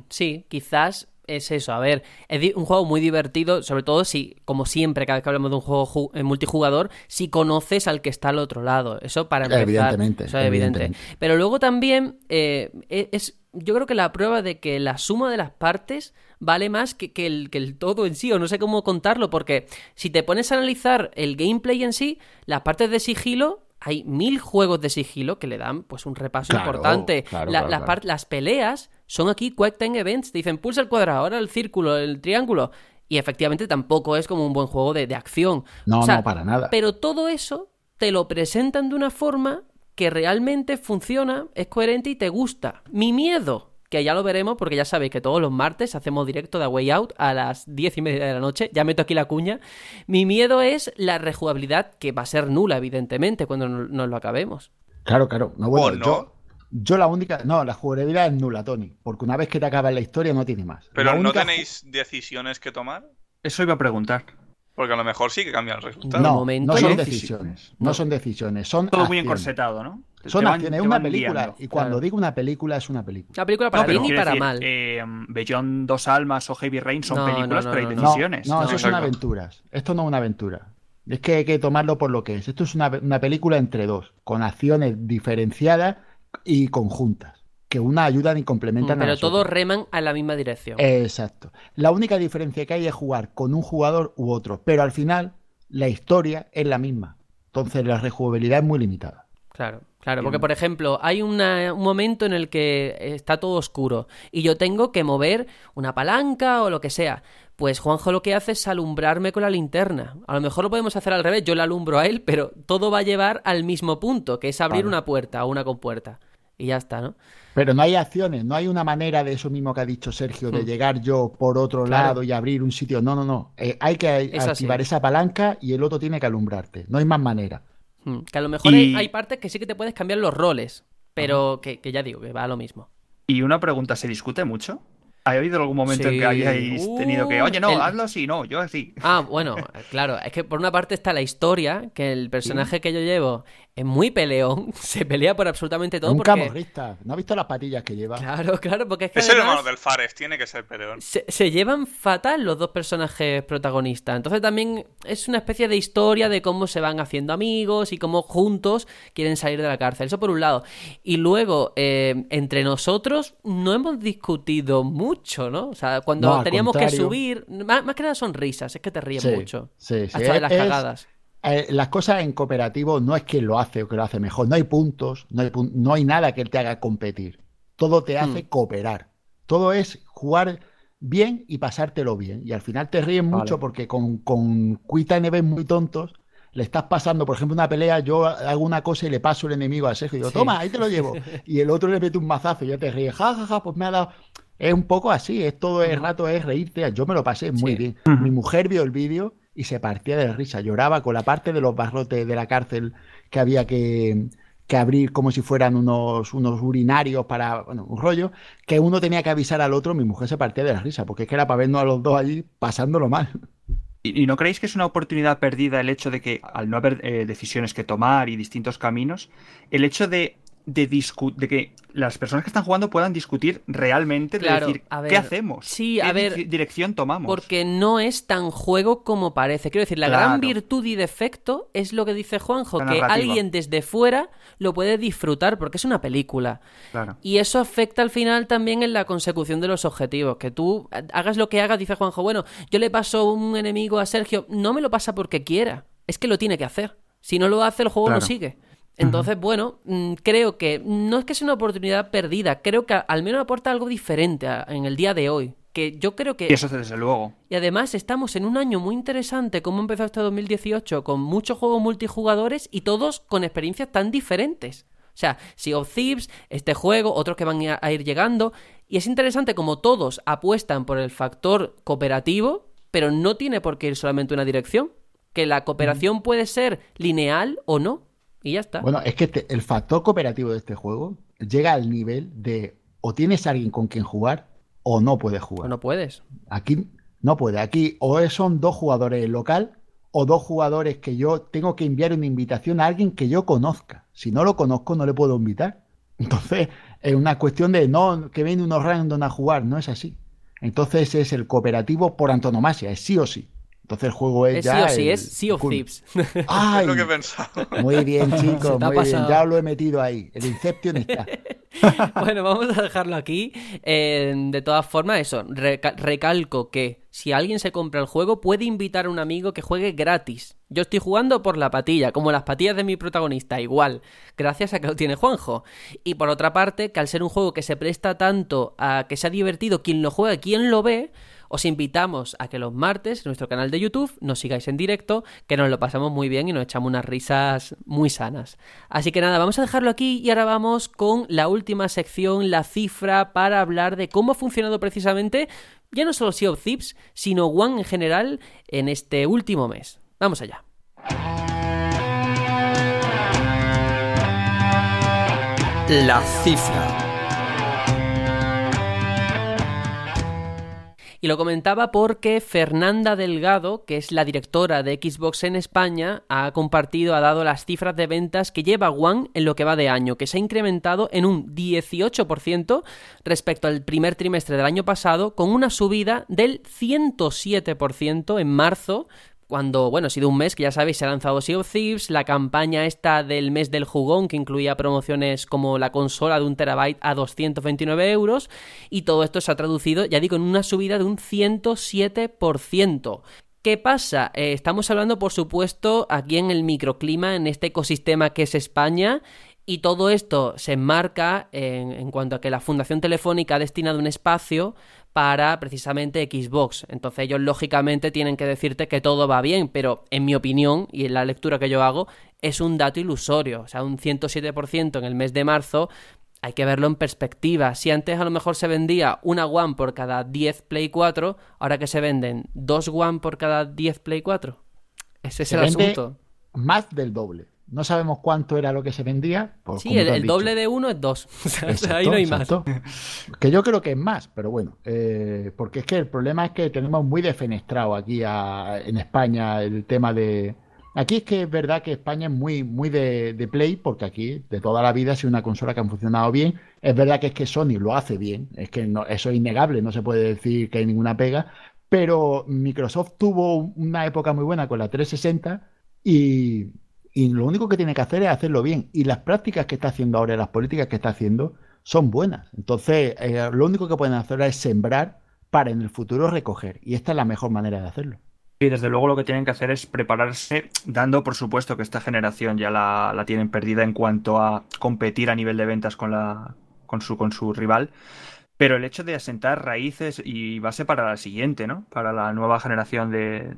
Sí, quizás es eso. A ver, es un juego muy divertido, sobre todo si, como siempre, cada vez que hablamos de un juego ju- eh, multijugador, si conoces al que está al otro lado. Eso para empezar. Evidentemente, Eso es evidente. Pero luego también eh, e- es, yo creo que la prueba de que la suma de las partes vale más que, que el, que el todo en sí, o no sé cómo contarlo, porque si te pones a analizar el gameplay en sí, las partes de sigilo, hay mil juegos de sigilo que le dan pues un repaso Claro, importante. claro, La- claro, las, peleas son aquí Quick Time Events, te dicen pulsa el cuadrado, ahora el círculo, el triángulo. Y efectivamente tampoco es como un buen juego de, de acción. No, O sea, no, para nada. Pero todo eso te lo presentan de una forma que realmente funciona, es coherente y te gusta. Mi miedo, que ya lo veremos porque ya sabéis que todos los martes hacemos directo de A Way Out a las diez y media de la noche, ya meto aquí la cuña. Mi miedo es la rejugabilidad que va a ser nula, evidentemente, cuando no- nos lo acabemos. Claro, claro. No, bueno, ¿O no? Yo, yo la única. No, la jugabilidad es nula, Tony. Porque una vez que te acabas la historia no tiene más. Pero La ¿no única tenéis decisiones que tomar? Eso iba a preguntar. Porque a lo mejor sí que cambia el resultado. No, no son no. decisiones. No. No son decisiones. Son Todo muy encorsetado, ¿no? Son acciones. Es una película. guiando. Y cuando Claro. digo una película, es una película. Una película para No, bien y para decir, mal. eh, Beyond Dos Almas o Heavy Rain son No, películas, no, pero hay no, no. No, decisiones. no, eso No, son aventuras. Esto no es una aventura. Es que hay que tomarlo por lo que es. Esto es una, una película entre dos, con acciones diferenciadas y conjuntas, que una ayudan y complementan a Pero las todos otras. reman a la misma dirección. Exacto. La única diferencia que hay es jugar con un jugador u otro, pero al final la historia es la misma. Entonces la rejugabilidad es muy limitada. Claro, claro, porque por ejemplo, hay una- un momento en el que está todo oscuro y yo tengo que mover una palanca o lo que sea. Pues Juanjo lo que hace es alumbrarme con la linterna. A lo mejor lo podemos hacer al revés, yo le alumbro a él, pero todo va a llevar al mismo punto, que es abrir Claro. una puerta o una compuerta. y ya está, ¿no? Pero no hay acciones, no hay una manera de eso mismo que ha dicho Sergio, de Hmm. llegar yo por otro Claro. lado y abrir un sitio. No, no, no. Eh, hay que Es así. activar esa palanca y el otro tiene que alumbrarte. No hay más manera. Mm, Que a lo mejor Y- hay, hay partes que sí que te puedes cambiar los roles, pero que, que ya digo, que va a lo mismo. Y una pregunta, ¿se discute mucho? ¿Ha habido algún momento en que hayáis tenido que, Uh, oye, no, el- hazlo así, no, yo así? Ah, bueno, claro, es que por una parte está la historia, que el personaje que yo llevo es muy peleón, se pelea por absolutamente todo un porque... camorrista. ¿No has visto las patillas que lleva? Claro, claro, porque es que Es el hermano del Fares, tiene que ser peleón. se, se llevan fatal los dos personajes protagonistas. Entonces también es una especie de historia de cómo se van haciendo amigos y cómo juntos quieren salir de la cárcel. Eso por un lado. Y luego, eh, entre nosotros no hemos discutido mucho, ¿no? O sea, cuando No, teníamos que subir, más, más que nada son risas, es que te ríes Sí, mucho. sí, sí. Hasta de las Es- cagadas. Eh, las cosas en cooperativo no es quien lo hace o que lo hace mejor. No hay puntos, no hay, pun- no hay nada que te haga competir. Todo te hace Hmm. cooperar. Todo es jugar bien y pasártelo bien. Y al final te ríes mucho porque con, con time events muy tontos le estás pasando, por ejemplo, una pelea, yo hago una cosa y le paso el enemigo a Sergio y digo, Sí. toma, ahí te lo llevo. Y el otro le mete un mazazo y ya te ríes, ja, ja, ja, pues me ha dado... Es un poco así, es todo el rato es reírte. Yo me lo pasé muy Sí. bien. Mi mujer vio el vídeo y se partía de risa, lloraba con la parte de los barrotes de la cárcel que había que, que abrir como si fueran unos, unos urinarios para, bueno, un rollo, que uno tenía que avisar al otro, mi mujer se partía de la risa, porque es que era para vernos a los dos allí pasándolo mal. ¿Y, y no creéis que es una oportunidad perdida el hecho de que, al no haber eh, decisiones que tomar y distintos caminos, el hecho de, de, de que las personas que están jugando puedan discutir realmente, de Claro, decir, a ver, ¿qué hacemos? sí, ¿Qué a ver, di- dirección tomamos? Porque no es tan juego como parece. Quiero decir, la Claro. gran virtud y defecto es lo que dice Juanjo, La que narrativa. alguien desde fuera lo puede disfrutar porque es una película. Claro. Y eso afecta al final también en la consecución de los objetivos. Que tú eh, hagas lo que hagas, dice Juanjo, bueno, yo le paso un enemigo a Sergio, no me lo pasa porque quiera, es que lo tiene que hacer. Si no lo hace, el juego no sigue. Entonces, bueno, mm, creo que no es que sea una oportunidad perdida, creo que al menos aporta algo diferente a- en el día de hoy. Que yo creo que Y eso desde luego. y además estamos en un año muy interesante, como empezó este 2018, con muchos juegos multijugadores y todos con experiencias tan diferentes. O sea, Sea of Thieves, este juego, otros que van a a ir llegando. Y es interesante como todos apuestan por el factor cooperativo, pero no tiene por qué ir solamente una dirección. Que la cooperación puede ser lineal o no. Y ya está. Bueno, es que este- el factor cooperativo de este juego llega al nivel de o tienes a alguien con quien jugar o no puedes o jugar. no puedes. Aquí no puede. Aquí o son dos jugadores local o dos jugadores que yo tengo que enviar una invitación a alguien que yo conozca. Si no lo conozco, no le puedo invitar. Entonces, es una cuestión de no, que viene unos random a jugar, no es así. Entonces es el cooperativo por antonomasia, es sí o sí. Entonces el juego es, Es sí ya o sí, el- es Sea of cool. Thieves. ¡Ay! Es lo que he pensado. Muy bien, chicos, muy bien. Ya lo he metido ahí. El Inception está. bueno, vamos a dejarlo aquí. Eh, de todas formas, eso, reca- recalco que si alguien se compra el juego, puede invitar a un amigo que juegue gratis. Yo estoy jugando por la patilla, como las patillas de mi protagonista, igual, gracias a que lo tiene Juanjo. Y por otra parte, que al ser un juego que se presta tanto a que sea divertido quien lo juega, quien lo ve, os invitamos a que los martes en nuestro canal de YouTube nos sigáis en directo, que nos lo pasamos muy bien y nos echamos unas risas muy sanas. Así que nada, vamos a dejarlo aquí y ahora vamos con la última sección, la cifra, para hablar de cómo ha funcionado precisamente ya no solo Sea sino One en general en este último mes. Vamos allá. La cifra. Y lo comentaba porque Fernanda Delgado, que es la directora de Xbox en España, ha compartido, ha dado las cifras de ventas que lleva One en lo que va de año, que se ha incrementado en un 18% respecto al primer trimestre del año pasado, con una subida del 107% en marzo, cuando, bueno, ha sido un mes que ya sabéis, se ha lanzado Sea of Thieves, la campaña esta del mes del jugón, que incluía promociones como la consola de un terabyte a 229 euros, y todo esto se ha traducido, ya digo, en una subida de un 107%. ¿Qué pasa? Eh, estamos hablando, por supuesto, aquí en el microclima, en este ecosistema que es España, y todo esto se enmarca en, en cuanto a que la Fundación Telefónica ha destinado un espacio para precisamente Xbox. Entonces ellos lógicamente tienen que decirte que todo va bien, pero en mi opinión y en la lectura que yo hago es un dato ilusorio. O sea, un 107% en el mes de marzo hay que verlo en perspectiva. Si antes a lo mejor se vendía una One por cada 10 Play 4, ahora que se venden dos One por cada 10 Play 4. Ese es Se el asunto. Más del doble. No sabemos cuánto era lo que se vendía. pues, Sí, el, doble de uno es dos. O sea, Exacto, ahí no hay más. Que yo creo que es más, pero bueno, eh, porque es que el problema es que tenemos muy defenestrado aquí a- en España el tema de... Aquí es que es verdad que España es muy, muy de, de Play, porque aquí de toda la vida ha sido una consola que ha funcionado bien. Es verdad que es que Sony lo hace bien, es que no- eso es innegable, no se puede decir que hay ninguna pega, pero Microsoft tuvo una época muy buena con la 360 y, y lo único que tiene que hacer es hacerlo bien. Y las prácticas que está haciendo ahora, las políticas que está haciendo, son buenas. Entonces, eh, lo único que pueden hacer es sembrar para en el futuro recoger. Y esta es la mejor manera de hacerlo. Y desde luego lo que tienen que hacer es prepararse, dando por supuesto que esta generación ya la, la tienen perdida en cuanto a competir a nivel de ventas con, la, con, su, con su rival. Pero el hecho de asentar raíces y base para la siguiente, ¿no? Para la nueva generación de,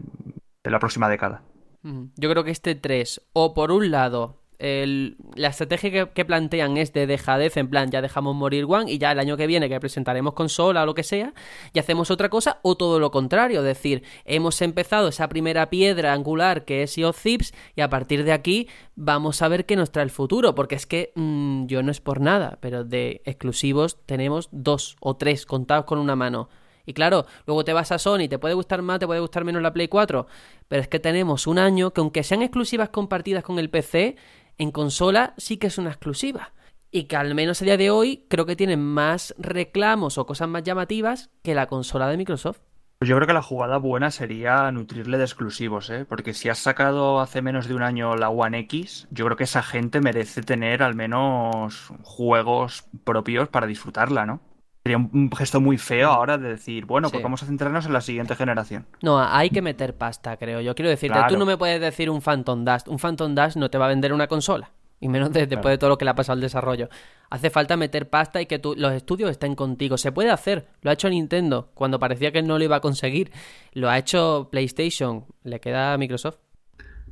de la próxima década. Yo creo que este 3, o por un lado, el- la estrategia que, plantean es de dejadez, en plan, ya dejamos morir One y ya el año que viene que presentaremos consola o lo que sea, y hacemos otra cosa, o todo lo contrario, es decir, hemos empezado esa primera piedra angular que es Thieves, y a partir de aquí vamos a ver qué nos trae el futuro, porque es que mm, yo no es por nada, pero de exclusivos tenemos dos o tres contados con una mano. Y claro, luego te vas a Sony, te puede gustar más, te puede gustar menos la Play 4, pero es que tenemos un año que aunque sean exclusivas compartidas con el PC, en consola sí que es una exclusiva. Y que al menos a día de hoy creo que tienen más reclamos o cosas más llamativas que la consola de Microsoft. Pues yo creo que la jugada buena sería nutrirle de exclusivos, ¿eh? Porque si has sacado hace menos de un año la One X, yo creo que esa gente merece tener al menos juegos propios para disfrutarla, ¿no? Sería un gesto muy feo ahora de decir, bueno, pues vamos a centrarnos en la siguiente generación. No, hay que meter pasta, creo yo. Quiero decirte, Claro. tú no me puedes decir un Phantom Dash. Un Phantom Dash no te va a vender una consola. Y menos de- después de todo lo que le ha pasado al desarrollo. Hace falta meter pasta y que tú- los estudios estén contigo. Se puede hacer. Lo ha hecho Nintendo cuando parecía que no lo iba a conseguir. Lo ha hecho PlayStation. Le queda a Microsoft.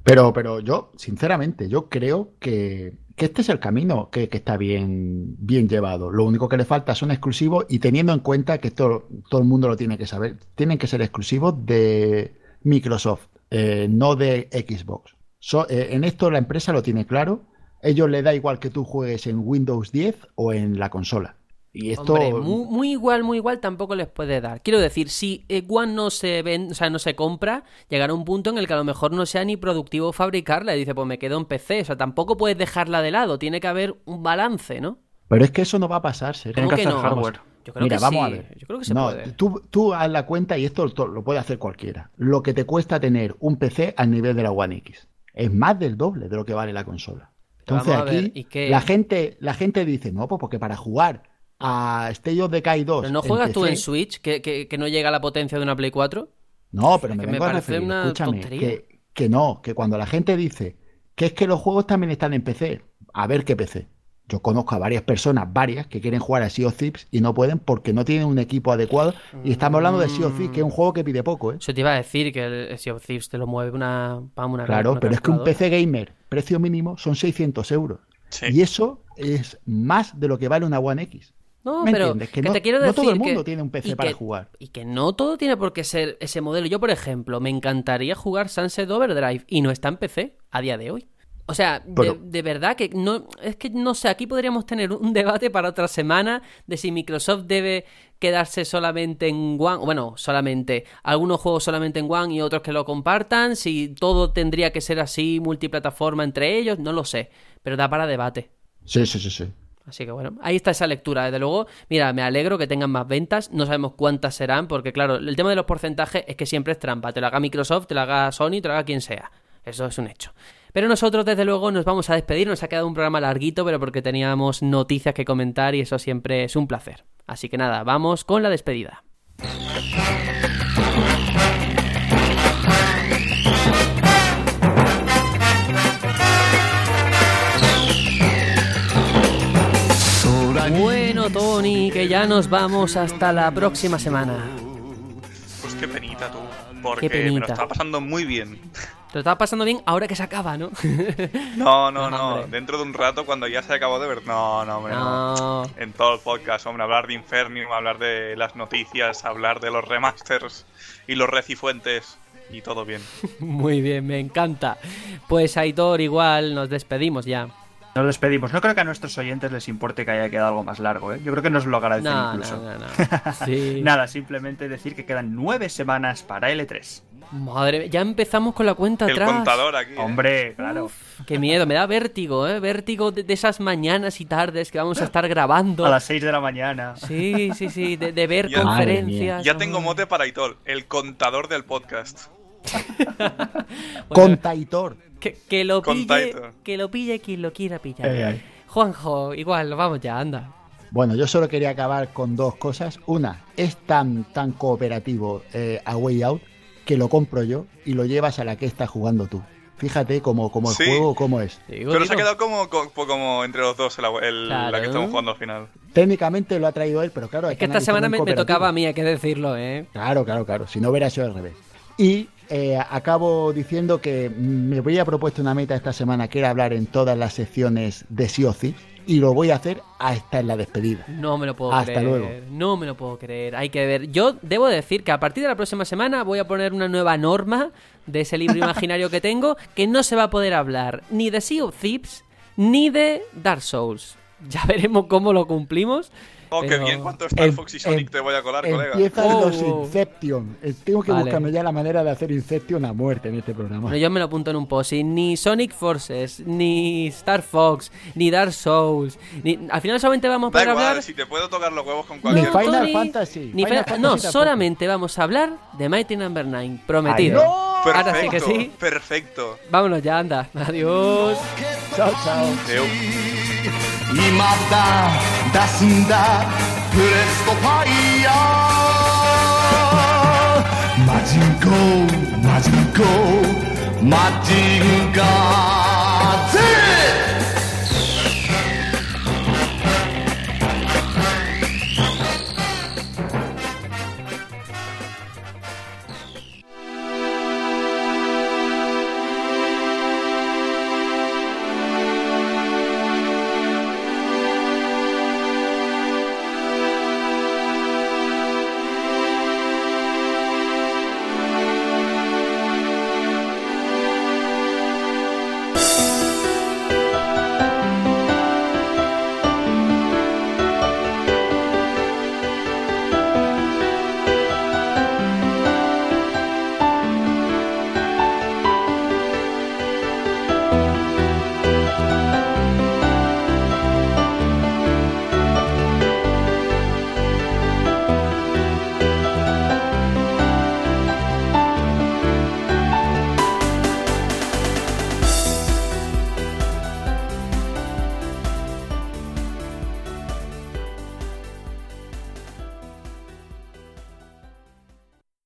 Pero, pero yo, sinceramente, yo creo que, que este es el camino que, que está bien, bien llevado. Lo único que le falta son exclusivos y teniendo en cuenta que esto todo el mundo lo tiene que saber, tienen que ser exclusivos de Microsoft, eh, no de Xbox. So- eh, en esto la empresa lo tiene claro. Ellos le da igual que tú juegues en Windows 10 o en la consola. Y esto Hombre, muy, muy igual, muy igual tampoco les puede dar. Quiero decir, si One no se ven, o sea, no se compra, llegará un punto en el que a lo mejor no sea ni productivo fabricarla y dice, pues me quedo en PC. O sea, tampoco puedes dejarla de lado. Tiene que haber un balance, ¿no? Pero es que eso no va a pasar, ¿Cómo que que hacer no? hardware. Yo creo Mira, que vamos sí. a ver. Yo creo que se no, puede. Tú, tú haz la cuenta y esto to- lo puede hacer cualquiera. Lo que te cuesta tener un PC al nivel de la One X. Es más del doble de lo que vale la consola. Entonces ver, aquí ¿y qué? la gente, la gente dice, no, pues porque para jugar a State of Decay 2 ¿Pero no juegas tú en Switch, que, que- que no llega a la potencia de una Play 4? No, pero me que me vengo a parece referir, una escúchame, tontería. que, que no, que cuando la gente dice que es que los juegos también están en PC, a ver qué PC. Yo conozco a varias personas, varias, que quieren jugar a Sea of Thieves y no pueden porque no tienen un equipo adecuado. Y estamos hablando de Sea of Thieves, que es un juego que pide poco, ¿eh? Eso te iba a decir que el Sea of Thieves te lo mueve una, una Claro, una pero es que un. PC gamer, precio mínimo, son 600 euros. Sí. Y eso es más de lo que vale una One X. No, ¿Me pero entiendes? Que que no- te quiero no todo el que- mundo tiene un PC para que- jugar. Y que no todo tiene por qué ser ese modelo. Yo, por ejemplo, me encantaría jugar Sunset Overdrive y no está en PC a día de hoy. O sea, de- de, verdad que no, es que no sé, aquí podríamos tener un debate para otra semana de si Microsoft debe quedarse solamente en One, bueno, solamente, algunos juegos solamente en One y otros que lo compartan, si todo tendría que ser así, multiplataforma entre ellos, no lo sé, pero da para debate. Sí, sí, sí, sí. Así que bueno, ahí está esa lectura. Desde luego, mira, me alegro que tengan más ventas. No sabemos cuántas serán, porque claro, el tema de los porcentajes es que siempre es trampa. Te lo haga Microsoft, te lo haga Sony, te lo haga quien sea. Eso es un hecho. Pero nosotros, desde luego, nos vamos a despedir. Nos ha quedado un programa larguito, pero porque teníamos noticias que comentar y eso siempre es un placer. Así que nada, vamos con la despedida. Bueno, Tony, que ya nos vamos hasta la próxima semana. Pues qué penita tú. Porque Qué me lo penita. estaba pasando muy bien. Te lo estaba pasando bien ahora que se acaba, ¿no? No, no, No. Dentro de un rato, cuando ya se acabó de ver. No, no, hombre, no. No. En todo el podcast, hombre, hablar de Infernium, hablar de las noticias, hablar de los remasters y los recifuentes y todo bien. Muy bien, me encanta. Pues Aitor, igual nos despedimos ya. Nos despedimos. No creo que a nuestros oyentes les importe que haya quedado algo más largo, ¿eh? Yo creo que nos lo agradecen No, incluso. no, no, no. Sí. Nada, simplemente decir que quedan nueve semanas para L3. Madre mía, ya empezamos con la cuenta El atrás. contador aquí. ¿eh? Hombre, claro. Qué miedo, me da vértigo, ¿eh? Vértigo de, de esas mañanas y tardes que vamos a estar grabando. A las 6 de la mañana. Sí, sí, sí, de, de ver Ya- conferencias. Ya tengo mote para Itol, el contador del podcast. Bueno, Con Taitor. que, que lo Con pille, que lo pille quien lo quiera pillar. Ay, ay. Juanjo, igual, vamos ya, anda. Bueno, yo solo quería acabar con dos cosas. Una, es tan, tan cooperativo eh, a Way Out que lo compro yo y lo llevas a la que estás jugando tú. Fíjate como, como el Sí. juego, cómo es. Digo, Pero se ha quedado como, como, como entre los dos el- el- Claro. la que estamos jugando al final. Técnicamente lo ha traído él, pero claro, Es que esta semana me, tocaba a mí, hay que decirlo, ¿eh? Claro, claro, claro. Si no hubiera sido al revés. Y eh, acabo diciendo que me voy a propuesto una meta esta semana que era hablar en todas las secciones de Thieves, y lo voy a hacer hasta en la despedida. No me lo puedo Hasta creer. luego. No me lo puedo creer. Hay que ver. Yo debo decir que a partir de la próxima semana voy a poner una nueva norma de ese libro imaginario que tengo que no se va a poder hablar ni de Sea of Thieves ni de Dark Souls. Ya veremos cómo lo cumplimos. Oh, qué bien, cuánto Star Em- Fox y Sonic em- te voy a colar, colega. Empiezan Oh. los Inception. Eh, Tengo que Vale. buscarme ya la manera de hacer Inception a muerte en este programa. Bueno, yo me lo apunto en un post. Y Ni Sonic Forces, ni Star Fox, ni Dark Souls. Ni... Al final solamente vamos a hablar. si te puedo tocar los huevos con cualquier No, Final Tony, Fantasy. ni Final Final- Fantasy no, tampoco. solamente vamos a hablar de Mighty Number 9. Prometido. Ay, no. Ahora sí Perfecto, que sí. perfecto. Vámonos ya, anda. Adiós. Chao, chao. Deu. 今だ出すんだ。プレストファイヤー。マジンコーマジンコーマジンガー。